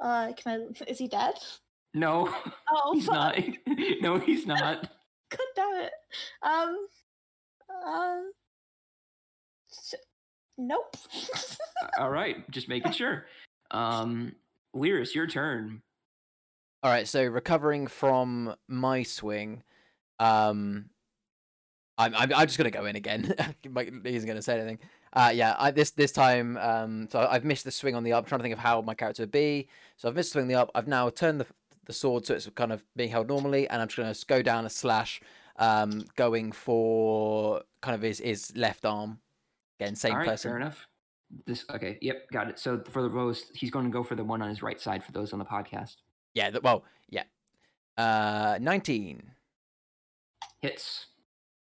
Uh, can I? Is he dead? No, Oh, he's fuck. not. no, he's not. God damn it. Um. Uh. S- Nope. All right, just making sure. Um, Lyris, your turn. All right, so recovering from my swing, um, I'm I'm, I'm just gonna go in again. Like, he isn't gonna say anything. Uh, yeah, I, this this time, um, so I've missed the swing on the up. I'm trying to think of how my character would be. So I've missed the swing on the up. I've now turned the the sword so it's kind of being held normally, and I'm just going to go down a slash, um, going for kind of his his left arm. Again, same All right, person. fair enough. This okay, yep, got it. So for the rose, he's going to go for the one on his right side for those on the podcast. Yeah, well, yeah. Uh, 19. Hits.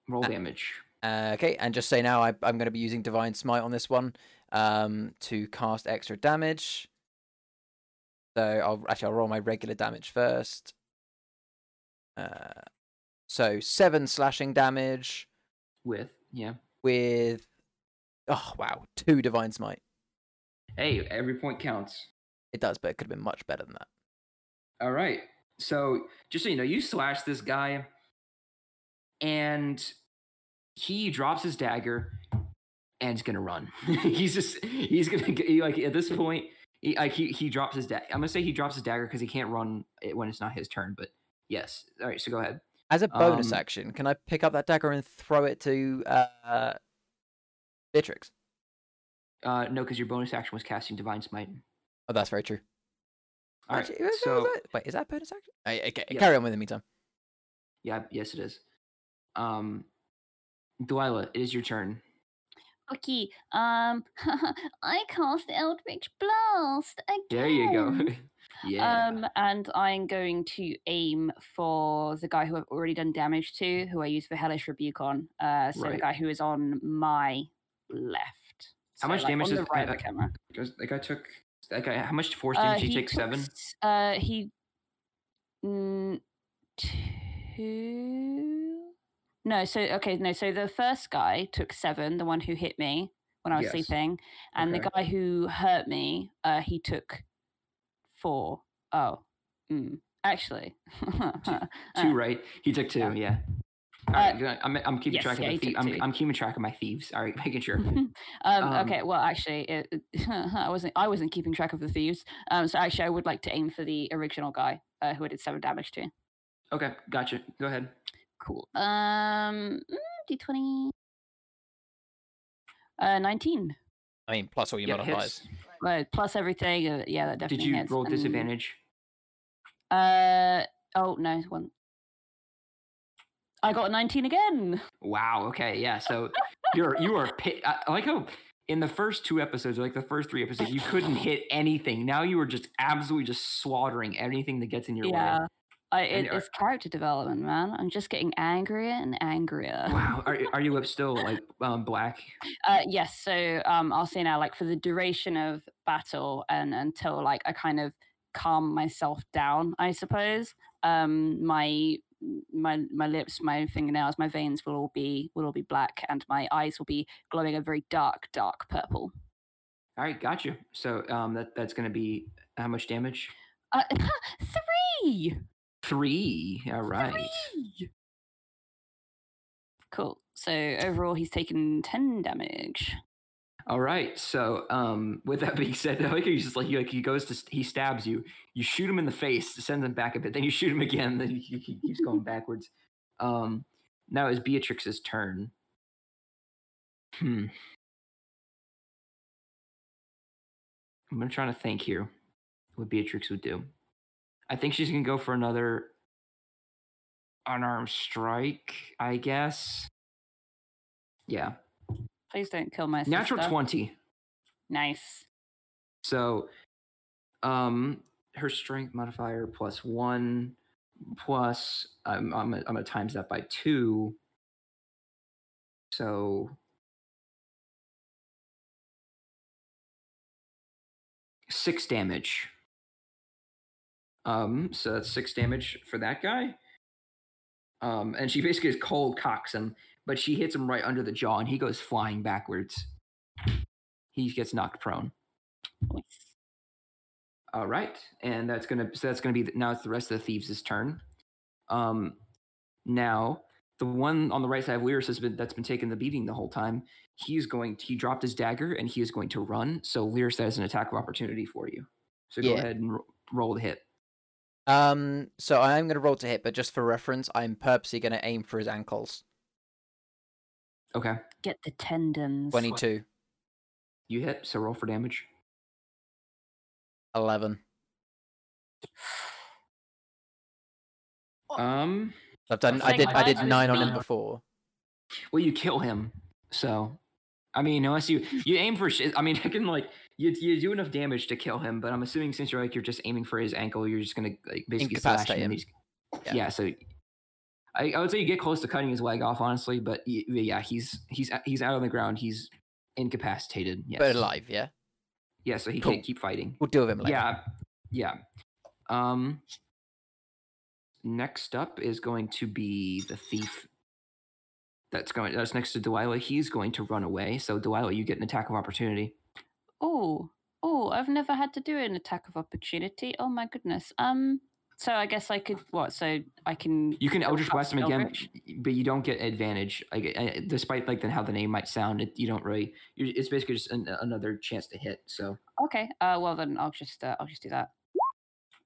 Roll Uh, damage. Uh, okay, and just say now I, I'm going to be using Divine Smite on this one um, to cast extra damage. So I'll actually I'll roll my regular damage first. Uh, so seven slashing damage With yeah. with oh wow two Divine Smite. Hey, every point counts. It does, but it could have been much better than that. All right. So just so you know, you slash this guy, and he drops his dagger and is gonna run. he's just he's gonna get, like at this point. He, like he, he drops his dagger. I'm gonna say he drops his dagger because he can't run it when it's not his turn. But yes, all right. So go ahead. As a bonus Um, action, can I pick up that dagger and throw it to uh, Beatrix? Uh, no, because your bonus action was casting divine smite. Oh, that's very true. All right. Actually, is that- So that- wait, is that bonus action? I, okay, Yeah. carry on with the meantime. yeah, yes, it is. Um, Delilah, it is your turn. Okay, um, I cast Eldritch Blast again. There you go. yeah. Um, and I'm going to aim for the guy who I've already done damage to, who I use for Hellish Rebuke on. Uh, so the guy who is on my left. How So, much like, damage on the does- right uh, of the camera? That guy took. That guy. How much force Uh, damage did he he take? took Seven. Uh, he mm, two. No, so okay, no, so the first guy took seven, the one who hit me when I was Yes. sleeping, and Okay. the guy who hurt me, uh, he took four. Oh, mm, actually, Two, uh, right? He took two. yeah. Yeah. All right. good. I'm, I'm keeping yes, track yeah, of he the thie- I'm. I'm keeping track of my thieves. All right, making sure. um, Um, okay, well, actually, it, it- I wasn't. I wasn't keeping track of the thieves. Um, so actually, I would like to aim for the original guy uh, who I did seven damage to. Okay, gotcha. Go ahead. Cool. Um, D twenty. Uh, nineteen. I mean, plus all your Yeah, modifiers. hits. Well, plus everything. Uh, yeah, that definitely. Did definitely you hits. roll and- disadvantage? Uh oh no one. I got a nineteen again. Wow. Okay. Yeah. So you're you are. pi- I I like how in the first two episodes, or like the first three episodes, you couldn't hit anything. Now you are just absolutely just slaughtering anything that gets in your way. yeah. I, And it, are- it's character development, man. I'm just getting angrier and angrier. Wow. Are are you up still like um black? Uh, yes. So um, I'll say now, like for the duration of battle and until like I kind of calm myself down, I suppose. Um, my my my lips, my fingernails, my veins will all be will all be black, and my eyes will be glowing a very dark, dark purple. All right. got you. So um that that's gonna be how much damage? Uh, three. Three. All right. Three! Cool. So overall, he's taken ten damage. All right. So, um, with that being said, I like he's just like he like he goes to he stabs you, you shoot him in the face, sends him back a bit, then you shoot him again, then he, he keeps going backwards. Um, now it's Beatrix's turn. Hmm. I'm gonna try to think here what Beatrix would do. I think she's gonna go for another unarmed strike, I guess. Yeah. Please don't kill my Natural sister. 20. Nice. So, um, her strength modifier plus one, plus I'm I'm gonna, I'm gonna times that by two. So six damage. Um, so that's six damage for that guy. Um, and she basically is cold cocks him, but she hits him right under the jaw, and he goes flying backwards. He gets knocked prone. All right, and that's gonna so that's gonna be the, now it's the rest of the thieves' turn. Um, now the one on the right side of Lyris has been that's been taking the beating the whole time. He is going. he dropped his dagger and he is going to run. So Lyris, that is an attack of opportunity for you. So go Yeah. ahead and ro- roll the hit. Um, so I am going to roll to hit, but just for reference, I'm purposely going to aim for his ankles. Okay. Get the tendons. 22. You hit, so roll for damage. Eleven. Um, I've done. I did. I did nine on him before. well, you kill him, so I mean, unless you you aim for shit. I mean, I can like you you do enough damage to kill him, but I'm assuming since you're like you're just aiming for his ankle, you're just gonna like basically slash him. him. Yeah. Yeah. so I, I would say you get close to cutting his leg off, honestly, but yeah, he's he's he's out on the ground. He's incapacitated. Yes. But alive, yeah. Yeah, so he Cool. can't keep fighting. We'll deal with him later. Yeah, yeah. Um, next up is going to be the thief. That's going. That's next to Delilah. He's going to run away. So Delilah, you get an attack of opportunity. Oh, oh, I've never had to do an attack of opportunity. Oh my goodness. Um, so I guess I could what? So I can. You can Eldritch Blast him again, Eldritch? but you don't get advantage. Like, uh, despite like then how the name might sound, it, you don't really. You're, it's basically just an, another chance to hit. So Okay. Uh, well then I'll just uh, I'll just do that.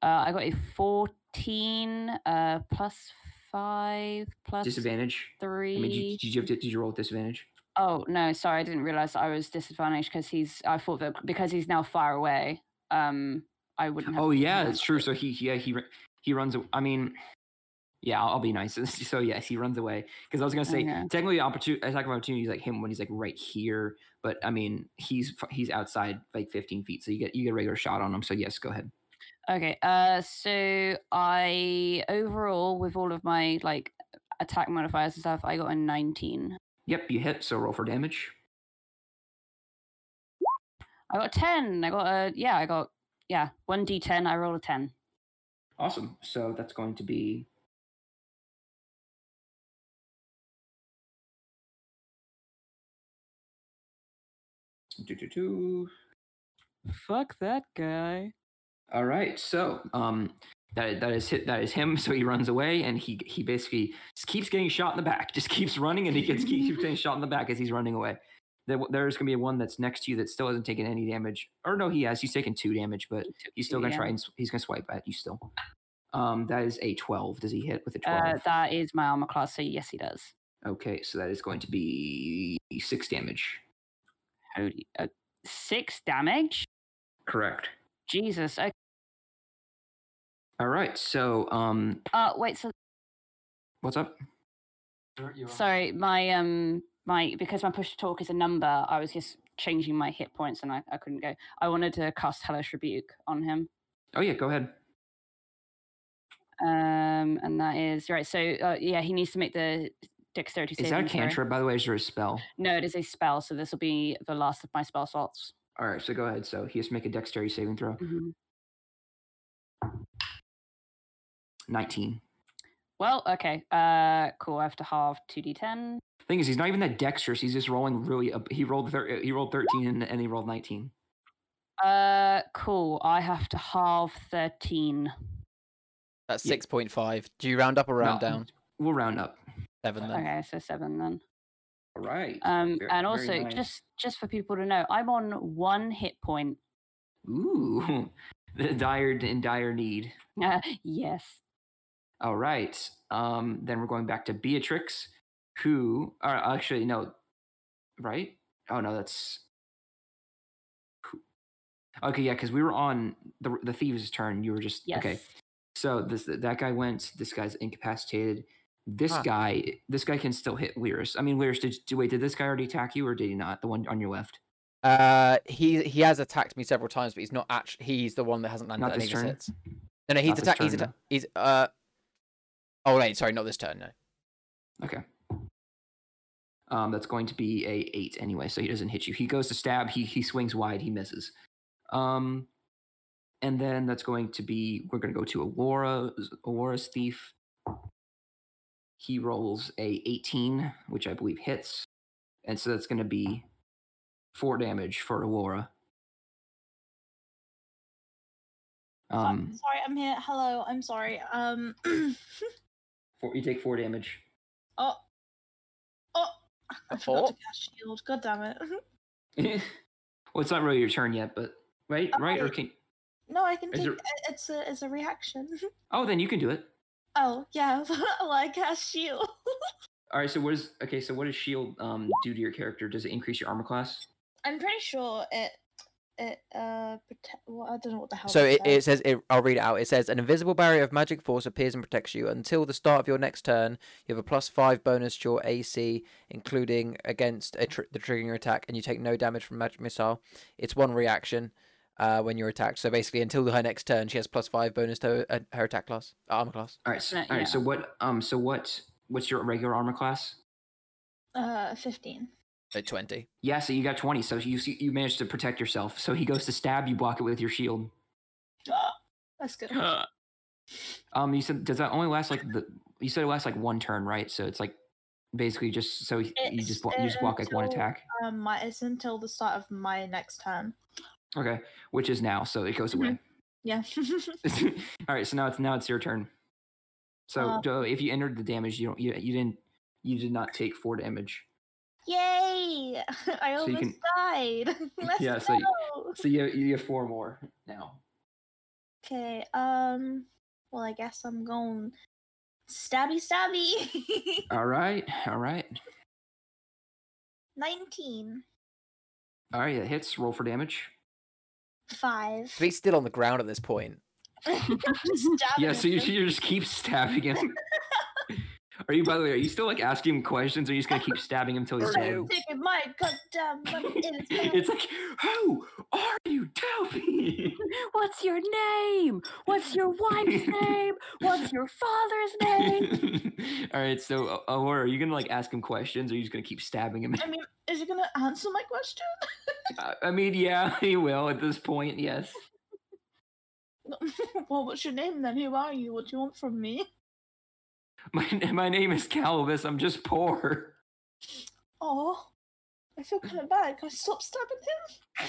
Uh, I got a fourteen. Uh, plus five plus disadvantage. three. I mean, did you, did you have did you roll with disadvantage? Oh no, sorry, I didn't realize I was disadvantaged because he's. I thought that because he's now far away. Um, I wouldn't. have Oh yeah, it's true. So he yeah he he runs. I mean, yeah, I'll, I'll be nice. So yes, he runs away because I was gonna say Okay. technically opportunity attack of opportunity is like him when he's like right here, but I mean he's he's outside like 15 feet, so you get you get a regular shot on him. So yes, go ahead. Okay. Uh, so I overall with all of my like attack modifiers and stuff, I got a nineteen. Yep, you hit. So roll for damage. I got ten. I got a yeah. I got yeah. One d ten. I roll a ten. Awesome. So that's going to be do do do. Fuck that guy. All right, so um, that that is hit. That is him. So he runs away, and he he basically just keeps getting shot in the back. Just keeps running, and he gets keeps getting shot in the back as he's running away. There, there's gonna be one that's next to you that still hasn't taken any damage. Or no, he has. He's taken two damage, but he's still gonna try and he's gonna swipe at you still. Um, that is a twelve. Does he hit with a twelve? Uh, that is my armor class. So yes, he does. okay, so that is going to be six damage. Holy, uh, six damage. Correct. Jesus. Okay. All right. So um, Uh, wait. So what's up? sorry, my um, my because my push to talk is a number. I was just changing my hit points and I, I couldn't go. I wanted to cast Hellish Rebuke on him. Oh yeah, go ahead. Um, and that is right. So uh, yeah, he needs to make the dexterity Is that a cantrip, by the way? Is there a spell? No, it is a spell. So this will be the last of my spell slots. All right, so go ahead. So he has to make a dexterity saving throw. Mhm. 19. Well, okay. Uh, cool. I have to halve two d10. Thing is, he's not even that dexterous. He's just rolling really. Up. He rolled. Thir- he rolled 13 and, and he rolled 19. Uh, cool. I have to halve thirteen. That's Yeah. six point five. Do you round up or round No, down? We'll round up. Seven then. Okay, so seven then. All right. Um, Ver- and also nice. just just for people to know, I'm on one hit point. Ooh, the dire in dire need. Uh, yes. All right. Um, then we're going back to Beatrix, who, or actually, no, right? Oh no, that's okay. Yeah, because we were on the the thieves' turn. You were just Yes. okay. So this that guy went. This guy's incapacitated. This Huh. guy, this guy can still hit Lyris. I mean, Lyris, did, did wait? Did this guy already attack you, or did he not? The one on your left. Uh, he he has attacked me several times, but he's not actually. He's the one that hasn't landed Not any this of turn? hits. No, no, he's attacked. He's turn, attacked. He's uh. Oh wait, sorry, not this turn. No. Okay. Um, that's going to be a eight anyway, so he doesn't hit you. He goes to stab. He he swings wide. He misses. Um, and then that's going to be we're going to go to Aurora. Aurora's thief. He rolls a 18, which I believe hits, and so that's going to be four damage for Aurora. Um, sorry, I'm here. Hello, I'm sorry. Um. four, you take four damage. oh. Oh. A forgot to cast shield. God damn it. well, it's not really your turn yet, but right, right, or can no, I can take. there- It's a. It's a reaction. oh then you can do it. oh yeah. well, I cast shield. All right. So what is okay? So what does shield um do to your character? Does it increase your armor class? I'm pretty sure it it uh prote- well, I don't know what the hell. So it, says. it says it, I'll read it out. It says an invisible barrier of magic force appears and protects you until the start of your next turn. You have a plus five bonus to your AC, including against a tr- the triggering your attack, and you take no damage from magic missile. It's one reaction uh, when you're attacked. So basically, until her next turn, she has plus five bonus to her, uh, her attack class, armor class. All right. So, Uh, all right. yeah. So what? Um. So what? What's your regular armor class? uh 15. So twenty. Yeah. So you got twenty. So you you managed to protect yourself. So he goes to stab you, block it with your shield. That's good. Um. You said does that only last like the? You said it lasts like one turn, right? So it's like basically just so he, you just blo- you just block like one attack. Um, my it's until the start of my next turn. Okay. Which is now. So it goes away. Yeah. All right, so now it's now it's your turn. So Uh, Joe, if you entered the damage, you don't you, you didn't you did not take four damage. Yay! I So almost can- died. Let's Yeah, go. so you- So you you have four more now. Okay. Um. Well, I guess I'm going stabby stabby. All right, all right, Nineteen. all right. It hits. Roll for damage. Five. So he's still on the ground at this point. Yeah. So you, you just keep stabbing him. Are you by the way? Are you still like asking him questions? Or are you just gonna keep stabbing him until he's dead? my goddamn money in his mouth. it's like, who are you? Tell me. What's your name? What's your wife's name? What's your father's name? All right, so uh, Aurora, are you gonna like ask him questions, or are you just gonna keep stabbing him? I mean, is he gonna answer my question? Uh, I mean, yeah, he will at this point. Yes. well, what's your name then? Who are you? What do you want from me? My my name is Calibus. I'm just poor. Oh, I feel kind of bad. Can I stop stabbing him?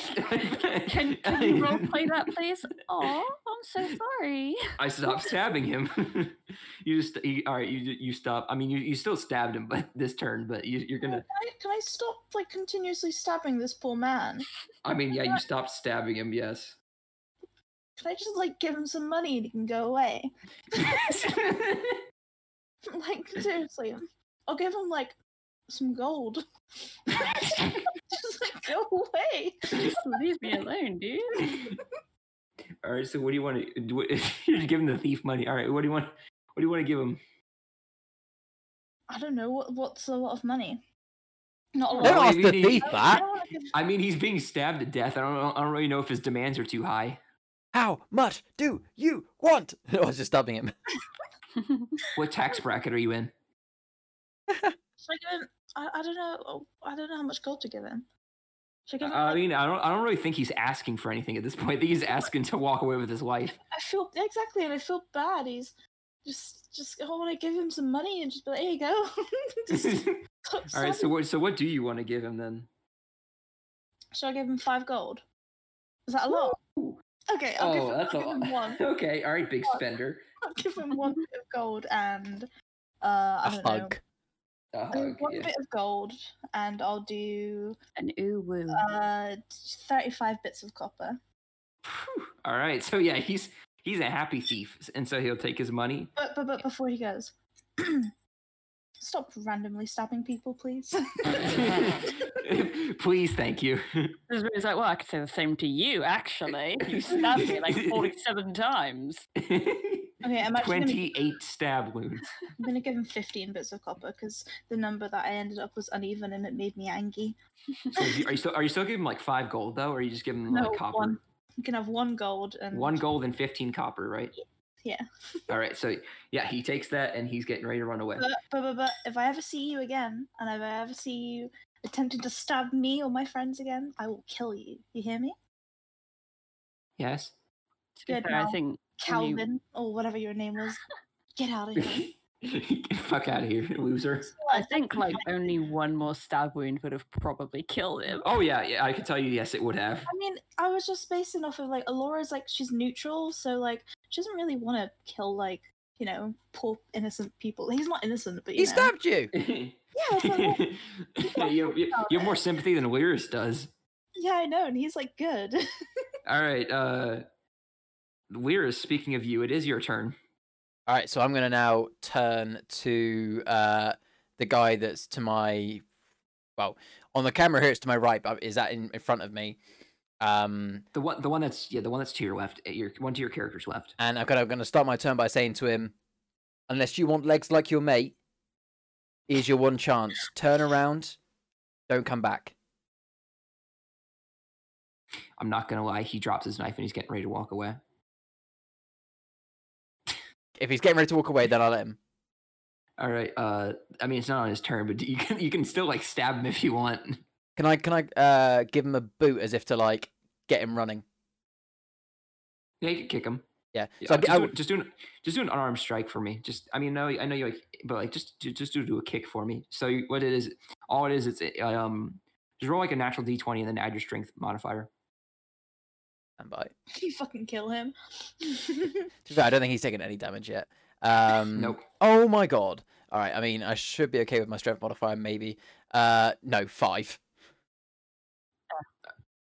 Can, can you role play that, please? Oh, I'm so sorry. I stopped stabbing him. you just you, all right. You you stop. I mean, you, you still stabbed him, but this turn. But you, you're gonna. I, can I stop like continuously stabbing this poor man? I mean, yeah, you stopped stabbing him. Yes. Can I just like give him some money and he can go away? like seriously, I'll give him like some gold. just like go away. Just leave me alone, dude. all right. So what do you want to do? You're giving the thief money. All right. What do you want? What do you want to give him? I don't know what what's a lot of money. Not a lot. Don't Well, ask the you need- thief I that. don't I mean, he's being stabbed to death. I don't. I don't really know if his demands are too high. How much do you want? I was just stabbing him. What tax bracket are you in? Should I give him? I, I don't know. oh, I don't know how much gold to give him. Should I give him? I like- mean, I don't. I don't really think he's asking for anything at this point. I think he's asking to walk away with his life. I feel exactly, and I feel bad. He's just, just. Oh, I want to give him some money and just be like, "There you go." just All right. So what? So what do you want to give him then? Should I give him five gold? Is that a lot? Ooh. Okay, I'll give Oh, him, that's a I'll give him lot. one. Okay. All right, big What? spender. I'll give him one bit of gold and uh, I A don't know. A uh, hug, one yeah. bit of gold, and I'll do An ooh woo. uh thirty-five bits of copper. Phew. All right. So yeah, he's he's a happy thief, and so he'll take his money. But but but before he goes, stop randomly stabbing people, please. Please, thank you. He's like, well, I could say the same to you, actually. You stabbed me like 47 times. Okay, I'm actually gonna, Twenty-eight stab wounds. I'm gonna give him fifteen bits of copper because the number that I ended up was uneven and it made me angry. So you- are you still are you still giving him like five gold though, or are you just giving him No, like copper? one. You can have one gold and One gold and fifteen copper, right? Yeah. All right. So yeah, he takes that and he's getting ready to run away. But, but, but, but if I ever see you again, and if I ever see you attempting to stab me or my friends again, I will kill you. You hear me? Yes. To Good fair, I think when you- Calvin, or whatever your name was. Get out of here. Get fuck out of here, loser. I think like only one more stab wound would have probably killed him. Oh yeah, yeah. I can tell you, yes, it would have. I mean, I was just basing off of like Alora's like she's neutral, so like she doesn't really want to kill like you know poor innocent people. He's not innocent, but you He know. stabbed you. Yeah, but, like, you, have, you have more sympathy than Lyris does. yeah, I know, and he's like good. All right, uh, Lyris. Speaking of you, it is your turn. All right, so I'm gonna now turn to uh the guy that's to my well On the camera here, it's to my right, but is that in, in front of me? Um, The one, the one that's yeah, the one that's to your left, your one to your character's left. and I'm I'm gonna start my turn by saying to him, "Unless you want legs like your mate, is your one chance. Turn around, don't come back." I'm not gonna lie, he drops his knife and he's getting ready to walk away. If he's getting ready to walk away, then I'll let him. All right. Uh, I mean, it's not on his turn, but you can you can still like stab him if you want. Can I can I uh give him a boot as if to like get him running? Yeah, you can kick him. Yeah. Yeah, So I, just, I, do, just do an just do an unarmed strike for me. Just I mean, no, I know you like, but like just just do do a kick for me. So you, what it is, all it is, it's um, just roll like a natural d20 and then add your strength modifier. Stand by. You fucking kill him. To be fair, I don't think he's taken any damage yet. Um, Nope. Oh my god. All right. I mean, I should be okay with my strength modifier, maybe. Uh, no, five.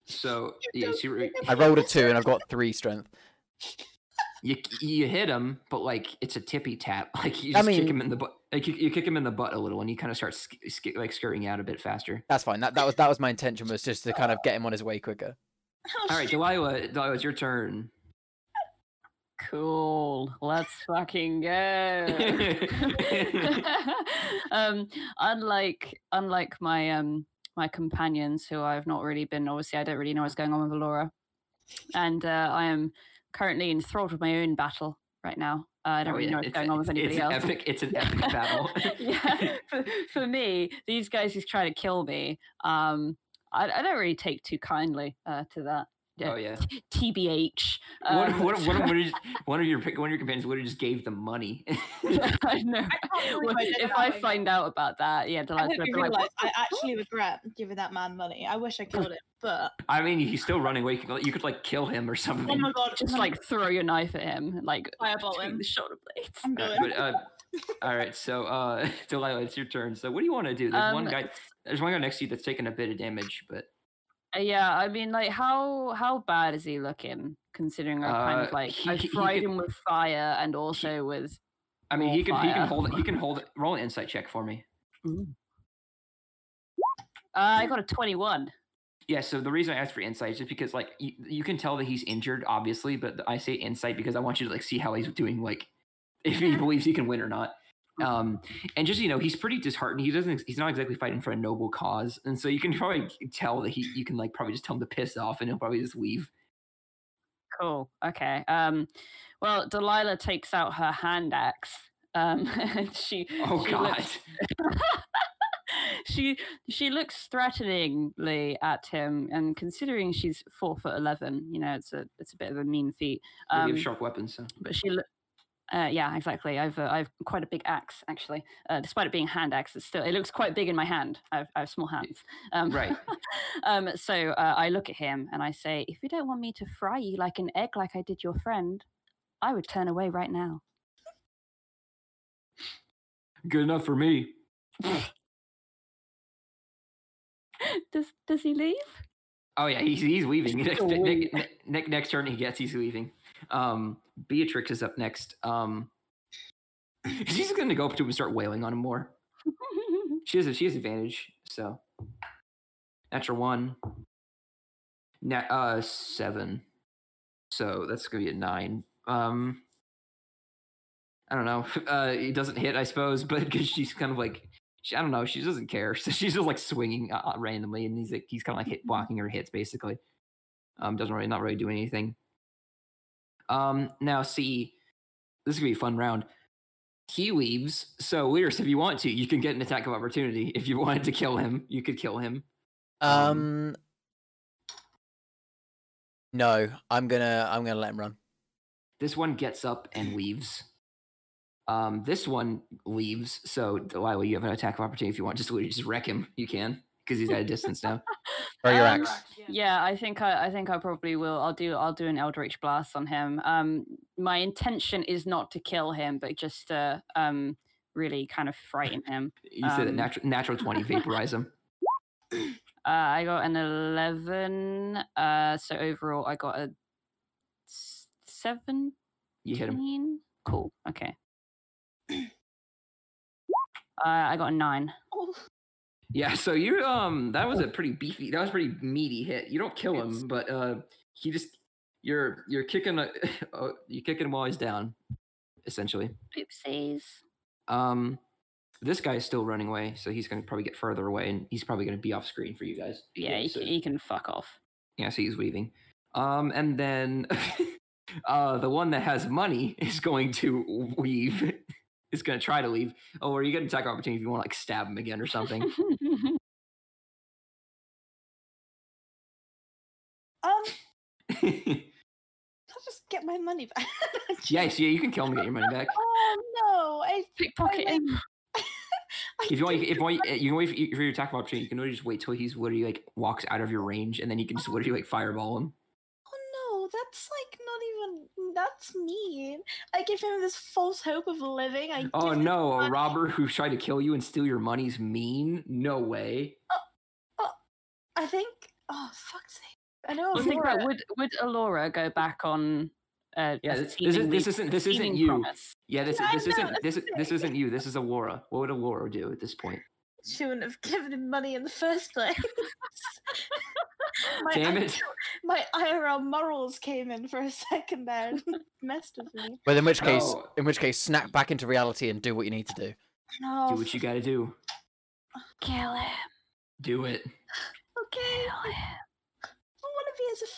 So yeah, so you, I rolled a two, and I've got three strength. you you hit him, but like it's a tippy tap. Like you I just kick him in the butt. Like you, you kick him in the butt a little, and he kind of starts sk- sk- like scurrying out a bit faster. That's fine. That that was that was my intention was just to kind of get him on his way quicker. Oh, All right, shit. Delilah, Delilah, it's your turn. Cool. Let's fucking go. um, unlike unlike my um my companions, who I've not really been obviously, I don't really know what's going on with Valora, and uh, I am currently enthralled with my own battle right now. Uh, I don't Oh, really yeah, know what's it's going a- on with anybody an else. Epic, it's an epic battle. yeah, for, for me, these guys who's trying to kill me, um, I, I don't really take too kindly uh, to that. Oh yeah. TBH. What, um, what, what, what is, one of your one of your companions would have just gave them money. I know. can't Well, if I way. find out about that, yeah, I Delilah's hope gonna you be like, I actually regret giving that man money. I wish I killed him, but I mean, he's still running away. You could, you could like kill him or something. oh my god, just like throw your knife at him, like Fireball between him. the shoulder blades. I'm Uh, but uh, all right, so uh, Delilah, it's your turn. So what do you want to do? There's one Um, guy. There's one guy next to you that's taking a bit of damage, but Uh, yeah, I mean, like, how how bad is he looking? Considering I kind Uh, of like he- I he- he fried him with fire and also with. I mean, he can he can hold it. He can hold it. Roll an insight check for me. Uh, I got a twenty-one. Yeah. So the reason I asked for insight is just because like you, you can tell that he's injured, obviously, but I say insight because I want you to like see how he's doing, like if he believes he can win or not. Um, and just you know, he's pretty disheartened. He doesn't. He's not exactly fighting for a noble cause, and so you can probably tell that he. You can like probably just tell him to piss off, and he'll probably just leave. Cool. Okay. Um, well, Delilah takes out her hand axe. Um, and she. Oh she God. looks- she she looks threateningly at him, and considering she's four foot eleven, you know, it's a it's a bit of a mean feat. They Um, have sharp weapons. So. but she uh, yeah exactly i've uh, i've quite a big axe actually uh, despite it being hand axe it's still it looks quite big in my hand i have, I have small hands um, Right. um so uh, i look at him and i say if you don't want me to fry you like an egg like i did your friend i would turn away right now Good enough for me. does does he leave Oh yeah, he's he's leaving. Next, Still Nick, leave. Nick, Nick, next turn he gets, he's leaving. Um, Beatrix is up next. Um, she's going to go up to him and start wailing on him more. She has a, she has advantage. So natural one, nat uh seven. So that's going to be a nine. Um, I don't know. Uh, it doesn't hit, I suppose, but because she's kind of like. She, I don't know. She doesn't care, so she's just like swinging uh, randomly, and he's like he's kind of like hit blocking her hits basically. Um, doesn't really not really do anything. Um, now see, this is gonna be a fun round. He leaves, so Lyris, if you want to, you can get an attack of opportunity. If you wanted to kill him, you could kill him. Um, Um. No, I'm gonna I'm gonna let him run. This one gets up and leaves. Um, this one leaves, so Delilah, you have an attack of opportunity if you want. Just just wreck him. You can because he's at a distance now. Throw your Um, axe. yeah i think I, I think i probably will i'll do i'll do an eldritch blast on him um my intention is not to kill him but just to um really kind of frighten him You said that Um, natural natural twenty vaporize him. Uh, I got an 11. Uh, so overall, I got a seven. You hit him. Cool. Okay. Uh, I got a 9. Oh, Yeah, so you um that was a pretty beefy that was a pretty meaty hit. You don't kill him, but uh he just you're you're kicking a, uh, you're kicking him while he's down, essentially. Oopsies. Um this guy's still running away, so he's gonna probably get further away and he's probably gonna be off screen for you guys. Yeah, he, so, can, he can fuck off. yeah, so he's weaving. Um and then uh the one that has money is going to leave. Is gonna try to leave. Oh, or you get an attack opportunity if you want to like stab him again or something. Um, I'll just get my money back. yes, yeah, you can kill me. and get your money back. Oh no! I Pickpocket him. If you want, didn't if you want, you can wait for, for your attack opportunity. You can literally just wait till he's literally like walks out of your range, and then you can just literally like fireball him. Oh no, that's like not even. That's mean. I give him this false hope of living. I Oh no, a robber who tried to kill you and steal your money's mean? No way. I think. Oh fuck's sake! I know. I think that would would Alora go back on? Uh, Yeah, a this- this is, this isn't this isn't you. promise? Yeah, this Yeah, I this know, isn't this this isn't you. This is Aurora. What would Alora do at this point? she wouldn't have given him money in the first place. my, Damn it! my IRL morals came in for a second there and messed with me. Well, in which case, No. in which case, snap back into reality and do what you need to do. No. Do what you gotta do. Kill him. Do it. Okay. Kill him. I want to be as a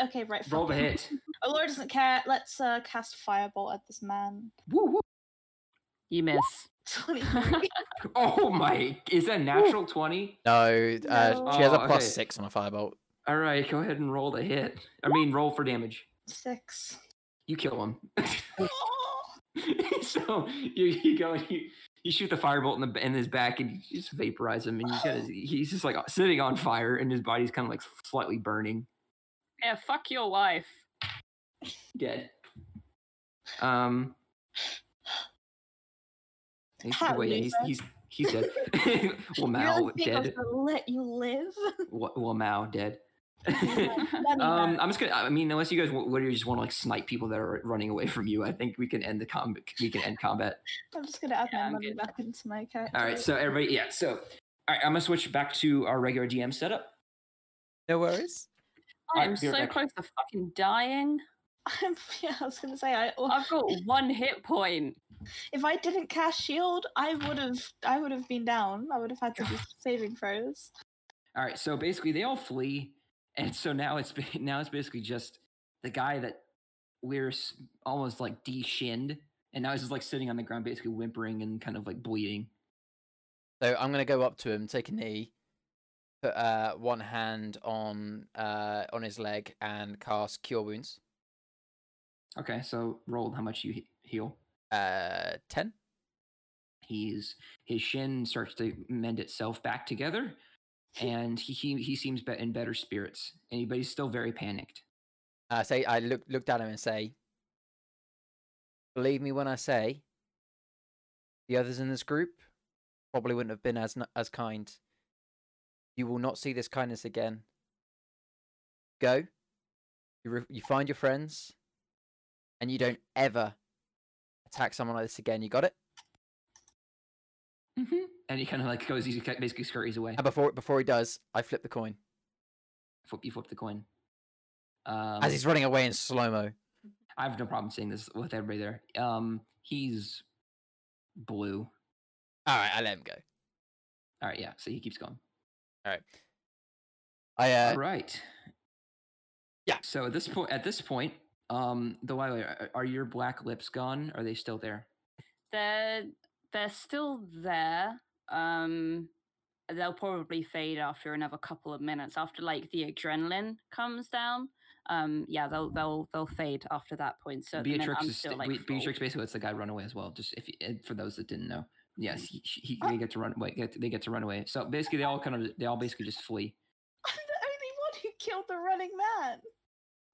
family. Okay, right. Roll fuck the it. hit. Oh, Laura doesn't care. Let's uh, cast fireball at this man. Woo, woo. You miss. 23. Oh my! Is that natural twenty? No, uh, No. she has a Oh, plus okay. six on a firebolt. All right, go ahead and roll the hit. I mean, roll for damage. Six. You kill him. So you, you go and you, you shoot the firebolt in the in his back and you just vaporize him and you get his, he's just like sitting on fire and his body's kind of like slightly burning Yeah, fuck your wife. dead um he's, How wait, yeah, he's, he's he's dead well, Mao really think I was dead let you live? Well, Mao dead um i'm just gonna i mean unless you guys w- literally just want to like snipe people that are running away from you i think we can end the combat we can end combat I'm just gonna add Yeah, my I'm money good. back into my account. all right so everybody yeah so all right i'm gonna switch back to our regular dm setup No worries. I'm right so back. close to fucking dying. I'm, yeah, I was gonna say I. I've got one hit point. If I didn't cast shield, I would have. I would have been down. I would have had to do saving throws. All right, so basically they all flee, and so now it's now it's basically just the guy that we're almost like de-shinned, and now he's just like sitting on the ground, basically whimpering and kind of like bleeding. So I'm gonna go up to him, take a knee, put uh, one hand on uh, on his leg, and cast Cure Wounds. Okay, so roll how much you heal. Uh, ten. He's his shin starts to mend itself back together, and he he, he seems be- in better spirits, and he, but he's still very panicked. I say I look looked at him and say, "Believe me when I say, the others in this group probably wouldn't have been as as kind. You will not see this kindness again. Go. You re- you find your friends, and you don't ever attack someone like this again. You got it? Mm-hmm. And he kind of like goes, he basically scurries away. And before before he does, I flip the coin Flip, you flip the coin. Um, as he's running away in slow mo. I have no problem seeing this with everybody there. Um, he's blue. All right, I let him go. All right, yeah. So he keeps going. All right. I uh, All right. yeah. So at this point, at this point, um, the Wiley, are, are your black lips gone? Are they still there? They're they're still there. Um, they'll probably fade after another couple of minutes. After like the adrenaline comes down. Um, yeah, they'll they'll they'll fade after that point. So minute, Beatrix I'm is still like full. Beatrix basically lets the guy run away as well. Just if you, for those that didn't know, yes, he, he, he- they get to run away. Get, they get to run away. So basically, they all kind of they all basically just flee. I'm the only one who killed the running man.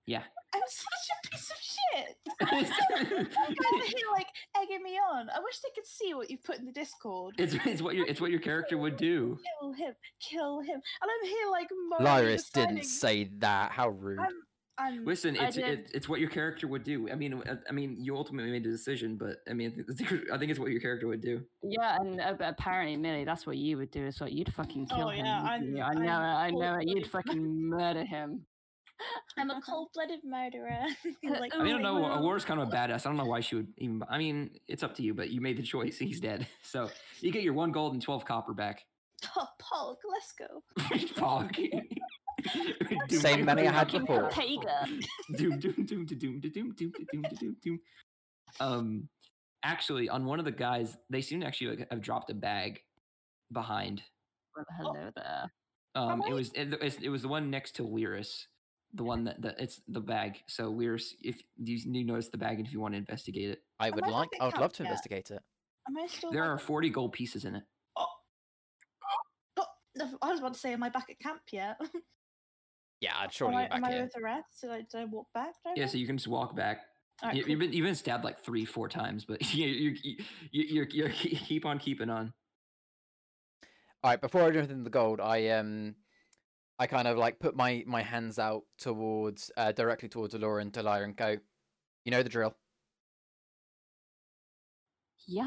Yeah. I'm such a piece of shit. you guys are here like egging me on. I wish they could see what you put in the Discord. It's, it's what your it's what your character would do. Kill him, kill him, and I'm here like Lyris deciding- didn't say that. How rude. I'm, I'm, Listen, I it's it, it's what your character would do. I mean, uh, I mean, you ultimately made the decision, but I mean, I think it's what your character would do. Yeah, and uh, apparently, Millie, that's what you would do. Is what you'd fucking kill Oh, him. yeah, wouldn't I'm- I know, I'm it, I know it. You'd fucking murder him. I'm a cold-blooded murderer. like, I mean, I don't know. well, Aurora's kind of a badass. I don't know why she would even. I mean, it's up to you, but you made the choice. He's dead, so you get your one gold and twelve copper back. Oh, Pog, let's go. Pog. Doom, Same money I had before. Pega. Doom doom doom doom doom doom doom doom doom doom doom. Um, actually, on one of the guys, they seem to actually like, have dropped a bag behind. Well, Hello there. Um, it was it, it was the one next to Lyris, the one that, that it's the bag. So we're if you, you notice the bag, and if you want to investigate it, I would I like. I would love to yet? investigate it. Am I still? there like- are forty gold pieces in it. Oh, I was about to say, am I back at camp yet? Yeah, I'd am surely I, be back am I with the rest? Did I, did I walk back? Did I Yeah, walk- so you can just walk back. Alright, you, cool. You've been you've been stabbed like three, four times, but you you you you you keep on keeping on. All right, before I do anything with the gold, I um, I kind of like put my my hands out towards uh, directly towards Alora and Delia and go, you know the drill. Yes.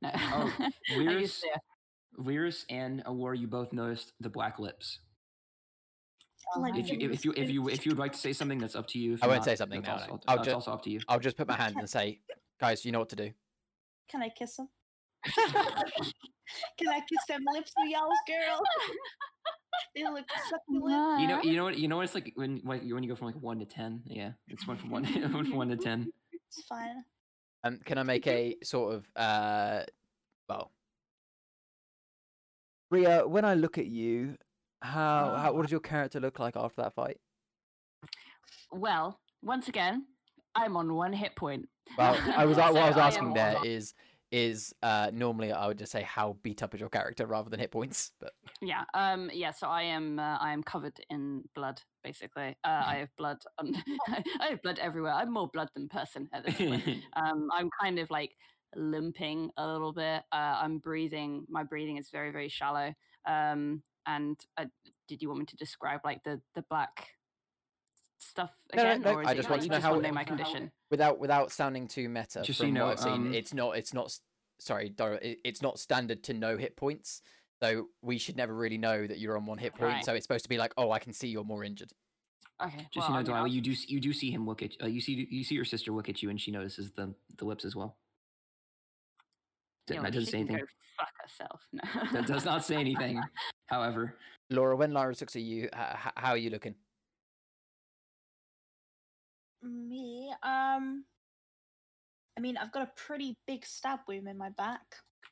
No. Oh, I Lyris, used Lyris and Aurora, you both noticed the black lips. Like, If you if, if you if you if you would like to say something, that's up to you. If I won't not, say something now, Also, no. I'll that's ju- also up to you. I'll just put my hand and say, guys, you know what to do. Can I kiss him? Can I kiss them lips of y'all's girl? they look succulent. You know, you know what, you know what it's like when like when you go from like one to ten. Yeah, it's one from one one from one to ten. It's fine. Um, can I make a sort of uh, well, Ria? When I look at you, how how what does your character look like after that fight? Well, once again, I'm on one hit point. Well, I was what I was So asking am- there is is uh normally I would just say how beat up is your character rather than hit points, but Yeah. Um. Yeah. So I am. Uh, I am covered in blood. Basically, uh, I have blood. On, I have blood everywhere. I'm more blood than person at this point. um. I'm kind of like limping a little bit. Uh. I'm breathing. My breathing is very very shallow. Um. And uh, did you want me to describe like the the black stuff No, no, no, or is I it just want to know how want it- to know my condition? without without sounding too meta Just so from you what know, I've seen, um, it's not it's not sorry, Dora, it's not standard to know hit points. So we should never really know that you're on one hit point. Right. So it's supposed to be like, oh, I can see you're more injured. Okay. Just well, you know, mean, you do you do see him look at uh, you see you see your sister look at you, and she notices the the lips as well. yeah, That doesn't say anything. Fuck herself. No. That does not say anything. However, Laura, when Lyra looks at you, h- h- how are you looking? Me, um, I mean, I've got a pretty big stab wound in my back.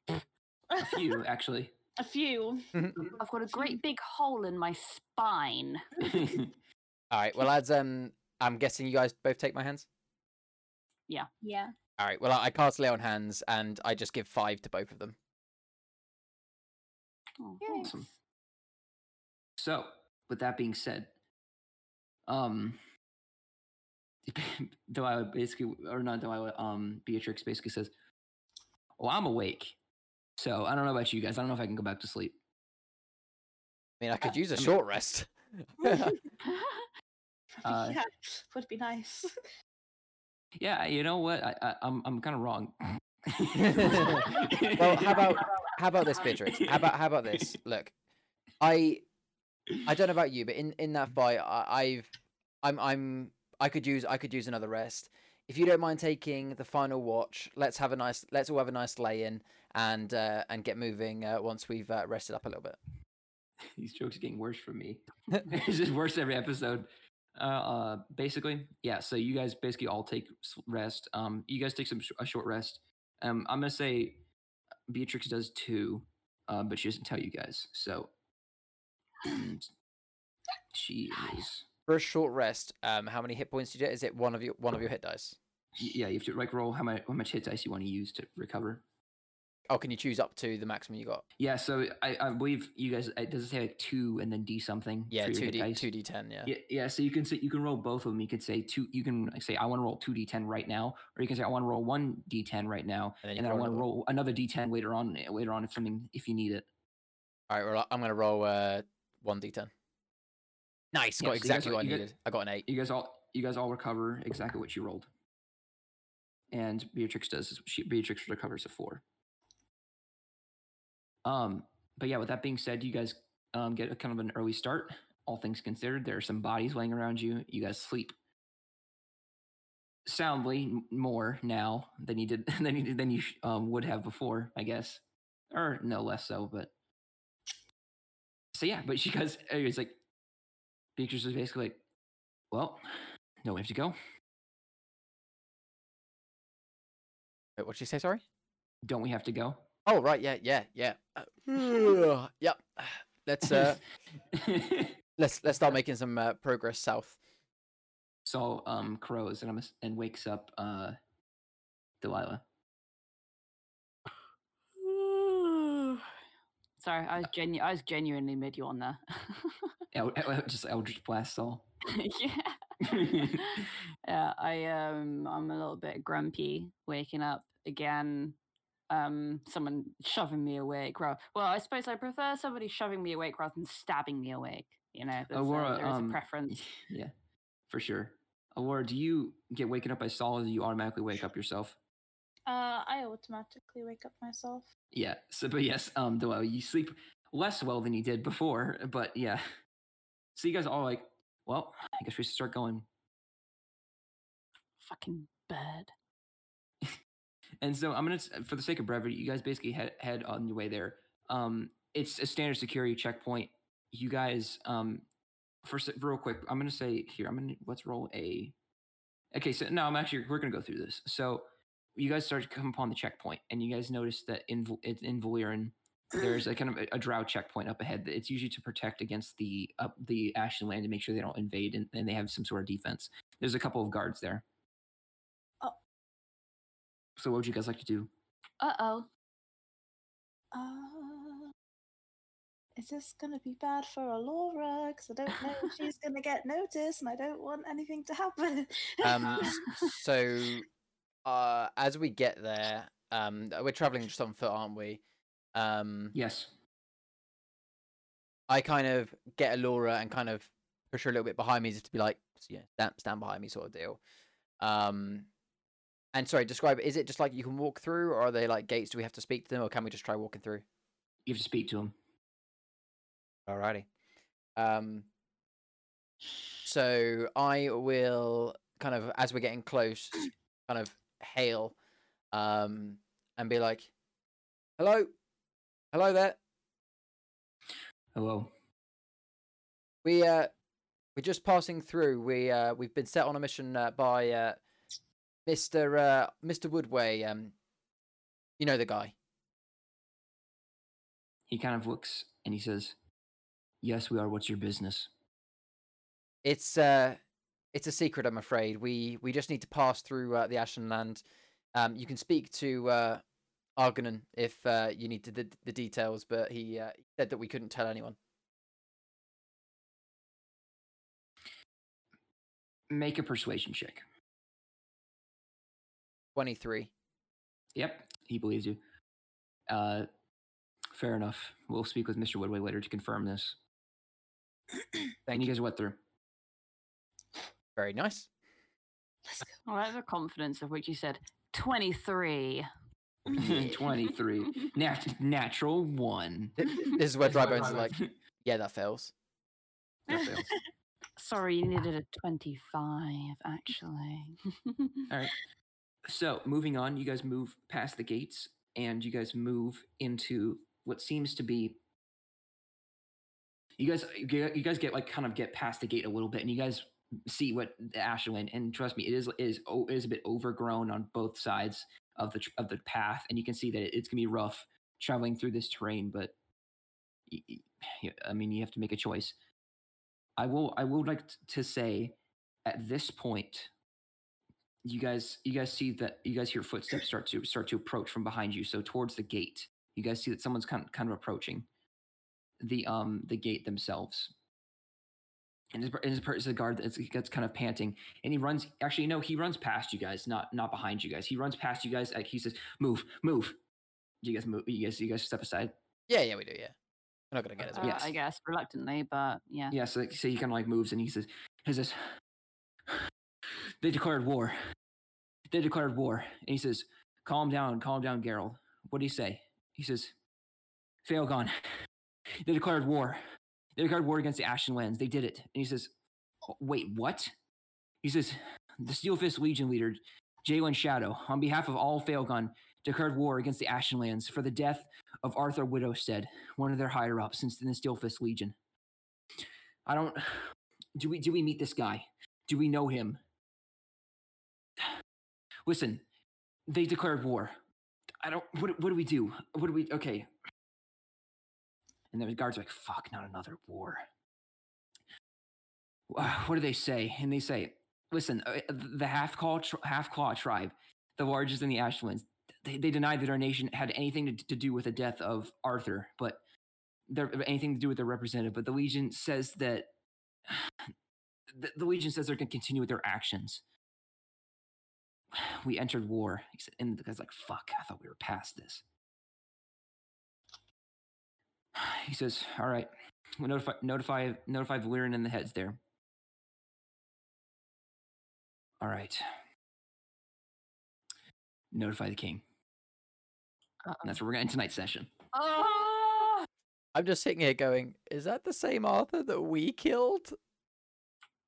a few actually. A few. I've got a great big hole in my spine. All right. Well, as um, I'm guessing you guys both take my hands. Yeah. Yeah. All right. Well, I, I cast lay on hands, and I just give five to both of them. Oh, Awesome. So, with that being said, um, Delilah basically, or not Delilah, um, Beatrix basically says, "Well, I'm awake, so I don't know about you guys. I don't know if I can go back to sleep." I mean, I could use a I mean- short rest. Uh, yeah, would be nice. Yeah, you know what? I, I I'm I'm kind of wrong. well, how about how about this, Beatrix? How about how about this? Look, I I don't know about you, but in in that fight, I, I've I'm I'm I could use I could use another rest. If you don't mind taking the final watch, let's have a nice let's all have a nice lay in and uh, and get moving uh, once we've uh, rested up a little bit. These jokes are getting worse for me. it's just worse every episode. Uh, uh, basically, yeah. So you guys basically all take rest. Um, you guys take some sh- a short rest. Um, I'm gonna say Beatrix does too, uh, but she doesn't tell you guys. So and she is. For a short rest, um, how many hit points do you get? Is it one of your one of your hit dice? Yeah, you have to like roll how much how much hit dice you want to use to recover. Oh, can you choose up to the maximum you got? Yeah, so I, I believe you guys. It does it say like two and then D something. Yeah, two d two d ten. Yeah. Yeah, yeah. So you can say you can roll both of them. You could say two. You can like, say I want to roll two d10 right now, or you can say I want to roll one d10 right now, And then and then I want to roll another d10 later on. Later on, if something if you need it. All right. Well, I'm gonna roll uh one d ten. Nice. Yeah, Got so guys exactly what I needed. I got an eight. You guys all you guys all recover exactly what you rolled. And Beatrix does she Beatrix recovers a four. Um, but yeah, with that being said, you guys um get a kind of an early start. All things considered, there are some bodies laying around you. You guys sleep soundly more now than you did than you, than you um, would have before, I guess, or no less so. But so yeah, but she guys, it's like Beatrix is basically like, well, no, we have to go. Wait, what'd she say? Sorry. Don't we have to go? Oh right. Yeah. Yeah. Yeah. Uh, yep. Let's uh let's let's start making some uh, progress south. so um crows and I'm and wakes up uh Delilah. Sorry, I was genu- I was genuinely mid yawn there. El- El- just Eldritch blast all. yeah. yeah, I um I'm a little bit grumpy waking up again. Um someone shoving me awake. Well, well, I suppose I prefer somebody shoving me awake rather than stabbing me awake. You know, there's, uh, there is um, a preference. yeah, for sure. Aurora, do you get waken up by Saul or do you automatically wake up yourself? Uh, I automatically wake up myself. Yeah. So, but yes, um, Delilah, you sleep less well than you did before, but yeah. So you guys all like, well, I guess we should start going. Fucking bird. And so I'm gonna, for the sake of brevity, you guys basically head head on your way there. Um, it's a standard security checkpoint. You guys, um, first real quick, I'm gonna say here. I'm gonna let's roll a. Okay, so no, I'm actually we're gonna go through this. So you guys start to come upon the checkpoint, and you guys notice that in Val- it's in Valyrian, there's a kind of a, a drow checkpoint up ahead. that It's usually to protect against the up the Ashen Land and make sure they don't invade, and, and they have some sort of defense. There's a couple of guards there. Oh. So what would you guys like to do? Uh oh. Uh, is this gonna be bad for Alora? Because I don't know if she's gonna get noticed, and I don't want anything to happen. Um, so uh, as we get there, um, we're traveling just on foot, aren't we? Um, Yes. I kind of get Alora and kind of push her a little bit behind me just to be like, yeah, stand, stand behind me, sort of deal. Um, and sorry, describe. Is it just like you can walk through, or are they like gates? Do we have to speak to them, or can we just try walking through? You have to speak to him. Alrighty. Um, so I will kind of, as we're getting close, kind of hail, um, and be like, "Hello, hello there. Hello. We uh, we're just passing through. We uh, we've been set on a mission uh, by uh, Mister uh, Mister Woodway. Um, you know the guy. He kind of looks and he says, Yes, we are. What's your business? It's uh, it's a secret, I'm afraid. We we just need to pass through uh, the Ashenland. Um, you can speak to uh, Argonon if uh, you need to the, the details, but he uh, said that we couldn't tell anyone. Make a persuasion check. Twenty three. Yep, he believes you. Uh, fair enough. We'll speak with Mr. Woodway later to confirm this. and Thank you you. guys went through. Very nice. Let's. Oh, I like the confidence of which you said 23. 23. Nat- natural one. This is where That's Dry Bones is like, like. yeah, that fails. That fails. Sorry, you needed a 25, actually. All right. So moving on, you guys move past the gates and you guys move into what seems to be. You guys, you guys get like kind of get past the gate a little bit, and you guys see what Ashland. And trust me, it is is it is a bit overgrown on both sides of the of the path, and you can see that it's gonna be rough traveling through this terrain. But I mean, you have to make a choice. I will. I would like to say, at this point, you guys you guys see that you guys hear footsteps start to start to approach from behind you so towards the gate you guys see that someone's kind of, kind of approaching the um the gate themselves and this, per- and this is a guard that's, that's kind of panting and he runs actually no he runs past you guys not not behind you guys he runs past you guys like he says move move you guys move you guys you guys step aside Yeah, yeah, we do. Yeah. We're not gonna get his Uh. Yes. I guess reluctantly, but yeah. Yeah, so, so he kind of like moves and he says, he says, they declared war. They declared war. And he says, calm down, calm down, Geralt. What do you say? He says, fail gone they declared war. They declared war against the Ashenlands. They did it. And he says, oh, wait, what? He says, the Steel Fist Legion leader, Jalen Shadow, on behalf of all Failgon, declared war against the Ashenlands for the death of Arthur Widowstead, one of their higher ups in the Steel Fist Legion. I don't. Do we do we meet this guy? Do we know him? Listen, they declared war. I don't. What what do we do? What do we? Okay. And the guards are like, "Fuck, not another war." What do they say? And they say, "Listen, uh, the half claw half tribe, the largest in the Ashlands, they, they that our nation had anything to, to do with the death of Arthur, but anything to do with their representative. But the Legion says that the, the Legion says they're going to continue with their actions. We entered war, and the guy's like, "Fuck! I thought we were past this." He says, "All right, we'll notify notify notify Valyrian and the heads there." All right. Notify the king. Uh-oh. That's where we're going to end tonight's session. Oh, I'm just sitting here going, is that the same Arthur that we killed?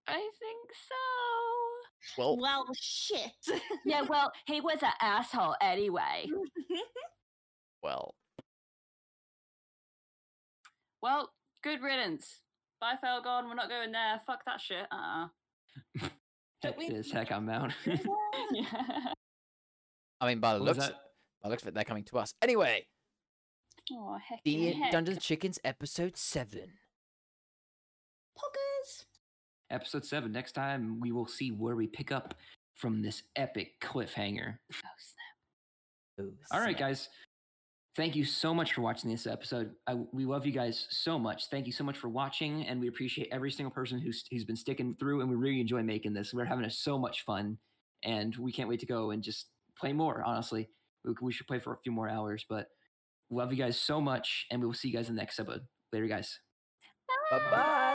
I think so. Well, well, shit. Yeah, well, he was an asshole anyway. well. Well, good riddance. Bye, Felgon. We're not going there. Fuck that shit. Uh. uh Heck we- this, heck I'm out. Yeah. I mean, by the What looks, by the looks of it, they're coming to us. Anyway, Oh heck. the heck. Dungeons and Chickens episode seven. Poggers. Episode seven. Next time we will see where we pick up from this epic cliffhanger. Oh, snap. Oh, All right, guys. Thank you so much for watching this episode. I, we love you guys so much. Thank you so much for watching, and we appreciate every single person who's who's been sticking through. And we really enjoy making this. We're having so much fun, and we can't wait to go and just play more. Honestly, we, we should play for a few more hours. But love you guys so much, and we will see you guys in the next episode. Later, guys. Bye bye.